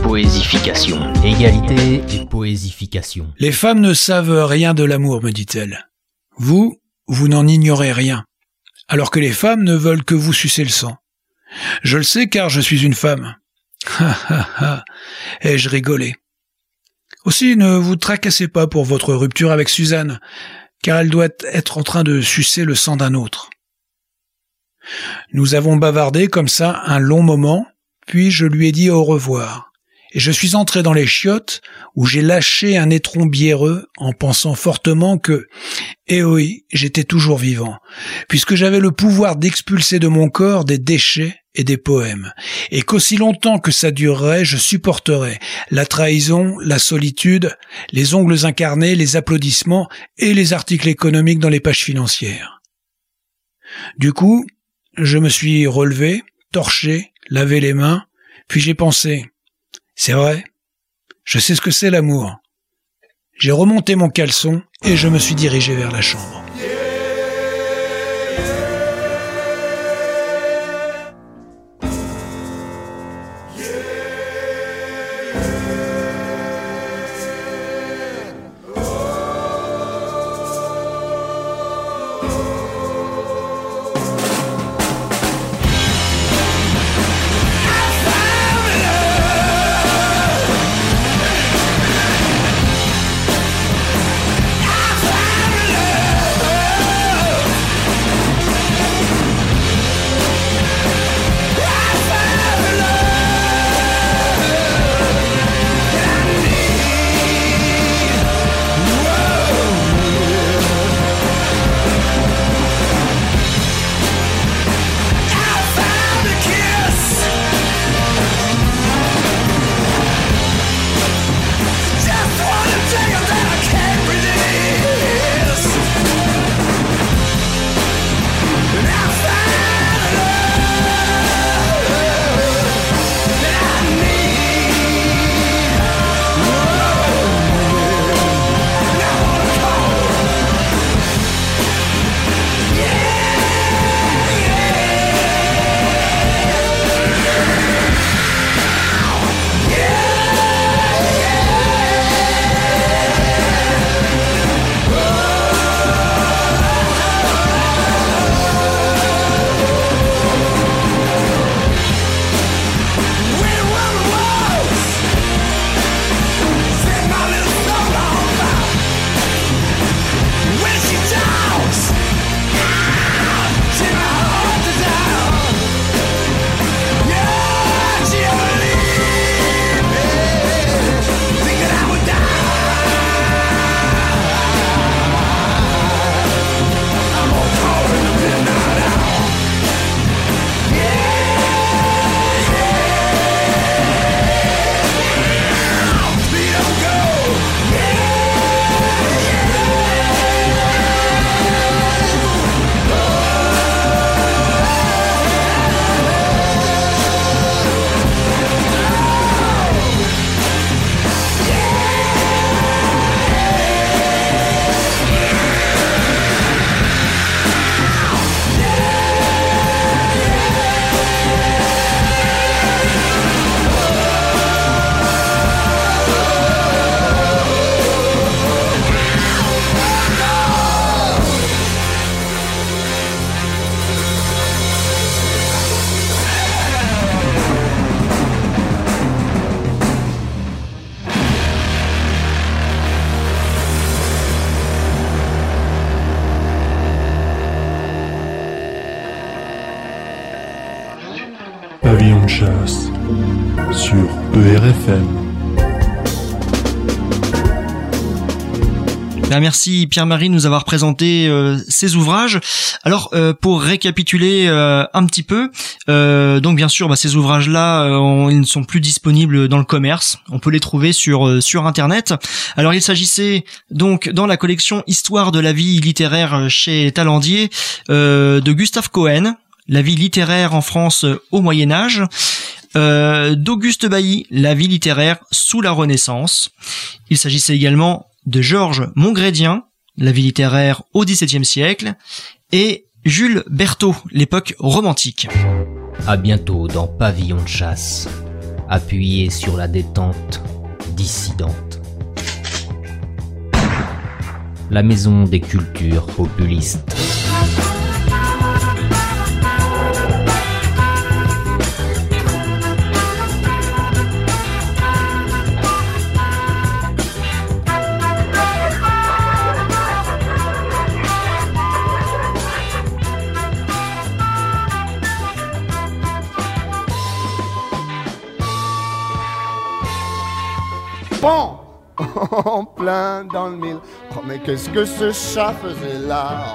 Speaker 1: et poésification.
Speaker 2: Les femmes ne savent rien de l'amour, me dit-elle. Vous, vous n'en ignorez rien. Alors que les femmes ne veulent que vous sucer le sang. Je le sais car je suis une femme. Ha ha ha. Ai-je rigolé? Aussi, ne vous tracassez pas pour votre rupture avec Suzanne, car elle doit être en train de sucer le sang d'un autre. Nous avons bavardé comme ça un long moment, puis je lui ai dit au revoir. Et je suis entré dans les chiottes où j'ai lâché un étron biéreux en pensant fortement que, eh oui, j'étais toujours vivant, puisque j'avais le pouvoir d'expulser de mon corps des déchets et des poèmes, et qu'aussi longtemps que ça durerait, je supporterais la trahison, la solitude, les ongles incarnés, les applaudissements et les articles économiques dans les pages financières. Du coup, je me suis relevé, torché, lavé les mains, puis j'ai pensé, c'est vrai, je sais ce que c'est l'amour. J'ai remonté mon caleçon et je me suis dirigé vers la chambre.
Speaker 3: Merci Pierre-Marie de nous avoir présenté euh, ces ouvrages. Alors euh, pour récapituler euh, un petit peu, euh, donc bien sûr bah, ces ouvrages-là, euh, ils ne sont plus disponibles dans le commerce. On peut les trouver sur euh, sur internet. Alors il s'agissait donc dans la collection Histoire de la vie littéraire chez Talandier de Gustave Cohen, La vie littéraire en France au Moyen Âge. Euh, d'Auguste Bailly, La vie littéraire sous la Renaissance. Il s'agissait également de Georges Montgrédien, La vie littéraire au XVIIe siècle, et Jules Berthaud, l'époque romantique.
Speaker 1: À bientôt dans Pavillon de chasse, appuyé sur la détente dissidente. La maison des cultures populistes.
Speaker 21: Bon *laughs* En plein dans le mille. Oh, mais qu'est-ce que ce chat faisait là?